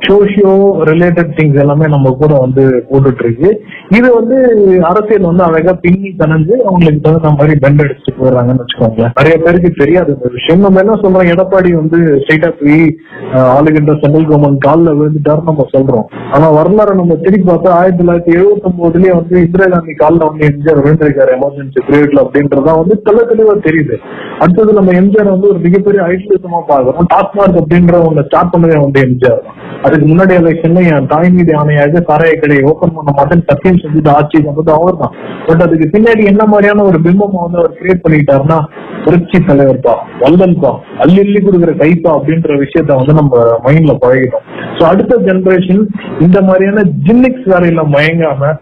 சோஷியோ ரிலேட்டட் திங்ஸ் எல்லாமே நம்ம கூட வந்து போட்டுட்டு இருக்கு இது வந்து அரசியல் வந்து அழகா பின்னி கணஞ்சு அவங்களுக்கு தகுந்த மாதிரி பெண்ட் அடிச்சுட்டு போயிடுறாங்கன்னு வச்சுக்கோங்களேன். நிறைய பேருக்கு தெரியாது இந்த விஷயம். நம்ம என்ன சொல்றோம்? எடப்பாடி வந்து ஸ்ட்ரைட்டா போய் ஆளுகின்ற சென்ட்ரல் கவர்மெண்ட் காலில் விழுந்துட்டாரு நம்ம சொல்றோம். ஆனா வரலாறு நம்ம திருப்பி பார்த்தா ஆயிரத்தி தொள்ளாயிரத்தி எழுபத்தி ஒன்பதுலயே வந்து இந்திரா காந்தி காலில் வந்து எம்ஜிஆர் விழுந்திருக்காரு எமர்ஜென்சி பீரியட்ல அப்படின்றதான் வந்து தெள்ள தெளிவா தெரியுது. அடுத்தது நம்ம எம்ஜிஆர் வந்து ஒரு மிகப்பெரிய ஐடியலிசமா பாக்குறோம் டாஸ்மார்க் அப்படின்ற ஒண்ணு ஸ்டார்ட் பண்ணதே வந்து எம்ஜிஆர் அதுக்கு முன்னாடி எலெக்ஷன்ல என் தாய் மீது ஆணையாக சாராய கடையை ஓபன் பண்ண மாட்டேன் சத்தியம் செஞ்சுட்டு ஆட்சி வந்தது அவர் தான் பட் அதுக்கு பின்னாடி என்ன மாதிரியான ஒரு பிம்பம் வந்து அவர் கிரியேட் பண்ணிட்டாருன்னா புரட்சி தலைவர்ப்பா வல்லன்பா அள்ளி அள்ளி கொடுக்குற கைப்பா அப்படின்ற விஷயத்த வந்து நம்ம மைண்ட்ல பழகிட்டோம். சோ அடுத்த ஜெனரேஷன் இந்த மாதிரியான ஜின்னிக்ஸ் வேலையில மயங்காம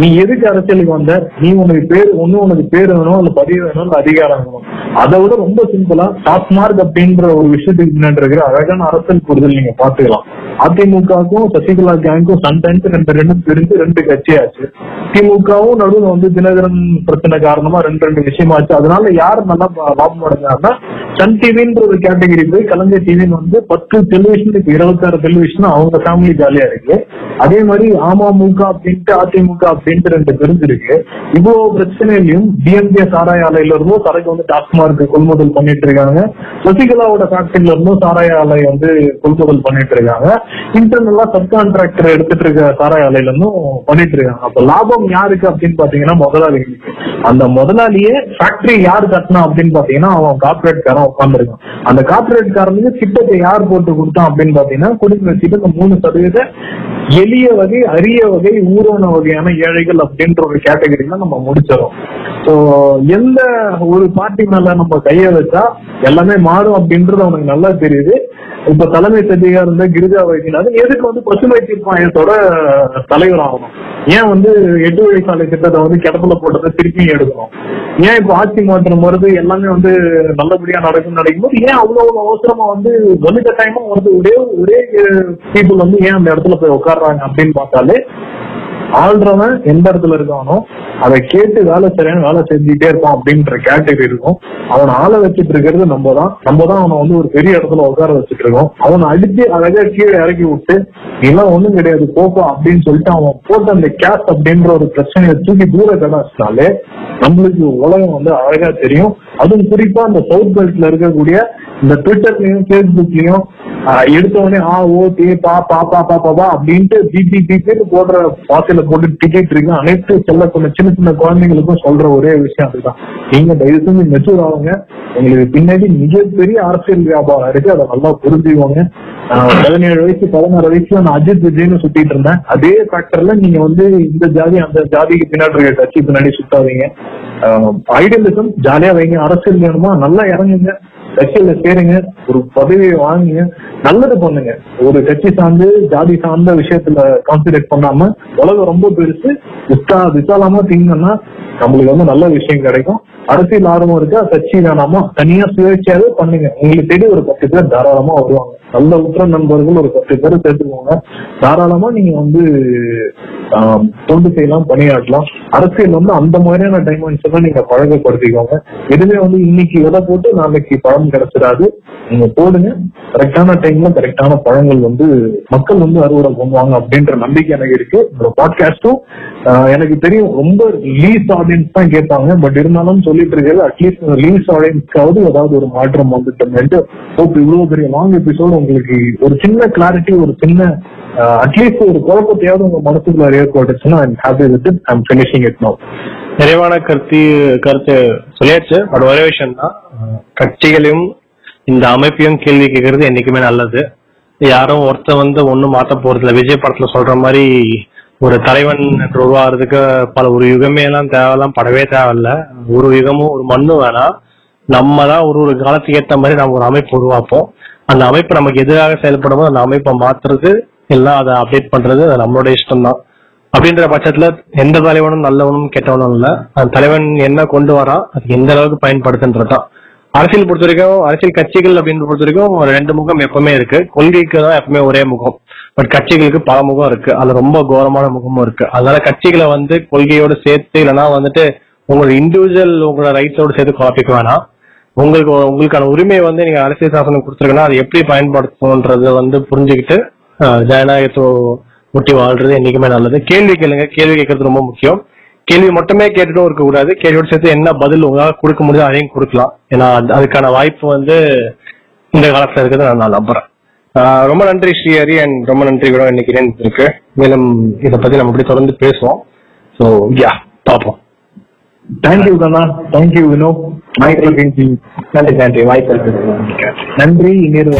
நீ எதுக்கு அரசியலுக்கு வந்த? நீ உனக்கு பேர் ஒண்ணு உனக்கு பேர் வேணும் இல்ல பதவி வேணும் இல்ல அதிகாரம் வேணும். அதை விட ரொம்ப சிம்பிளா டாஸ்மார்க் அப்படின்ற ஒரு விஷயத்துக்கு பின்னாடி இருக்கிற அழகான அரசியல் புரிதல் நீங்க பாத்துக்கலாம் அதிமுகவுக்கும் சசிகலா கேங்கும் சன்டைம்ஸ் ரெண்டு ரெண்டும் பிரிஞ்சு ரெண்டு கட்சியாச்சு திமுகவும் நடுவில் வந்து தினகரன் பிரச்சனை காரணமா ரெண்டு ரெண்டு விஷயமாச்சு அதனால யார் நல்லா லாபம் அடைஞ்சாருன்னா சன் டிவின்ற ஒரு கேட்டகரி போய் கலைஞர் டிவின்னு வந்து பத்து டெலிவிஷனுக்கு இப்ப இருபத்தாறு டெலிவிஷன் அவங்க ஃபேமிலி ஜாலியா இருக்கு. அதே மாதிரி அமமுக அப்படின்ட்டு அதிமுக அப்படின்ட்டு ரெண்டு பிரிஞ்சிருக்கு. இவ்வளவு பிரச்சனையிலையும் டிஎம்கே சாராய ஆலையில இருந்தும் சரக்கு வந்து டாஸ்மார்க்கு கொள்முதல் பண்ணிட்டு இருக்காங்க சசிகலாவோட ஃபேக்டரியில இருந்தும் சாராய ஆலை வந்து கொள்முதல் பண்ணிட்டு இருக்காங்க இன்டர்னலா சப் கான்ட்ராக்டர் எடுத்துட்டு இருக்க சாராய ஆலையில இருந்தும் பண்ணிட்டு இருக்காங்க அப்ப லாபம் யாருக்கு அப்படின்னு பாத்தீங்கன்னா முதலாளிகளுக்கு. அந்த முதலாளியே ஃபேக்டரி யார் கட்டினா அப்படின்னு பாத்தீங்கன்னா அவன் கார்பரேட் காரன் உட்காந்துருக்கான் அந்த கார்பரேட் காரனுக்கு திட்டத்தை யார் போட்டு கொடுத்தான் அப்படின்னு பாத்தீங்கன்னா குடிமை சீட்டு மூணு சதவீத எளிய வகை அரிய வகை ஊரான வகையான ஏழைகள் அப்படின்ற ஒரு கேட்டகரியில நம்ம முடிச்சிடறோம். ஸோ எந்த ஒரு பார்ட்டி மேல நம்ம கைய வச்சா எல்லாமே மாறும் அப்படின்றது அவனுக்கு நல்லா தெரியுது. இப்ப தலைமை சதியா இருந்த கிரிஜா வைத்தியநாதன் எதுக்கு வந்து பசுமை தீர்ப்பாயத்தோட தலைவர் ஆகணும்? ஏன் வந்து எட்டு வழி சாலை திட்டத்தை வந்து கிடப்புல போட்டதை திருப்பி எடுக்கணும்? ஏன் இப்ப ஆட்சி மாற்றம் வருது? எல்லாமே வந்து நல்லபடியா நடக்கும் நடக்கும்போது ஏன் அவ்வளவு அவ்வளவு அவசரமா வந்து வலுக்கட்டாயமா வந்து ஒரே ஒரே பீப்புள் வந்து ஏன் அந்த இடத்துல போய் உட்கார்றாங்க அப்படின்னு பார்த்தாலே ஆள்றவன் எந்த இடத்துல இருக்கானோ அதை கேட்டு வேலை செய்யறேன் வேலை செஞ்சுட்டே இருப்பான் அப்படின்ற கேட்டகரி இருக்கும். அவனை ஆள வச்சுட்டு இருக்கிறது நம்ம தான் நம்ம தான் அவனை வந்து ஒரு பெரிய இடத்துல உட்கார வச்சுட்டு இருக்கோம். அவனை அடிச்சு அழகா கீழே இறக்கி விட்டு இதெல்லாம் ஒண்ணும் கிடையாது போப்பா அப்படின்னு சொல்லிட்டு அவன் போட்ட அந்த கேஸ் அப்படின்ற ஒரு பிரச்சனையை தூக்கி தூர கடாச்சினாலே நம்மளுக்கு உலகம் வந்து அழகா தெரியும். அதுவும் குறிப்பா அந்த சவுத் பெல்ட்ல இருக்கக்கூடிய இந்த ட்விட்டர்லயும் பேஸ்புக்லயும் எடுத்த உடனே ஆ ஓ தே பா பா பா பா பா அப்படின்ட்டு பிபி பிபின்னு போடுற வாசல போட்டு டிக்கெட் இருக்கு. அனைத்து செல்ல சின்ன சின்ன குழந்தைங்களுக்கும் சொல்ற ஒரே விஷயம் அதுதான். நீங்க தயவு செஞ்சு மெச்சூர் ஆகுங்க. உங்களுக்கு பின்னாடி மிகப்பெரிய அரசியல் வியாபாரம் இருக்கு. அதை நல்லா புரிஞ்சுக்கோங்க. பதினேழு வயசு பதினாறு வயசுல நான் அஜித் விஜய்னு சுத்திட்டு இருந்தேன். அதே ஃபேக்டர்ல நீங்க வந்து இந்த ஜாதி அந்த ஜாதிக்கு பின்னாடி இருக்க கட்சி பின்னாடி சுத்தாதீங்க. ஐடியலிசம் ஜாலியா வைங்க. அரசியல் வேணுமா? நல்லா இறங்குங்க. கட்சியில சேருங்க ஒரு பதவியை வாங்குங்க நல்லது பண்ணுங்க. ஒரு கட்சி சார்ந்து ஜாதி சார்ந்த விஷயத்துல கான்சன்ட்ரேட் பண்ணாம உலகம் ரொம்ப பெருசு விசா விசாலமா திங்கன்னா நம்மளுக்கு வந்து நல்ல விஷயம் கிடைக்கும். அரசியல் ஆர்வம் இருக்கா? கட்சி வேணாமா? தனியா சுயேட்சையாவே பண்ணுங்க. உங்களுக்கு தேடி ஒரு பத்து பேர் தாராளமா வருவாங்க. நல்ல உற்ற நண்பர்கள் ஒரு பத்து பேர் சேர்த்துக்கோங்க தாராளமா நீங்க வந்து ஆஹ், தொண்டு செய்யலாம் பணியாற்றலாம். அரசியல் வந்து அந்த மாதிரியான டைமென்ஷன் நீங்க பழகப்படுத்திக்கோங்க எதுவுமே வந்து இன்னைக்கு விதை போட்டு நாளைக்கு பழம் கிடைச்சிடாது. நீங்க போடுங்க. கரெக்டான டைம்ல கரெக்டான பழங்கள் வந்து மக்கள் வந்து அறுவடை பண்ணுவாங்க அப்படின்ற நம்பிக்கை எனக்கு இருக்கு. இந்த பாட்காஸ்டும் எனக்கு தெரியும் ரொம்ப லீஸ் ஆடியன்ஸ் தான் கேட்பாங்க. பட் இருந்தாலும் சொல்லிட்டு இருக்கிறது அட்லீஸ்ட் லீஸ் ஆடியன்ஸ்க்காவது ஏதாவது ஒரு மாற்றம் வந்துட்டு ஹோப் இவ்வளவு பெரிய லாங் எபிசோடு உங்களுக்கு ஒரு சின்ன கிளாரிட்டி ஒரு சின்ன அட்லீஸ்ட் ஒரு குழப்பத்தையாவது உங்க மனசுக்குள்ள ஏற்பட்டுச்சுன்னா I'm happy with it I'm finishing it no நிறைவான கருத்து கருத்து சொல்லியாச்சு. பட் ஒரே விஷயம் தான் கட்சிகளையும் இந்த அமைப்பையும் கேள்வி கேட்கறது என்னைக்குமே நல்லது. யாரும் ஒருத்தன் வந்து ஒண்ணும் மாத்த போறது இல்ல விஜய் படத்துல சொல்ற மாதிரி ஒரு தலைவன் என்று உருவாகிறதுக்கு பல ஒரு யுகமே எல்லாம் தேவையெல்லாம் படவே தேவையில்ல. ஒரு யுகமும் ஒரு மண்ணும் வேணாம் நம்ம தான் ஒரு ஒரு காலத்துக்கு ஏற்ற மாதிரி நம்ம ஒரு அமைப்பு உருவாப்போம். அந்த அமைப்பு நமக்கு எதிராக செயல்படும் போது அந்த அமைப்பை மாத்துறது எல்லாம் அதை அப்டேட் பண்றது அது நம்மளோட இஷ்டம் தான் அப்படின்ற பட்சத்துல எந்த தலைவனும் நல்லவனும் கெட்டவனும் இல்ல. அந்த தலைவன் என்ன கொண்டு வரான் அது எந்த அளவுக்கு பயன்படுத்துன்றதான் அரசியல் பொறுத்த வரைக்கும் அரசியல் கட்சிகள் அப்படின்னு பொறுத்த வரைக்கும் ஒரு ரெண்டு முகம் எப்பவுமே இருக்கு. கொள்கைக்கு தான் எப்பவுமே ஒரே முகம். பட் கட்சிகளுக்கு பல முகம் இருக்கு. அதுல ரொம்ப கோரமான முகமும் இருக்கு. அதனால கட்சிகளை வந்து கொள்கையோட சேர்த்து இல்லைன்னா வந்துட்டு உங்களோட இண்டிவிஜுவல் உங்களோட ரைட்ஸோட சேர்த்து குழப்பிக்க வேணாம். உங்களுக்கு உங்களுக்கான உரிமையை வந்து நீங்க அரசியல் சாசனம் கொடுத்துருக்கீங்கன்னா அதை எப்படி பயன்படுத்தணும்ன்றத வந்து புரிஞ்சுக்கிட்டு ஜனநாயகத்தை ஒட்டி வாழ்றது என்னைக்குமே நல்லது. கேள்வி கேளுங்க. கேள்வி கேட்கறது ரொம்ப முக்கியம். கேள்வி மட்டுமே கேட்டுட்டும் இருக்க கூடாது கேள்வியோட சேர்த்து என்ன பதில் உங்களால் கொடுக்க முடியுதோ அதையும் கொடுக்கலாம். ஏன்னா அது- அதுக்கான வாய்ப்பு வந்து இந்த காலத்துல இருக்கிறது நான் நான் நம்புறேன். ரொம்ப நன்றி ஸ்ரீஹரி அண்ட் ரொம்ப நன்றி கூட இன்னைக்கு இருக்கு. மேலும் இதை பத்தி நம்ம இப்படி தொடர்ந்து பேசுவோம். ஸோ யா பார்ப்போம். தேங்க்யூ கண்ணா தேங்க்யூ வினோ நன்றி நன்றி வாய்ப்பு நன்றி இனியர்